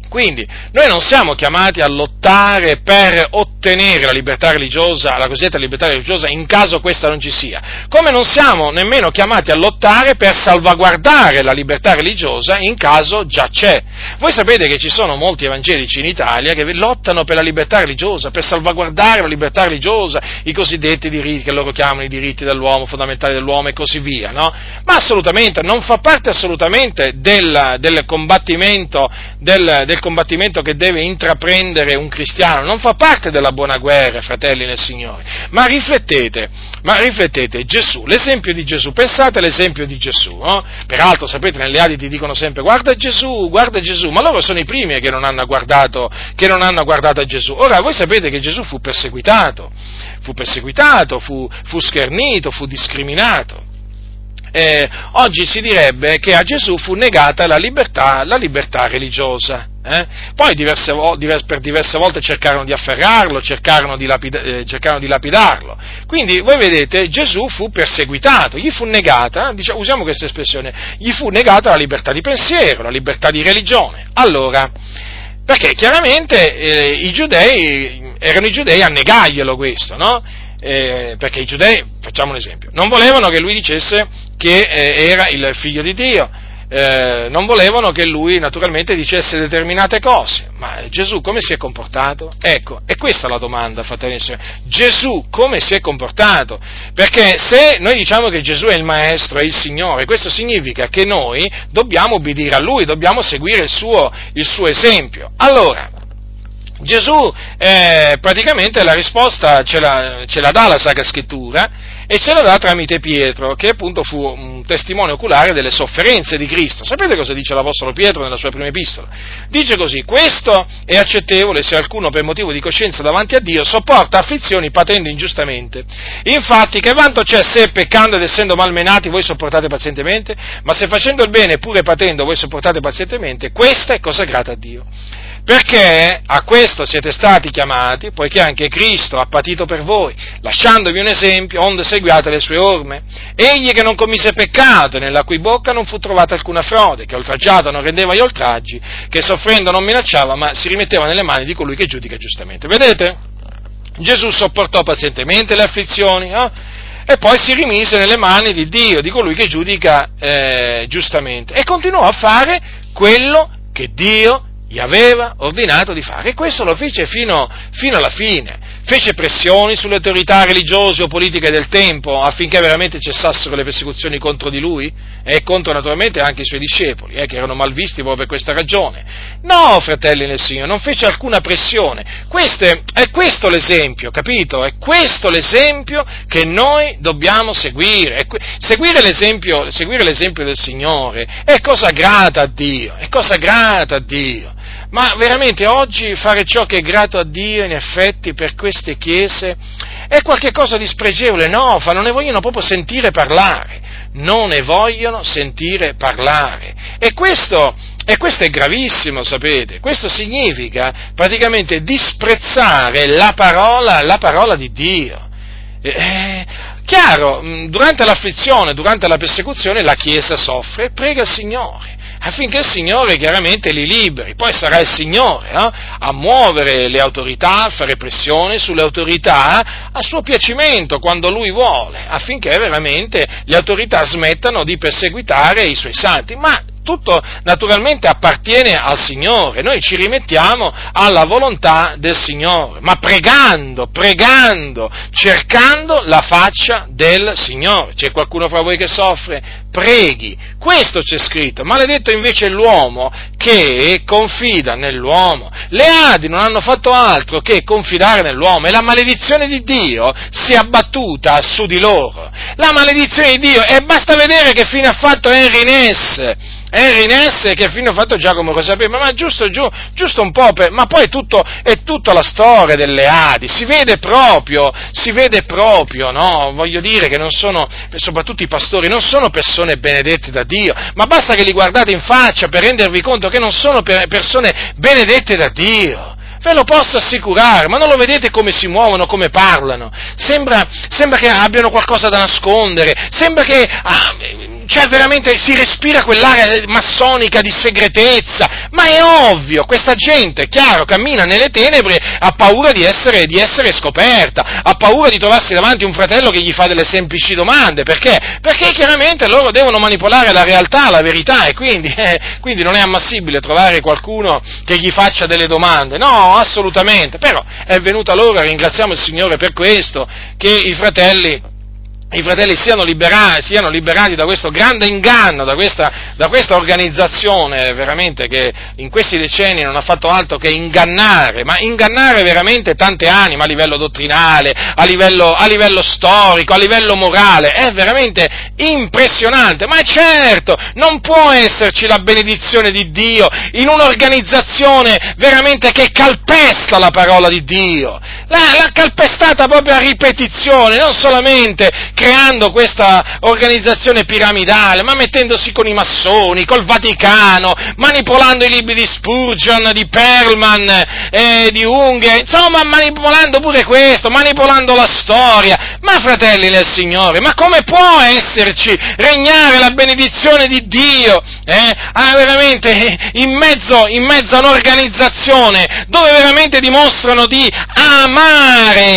Quindi noi non siamo chiamati a lottare per ottenere la libertà religiosa, la cosiddetta libertà religiosa, in caso questa non ci sia, come non siamo nemmeno chiamati a lottare per salvaguardare la libertà religiosa in caso già c'è. Voi sapete che ci sono molti evangelici in Italia che lottano per la libertà religiosa, per salvaguardare la libertà religiosa, i cosiddetti diritti che loro chiamano i diritti dell'uomo, fondamentali dell'uomo e così via, no? Ma assolutamente, non fa parte assolutamente del, del combattimento, del, del combattimento che deve intraprendere un cristiano, non fa parte della buona guerra, fratelli nel Signore. Ma riflettete, ma riflettete, Gesù, l'esempio di Gesù, pensate all'esempio di Gesù, no? Peraltro, sapete, nelle adi ti dicono sempre guarda Gesù, guarda Gesù, ma loro sono i primi che non hanno guardato, che non hanno guardato a Gesù. Ora, voi sapete che Gesù fu perseguitato, fu perseguitato, fu, fu schernito, fu discriminato. Eh, oggi si direbbe che a Gesù fu negata la libertà, la libertà religiosa. Eh? Poi diverse, per diverse volte cercarono di afferrarlo, cercarono di, lapida, eh, cercarono di, lapidarlo. Quindi voi vedete, Gesù fu perseguitato, gli fu negata, diciamo, usiamo questa espressione, gli fu negata la libertà di pensiero, la libertà di religione. Allora, perché chiaramente eh, i giudei, erano i giudei a negarglielo questo, no? Eh, perché i giudei, facciamo un esempio, non volevano che lui dicesse che eh, era il figlio di Dio, eh, non volevano che lui naturalmente dicesse determinate cose, ma Gesù come si è comportato? Ecco, è questa la domanda, fratelli e sorelle. Gesù come si è comportato? Perché se noi diciamo che Gesù è il Maestro, è il Signore, questo significa che noi dobbiamo obbedire a Lui, dobbiamo seguire il suo, il suo esempio. Allora, Gesù eh, praticamente la risposta ce la, ce la dà la Sacra Scrittura e ce la dà tramite Pietro, che appunto fu un testimone oculare delle sofferenze di Cristo. Sapete cosa dice l'Apostolo Pietro nella sua prima epistola? Dice così, questo è accettevole se alcuno per motivo di coscienza davanti a Dio sopporta afflizioni patendo ingiustamente. Infatti che vanto c'è se peccando ed essendo malmenati voi sopportate pazientemente? Ma se facendo il bene pure patendo voi sopportate pazientemente, questa è cosa grata a Dio perché a questo siete stati chiamati, poiché anche Cristo ha patito per voi, lasciandovi un esempio, onde seguiate le sue orme. Egli che non commise peccato, nella cui bocca non fu trovata alcuna frode, che oltraggiato non rendeva gli oltraggi, che soffrendo non minacciava, ma si rimetteva nelle mani di colui che giudica giustamente. Vedete? Gesù sopportò pazientemente le afflizioni, eh? e poi si rimise nelle mani di Dio, di colui che giudica eh, giustamente, e continuò a fare quello che Dio gli aveva ordinato di fare e questo lo fece fino, fino, alla fine. Fece pressioni sulle autorità religiose o politiche del tempo affinché veramente cessassero le persecuzioni contro di lui e contro naturalmente anche i suoi discepoli, eh, che erano malvisti proprio per questa ragione. No, fratelli nel Signore, non fece alcuna pressione. Queste, è questo l'esempio, capito? È questo l'esempio che noi dobbiamo seguire. Seguire l'esempio, seguire l'esempio del Signore è cosa grata a Dio, è cosa grata a Dio. Ma veramente oggi fare ciò che è grato a Dio, in effetti, per queste chiese, è qualcosa di spregevole, no, non ne vogliono proprio sentire parlare, non ne vogliono sentire parlare. E questo, e questo è gravissimo, sapete, questo significa praticamente disprezzare la parola, la parola di Dio. Eh, chiaro, durante l'afflizione, durante la persecuzione, la Chiesa soffre e prega il Signore affinché il Signore chiaramente li liberi. Poi sarà il Signore eh, a muovere le autorità, a fare pressione sulle autorità a suo piacimento quando Lui vuole, affinché veramente le autorità smettano di perseguitare i suoi santi. Ma tutto naturalmente appartiene al Signore, noi ci rimettiamo alla volontà del Signore, ma pregando, pregando, cercando la faccia del Signore. C'è qualcuno fra voi che soffre? Preghi, questo c'è scritto. Maledetto invece l'uomo che confida nell'uomo. Le Adi non hanno fatto altro che confidare nell'uomo e la maledizione di Dio si è abbattuta su di loro. La maledizione di Dio, e basta vedere che fine ha fatto Henry Ness Henry Ness che fine ha fatto Giacomo lo sapeva, ma giusto, giù, giusto un po', per, ma poi è, tutto, è tutta la storia delle Adi, si vede proprio, si vede proprio, no? Voglio dire che non sono, soprattutto i pastori, non sono persone benedette da Dio, ma basta che li guardate in faccia per rendervi conto che non sono persone benedette da Dio. Ve lo posso assicurare, ma non lo vedete come si muovono, come parlano? Sembra, sembra che abbiano qualcosa da nascondere, sembra che ah, cioè veramente si respira quell'area massonica di segretezza, ma è ovvio, questa gente, chiaro, cammina nelle tenebre, ha paura di essere, di essere scoperta, ha paura di trovarsi davanti un fratello che gli fa delle semplici domande, perché? Perché chiaramente loro devono manipolare la realtà, la verità, e quindi, eh, quindi non è ammissibile trovare qualcuno che gli faccia delle domande, no, assolutamente, però è venuta l'ora, ringraziamo il Signore per questo, che i fratelli i fratelli siano liberati, siano liberati, da questo grande inganno, da questa, da questa, organizzazione veramente che in questi decenni non ha fatto altro che ingannare, ma ingannare veramente tante anime a livello dottrinale, a livello, a livello storico, a livello morale, è veramente impressionante, ma certo, non può esserci la benedizione di Dio in un'organizzazione veramente che calpesta la parola di Dio, l'ha, l'ha calpestata proprio a ripetizione, non solamente creando questa organizzazione piramidale, ma mettendosi con i massoni, col Vaticano, manipolando i libri di Spurgeon, di Perlman, eh, di Unge, insomma manipolando pure questo, manipolando la storia. Ma fratelli del Signore, ma come può esserci, regnare la benedizione di Dio, eh, ah, veramente in mezzo, in mezzo a un'organizzazione dove veramente dimostrano di amare,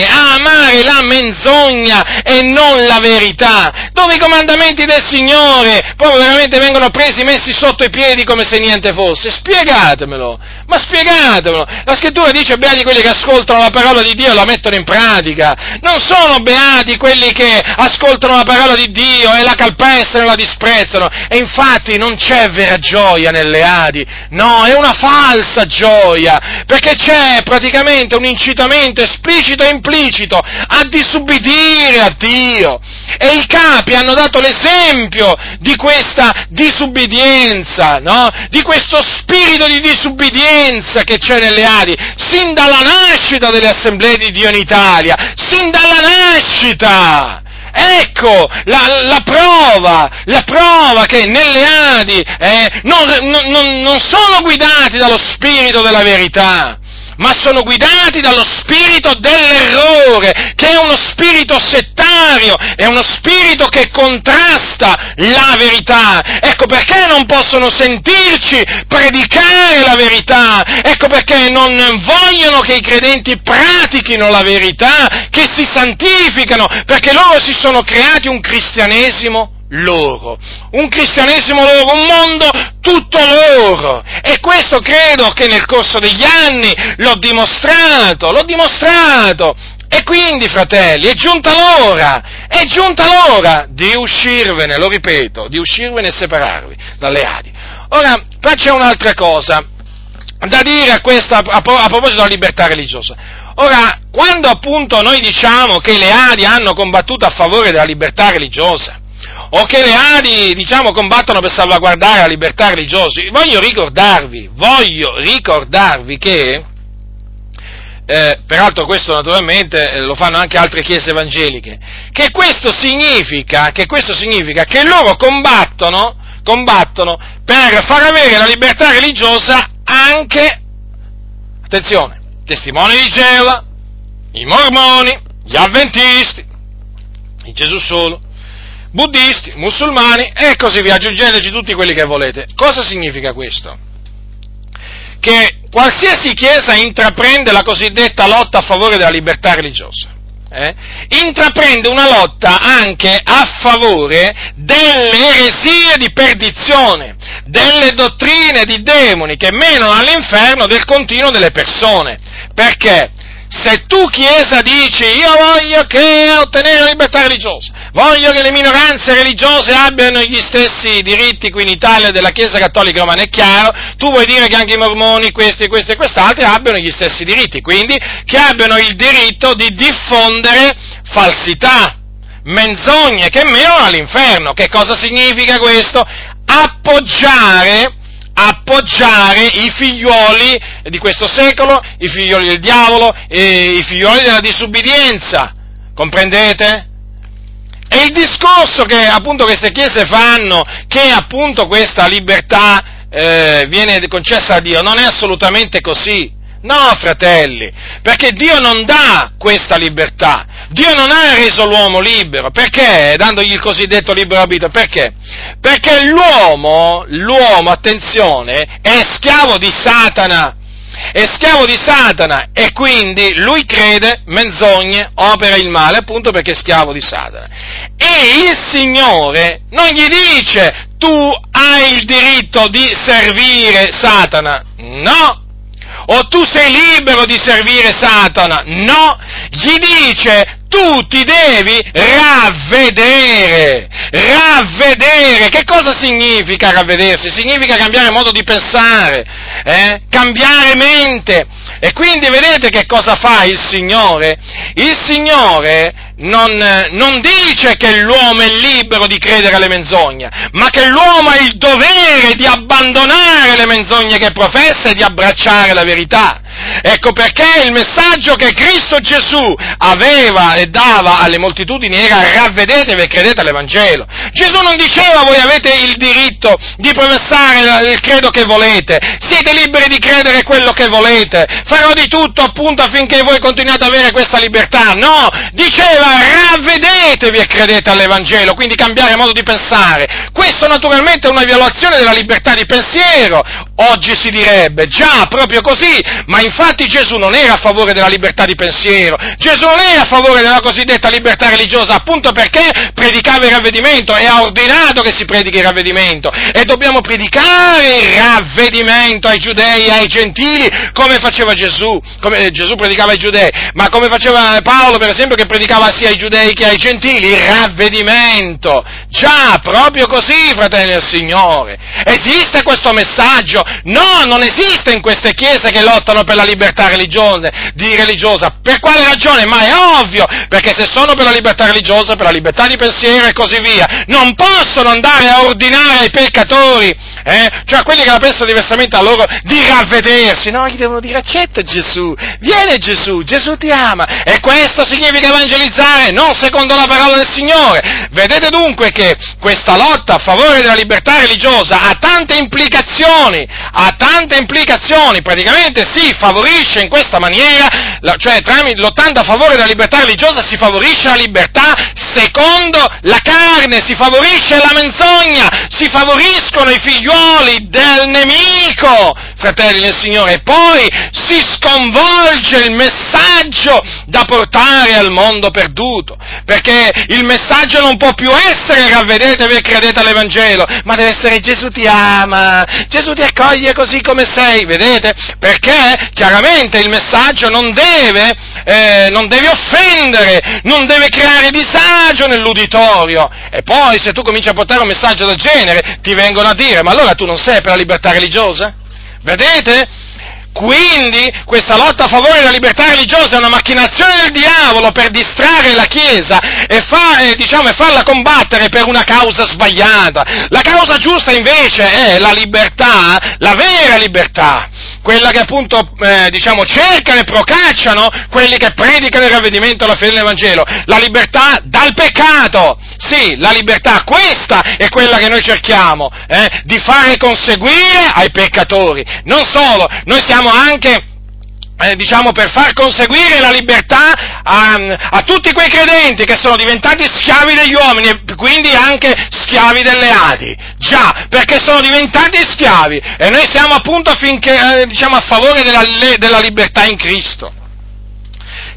amare la menzogna e non la la verità, dove i comandamenti del Signore poi veramente vengono presi, messi sotto i piedi come se niente fosse. Spiegatemelo, ma spiegatemelo. La scrittura dice beati quelli che ascoltano la parola di Dio e la mettono in pratica. Non sono beati quelli che ascoltano la parola di Dio e la calpestano e la disprezzano. E infatti non c'è vera gioia nelle Adi. No, è una falsa gioia. Perché c'è praticamente un incitamento esplicito e implicito a disubbidire a Dio. E i capi hanno dato l'esempio di questa disubbidienza, no? Di questo spirito di disubbidienza che c'è nelle Adi, sin dalla nascita delle assemblee di Dio in Italia, sin dalla nascita! Ecco la, la, prova, la prova che nelle Adi eh, non, non, non sono guidati dallo spirito della verità, ma sono guidati dallo spirito dell'errore, che è uno spirito settario, è uno spirito che contrasta la verità. Ecco perché non possono sentirci predicare la verità, ecco perché non vogliono che i credenti pratichino la verità, che si santificano, perché loro si sono creati un cristianesimo loro, un cristianesimo loro, un mondo tutto loro. E questo credo che nel corso degli anni l'ho dimostrato, l'ho dimostrato. E quindi, fratelli, è giunta l'ora, è giunta l'ora di uscirvene, lo ripeto, di uscirvene e separarvi dalle Adi. Ora, qua c'è un'altra cosa da dire a, questa, a, a proposito della libertà religiosa. Ora, quando appunto noi diciamo che le Adi hanno combattuto a favore della libertà religiosa, o che le Adi, diciamo, combattono per salvaguardare la libertà religiosa. Voglio ricordarvi, voglio ricordarvi che, eh, peraltro questo naturalmente eh, lo fanno anche altre chiese evangeliche, che questo significa che, questo significa che loro combattono, combattono per far avere la libertà religiosa anche, attenzione, testimoni di Geova, i mormoni, gli avventisti, in Gesù solo, buddisti, musulmani e così via, aggiungeteci tutti quelli che volete. Cosa significa questo? Che qualsiasi chiesa intraprende la cosiddetta lotta a favore della libertà religiosa, eh, intraprende una lotta anche a favore delle eresie di perdizione, delle dottrine di demoni che menano all'inferno del continuo delle persone. Perché? Se tu Chiesa dici io voglio che ottenere la libertà religiosa, voglio che le minoranze religiose abbiano gli stessi diritti qui in Italia della Chiesa Cattolica Romana, è chiaro, tu vuoi dire che anche i mormoni, questi, questi e quest'altri abbiano gli stessi diritti, quindi che abbiano il diritto di diffondere falsità, menzogne che menano all'inferno. Che cosa significa questo? Appoggiare appoggiare i figlioli di questo secolo, i figlioli del diavolo, i figlioli della disubbidienza. Comprendete? E il discorso che appunto queste chiese fanno, che appunto questa libertà eh, viene concessa a Dio, non è assolutamente così. No, fratelli, perché Dio non dà questa libertà. Dio non ha reso l'uomo libero, perché? Dandogli il cosiddetto libero arbitrio, perché? Perché l'uomo, l'uomo, attenzione, è schiavo di Satana, è schiavo di Satana e quindi lui crede menzogne, opera il male, appunto perché è schiavo di Satana. E il Signore non gli dice tu hai il diritto di servire Satana, no, o tu sei libero di servire Satana. No, gli dice tu ti devi ravvedere, ravvedere. Che cosa significa ravvedersi? Significa cambiare modo di pensare, eh? cambiare mente. E quindi vedete che cosa fa il Signore? Il Signore non, non, dice che l'uomo è libero di credere alle menzogne, ma che l'uomo ha il dovere di abbandonare le menzogne che professa e di abbracciare la verità. Ecco perché il messaggio che Cristo Gesù aveva e dava alle moltitudini era ravvedetevi e credete all'Evangelo. Gesù non diceva voi avete il diritto di professare il credo che volete, siete liberi di credere quello che volete, farò di tutto appunto affinché voi continuate ad avere questa libertà. No, diceva ravvedetevi e credete all'Evangelo, quindi cambiare modo di pensare. Questo naturalmente è una violazione della libertà di pensiero. Oggi si direbbe, già, proprio così, ma infatti Gesù non era a favore della libertà di pensiero, Gesù non era a favore della cosiddetta libertà religiosa, appunto perché predicava il ravvedimento e ha ordinato che si predichi il ravvedimento. E dobbiamo predicare il ravvedimento ai giudei ai gentili, come faceva Gesù, come eh, Gesù predicava ai giudei, ma come faceva Paolo, per esempio, che predicava sia ai giudei che ai gentili, il ravvedimento. Già, proprio così, fratelli del Signore. Esiste questo messaggio? No, non esiste in queste chiese che lottano per la libertà religiosa. Per quale ragione? Ma è ovvio, perché se sono per la libertà religiosa, per la libertà di pensiero e così via, non possono andare a ordinare ai peccatori, eh? cioè a quelli che la pensano diversamente a loro, di ravvedersi. No, gli devono dire accetta Gesù, viene Gesù, Gesù ti ama. E questo significa evangelizzare, non secondo la parola del Signore. Vedete dunque che questa lotta a favore della libertà religiosa ha tante implicazioni, ha tante implicazioni, praticamente si favorisce in questa maniera, cioè lottando a favore della libertà religiosa si favorisce la libertà secondo la carne, si favorisce la menzogna, si favoriscono i figliuoli del nemico, fratelli del Signore, e poi si sconvolge il messaggio da portare al mondo perduto, perché il messaggio non può più essere ravvedetevi e credete all'Evangelo, ma deve essere Gesù ti ama, Gesù ti accoglie così come sei, vedete? Perché chiaramente il messaggio non deve, eh, non deve offendere, non deve creare disagio nell'uditorio. E poi se tu cominci a portare un messaggio del genere, ti vengono a dire, ma allora tu non sei per la libertà religiosa? Vedete? Quindi questa lotta a favore della libertà religiosa è una macchinazione del diavolo per distrarre la Chiesa e, fa, eh, diciamo, e farla combattere per una causa sbagliata. La causa giusta invece è la libertà, la vera libertà, quella che appunto eh, diciamo, cercano e procacciano quelli che predicano il ravvedimento alla fede dell'Evangelo. La libertà dal peccato. Sì, la libertà, questa è quella che noi cerchiamo, eh, di fare conseguire ai peccatori. Non solo, noi siamo anche eh, diciamo, per far conseguire la libertà a, a, tutti quei credenti che sono diventati schiavi degli uomini e quindi anche schiavi delle Adi. Già, perché sono diventati schiavi e noi siamo appunto affinché, eh, diciamo, a favore della, della libertà in Cristo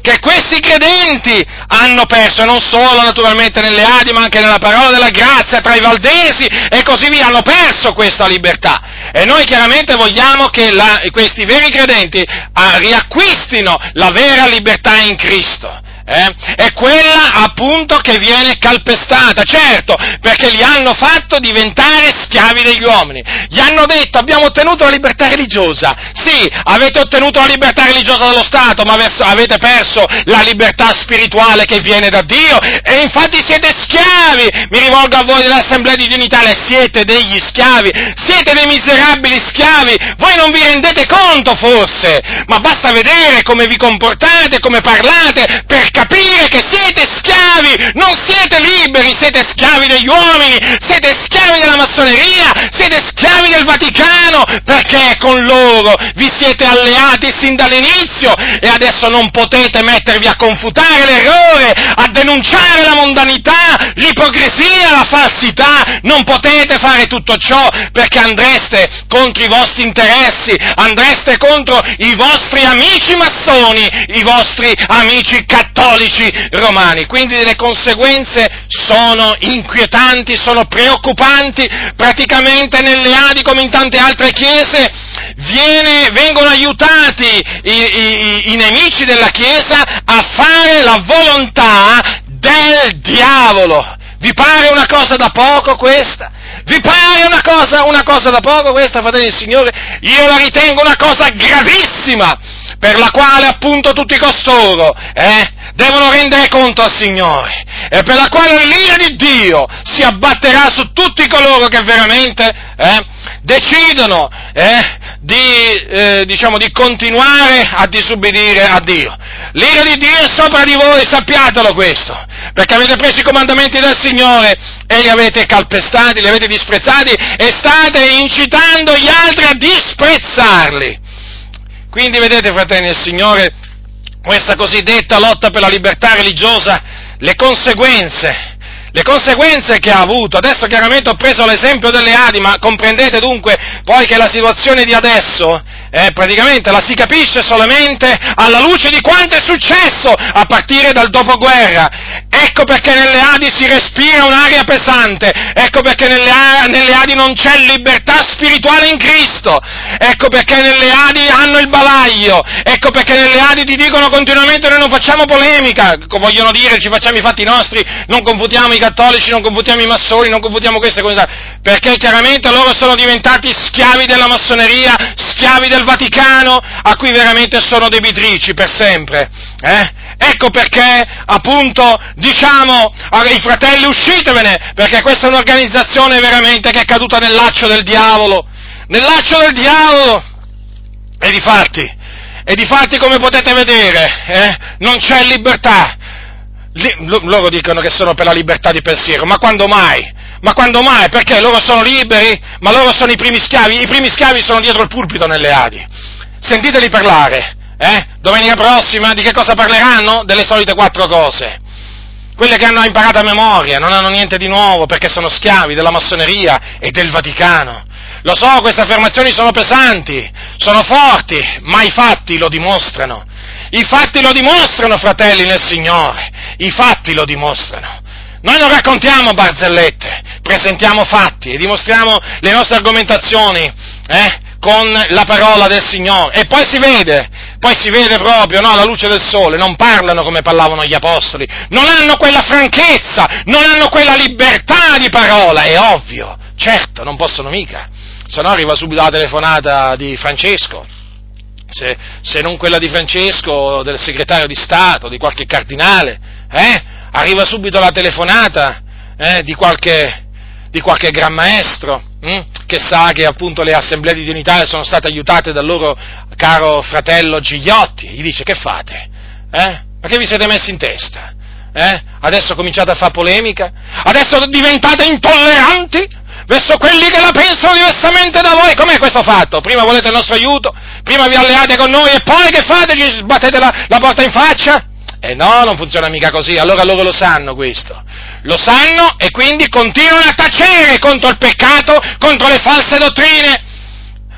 che questi credenti hanno perso, non solo naturalmente nelle Adi, ma anche nella parola della grazia, tra i valdesi e così via, hanno perso questa libertà. E noi chiaramente vogliamo che la, questi veri credenti ah, riacquistino la vera libertà in Cristo eh, è quella appunto che viene calpestata, certo, perché li hanno fatto diventare schiavi degli uomini. Gli hanno detto abbiamo ottenuto la libertà religiosa. Sì, avete ottenuto la libertà religiosa dallo Stato, ma avete perso la libertà spirituale che viene da Dio e infatti siete schiavi. Mi rivolgo a voi dell'Assemblea di Dio in Italia, siete degli schiavi, siete dei miserabili schiavi. Voi non vi rendete conto forse, ma basta vedere come vi comportate, come parlate, perché capire che siete schiavi, non siete liberi, siete schiavi degli uomini, siete schiavi della massoneria, siete schiavi del Vaticano, perché con loro. Vi siete alleati sin dall'inizio e adesso non potete mettervi a confutare l'errore, a denunciare la mondanità, l'ipocrisia, la falsità, non potete fare tutto ciò perché andreste contro i vostri interessi, andreste contro i vostri amici massoni, i vostri amici cattolici romani. Quindi le conseguenze sono inquietanti, sono preoccupanti, praticamente nelle Adi come in tante altre chiese viene, vengono aiutati i, i, i nemici della Chiesa a fare la volontà del diavolo. Vi pare una cosa da poco questa? Vi pare una cosa, una cosa da poco questa, fratelli del Signore? Io la ritengo una cosa gravissima, per la quale appunto tutti costoro eh, devono rendere conto al Signore e per la quale l'ira di Dio si abbatterà su tutti coloro che veramente eh, decidono eh, di, eh, diciamo, di continuare a disubbidire a Dio. L'ira di Dio è sopra di voi, sappiatelo questo, perché avete preso i comandamenti del Signore e li avete calpestati, li avete disprezzati e state incitando gli altri a disprezzarli. Quindi vedete, fratelli del Signore, questa cosiddetta lotta per la libertà religiosa, le conseguenze le conseguenze che ha avuto. Adesso chiaramente ho preso l'esempio delle Adi, ma comprendete dunque poi che la situazione di adesso eh, praticamente la si capisce solamente alla luce di quanto è successo a partire dal dopoguerra. Ecco perché nelle Adi si respira un'aria pesante, ecco perché nelle, nelle Adi non c'è libertà spirituale in Cristo, ecco perché nelle Adi hanno il bavaglio, ecco perché nelle Adi ti dicono continuamente noi non facciamo polemica, vogliono dire ci facciamo i fatti nostri, non confutiamo i cattolici, non confutiamo i massoni, non confutiamo queste cose, perché chiaramente loro sono diventati schiavi della massoneria, schiavi del Vaticano, a cui veramente sono debitrici per sempre. Eh? Ecco perché, appunto, diciamo ai fratelli uscitevene, perché questa è un'organizzazione veramente che è caduta nel laccio del diavolo, nel laccio del diavolo. E di fatti, e di come potete vedere, eh, non c'è libertà, loro dicono che sono per la libertà di pensiero, ma quando mai? Ma quando mai? Perché loro sono liberi? Ma loro sono i primi schiavi, i primi schiavi sono dietro il pulpito nelle Adi. Sentiteli parlare, eh? Domenica prossima di che cosa parleranno? Delle solite quattro cose. Quelle che hanno imparato a memoria, non hanno niente di nuovo perché sono schiavi della massoneria e del Vaticano. Lo so, queste affermazioni sono pesanti, sono forti, ma i fatti lo dimostrano. I fatti lo dimostrano, fratelli nel Signore, i fatti lo dimostrano. Noi non raccontiamo barzellette, presentiamo fatti e dimostriamo le nostre argomentazioni eh, con la parola del Signore. E poi si vede, poi si vede proprio no, alla luce del sole, non parlano come parlavano gli apostoli, non hanno quella franchezza, non hanno quella libertà di parola, è ovvio, certo, non possono mica. Se no arriva subito la telefonata di Francesco, se, se, non quella di Francesco, del segretario di Stato, di qualche cardinale, eh? arriva subito la telefonata eh, di, qualche, di, qualche, gran maestro hm? che sa che appunto le assemblee di unità sono state aiutate dal loro caro fratello Gigliotti, gli dice che fate? Eh? Ma che vi siete messi in testa? Eh? Adesso cominciate a fare polemica? Adesso diventate intolleranti? verso quelli che la pensano diversamente da voi. Com'è questo fatto? Prima volete il nostro aiuto, prima vi alleate con noi e poi che fate? Ci sbattete la, la porta in faccia? Eh no, non funziona mica così, allora loro lo sanno questo. Lo sanno e quindi continuano a tacere contro il peccato, contro le false dottrine,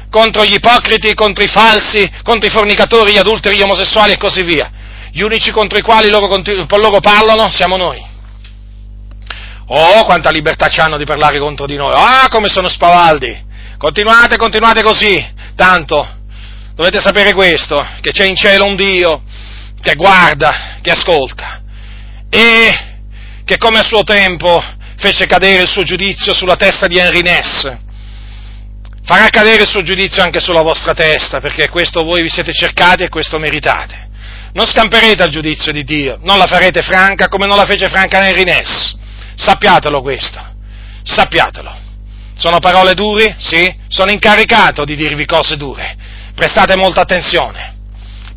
contro gli ipocriti, contro i falsi, contro i fornicatori, gli adulteri, gli omosessuali e così via. Gli unici contro i quali loro, loro parlano siamo noi. Oh, quanta libertà hanno di parlare contro di noi. Ah, come sono spavaldi. Continuate, continuate così. Tanto, dovete sapere questo, che c'è in cielo un Dio che guarda, che ascolta e che come a suo tempo fece cadere il suo giudizio sulla testa di Henry Ness, farà cadere il suo giudizio anche sulla vostra testa, perché questo voi vi siete cercati e questo meritate. Non scamperete al giudizio di Dio, non la farete franca come non la fece franca Henry Ness. Sappiatelo questo, sappiatelo. Sono parole dure? Sì, sono incaricato di dirvi cose dure. Prestate molta attenzione,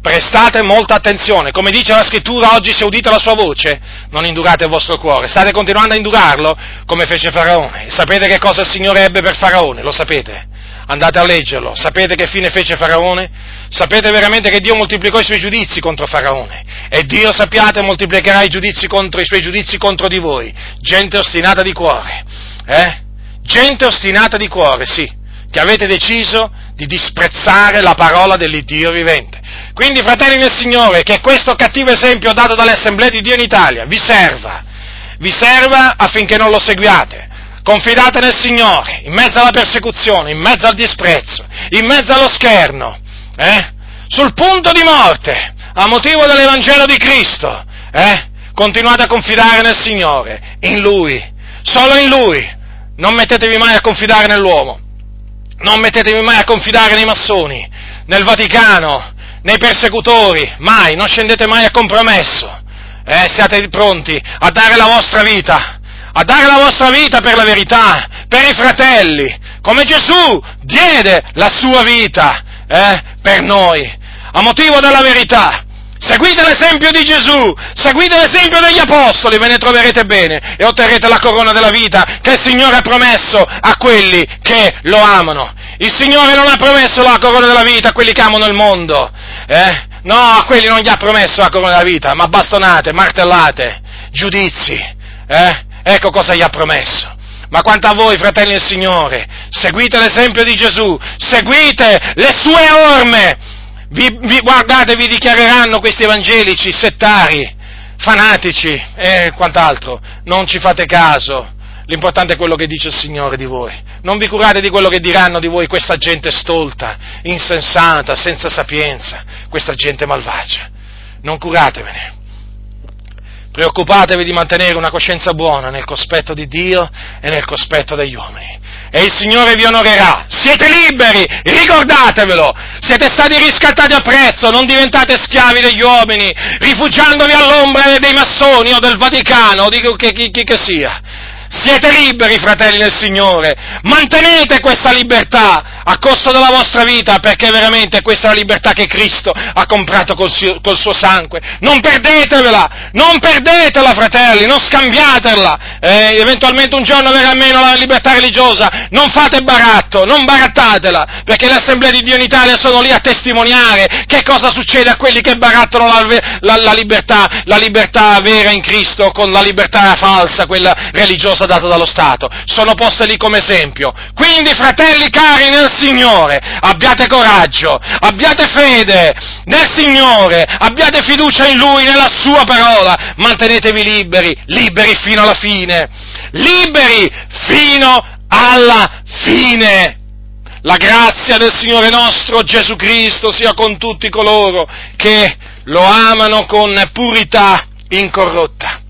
prestate molta attenzione, come dice la scrittura oggi se udite la sua voce, non indurate il vostro cuore, state continuando a indurarlo come fece Faraone. Sapete che cosa il Signore ebbe per Faraone? Lo sapete? Andate a leggerlo, sapete che fine fece Faraone? Sapete veramente che Dio moltiplicò i suoi giudizi contro Faraone e Dio sappiate moltiplicherà i, giudizi contro, i suoi giudizi contro di voi, gente ostinata di cuore, eh? Gente ostinata di cuore, sì, che avete deciso di disprezzare la parola dell'Iddio vivente. Quindi, fratelli del Signore, che questo cattivo esempio dato dalle assemblee di Dio in Italia vi serva, vi serva affinché non lo seguiate. Confidate nel Signore, in mezzo alla persecuzione, in mezzo al disprezzo, in mezzo allo scherno, eh? sul punto di morte, a motivo dell'Evangelo di Cristo, eh? continuate a confidare nel Signore, in Lui, solo in Lui. Non mettetevi mai a confidare nell'uomo, non mettetevi mai a confidare nei massoni, nel Vaticano, nei persecutori, mai, non scendete mai a compromesso. Eh, siate pronti a dare la vostra vita, a dare la vostra vita per la verità, per i fratelli, come Gesù diede la sua vita eh, per noi, a motivo della verità. Seguite l'esempio di Gesù, seguite l'esempio degli Apostoli, ve ne troverete bene e otterrete la corona della vita che il Signore ha promesso a quelli che lo amano. Il Signore non ha promesso la corona della vita a quelli che amano il mondo, eh? No, a quelli non gli ha promesso la corona della vita, ma bastonate, martellate, giudizi, eh? Ecco cosa gli ha promesso. Ma quanto a voi, fratelli del Signore, seguite l'esempio di Gesù, seguite le sue orme, vi, vi, guardate, vi dichiareranno questi evangelici settari, fanatici e quant'altro. Non ci fate caso. L'importante è quello che dice il Signore di voi. Non vi curate di quello che diranno di voi questa gente stolta, insensata, senza sapienza, questa gente malvagia. Non curatevene. Preoccupatevi di mantenere una coscienza buona nel cospetto di Dio e nel cospetto degli uomini. E il Signore vi onorerà. Siete liberi, ricordatevelo. Siete stati riscattati a prezzo, non diventate schiavi degli uomini, rifugiandovi all'ombra dei massoni o del Vaticano o di chi, che sia. Siete liberi, fratelli del Signore. Mantenete questa libertà a costo della vostra vita, perché veramente questa è la libertà che Cristo ha comprato col suo, col suo sangue. Non perdetevela, non perdetela, fratelli, non scambiatela. Eh, eventualmente un giorno verrà meno la libertà religiosa. Non fate baratto, non barattatela, perché le assemblee di Dio in Italia sono lì a testimoniare che cosa succede a quelli che barattano la, la, la libertà, la libertà vera in Cristo con la libertà falsa, quella religiosa cosa data dallo Stato, sono poste lì come esempio. Quindi, fratelli cari nel Signore, abbiate coraggio, abbiate fede nel Signore, abbiate fiducia in Lui, nella Sua parola, mantenetevi liberi, liberi fino alla fine, liberi fino alla fine. La grazia del Signore nostro Gesù Cristo sia con tutti coloro che lo amano con purità incorrotta.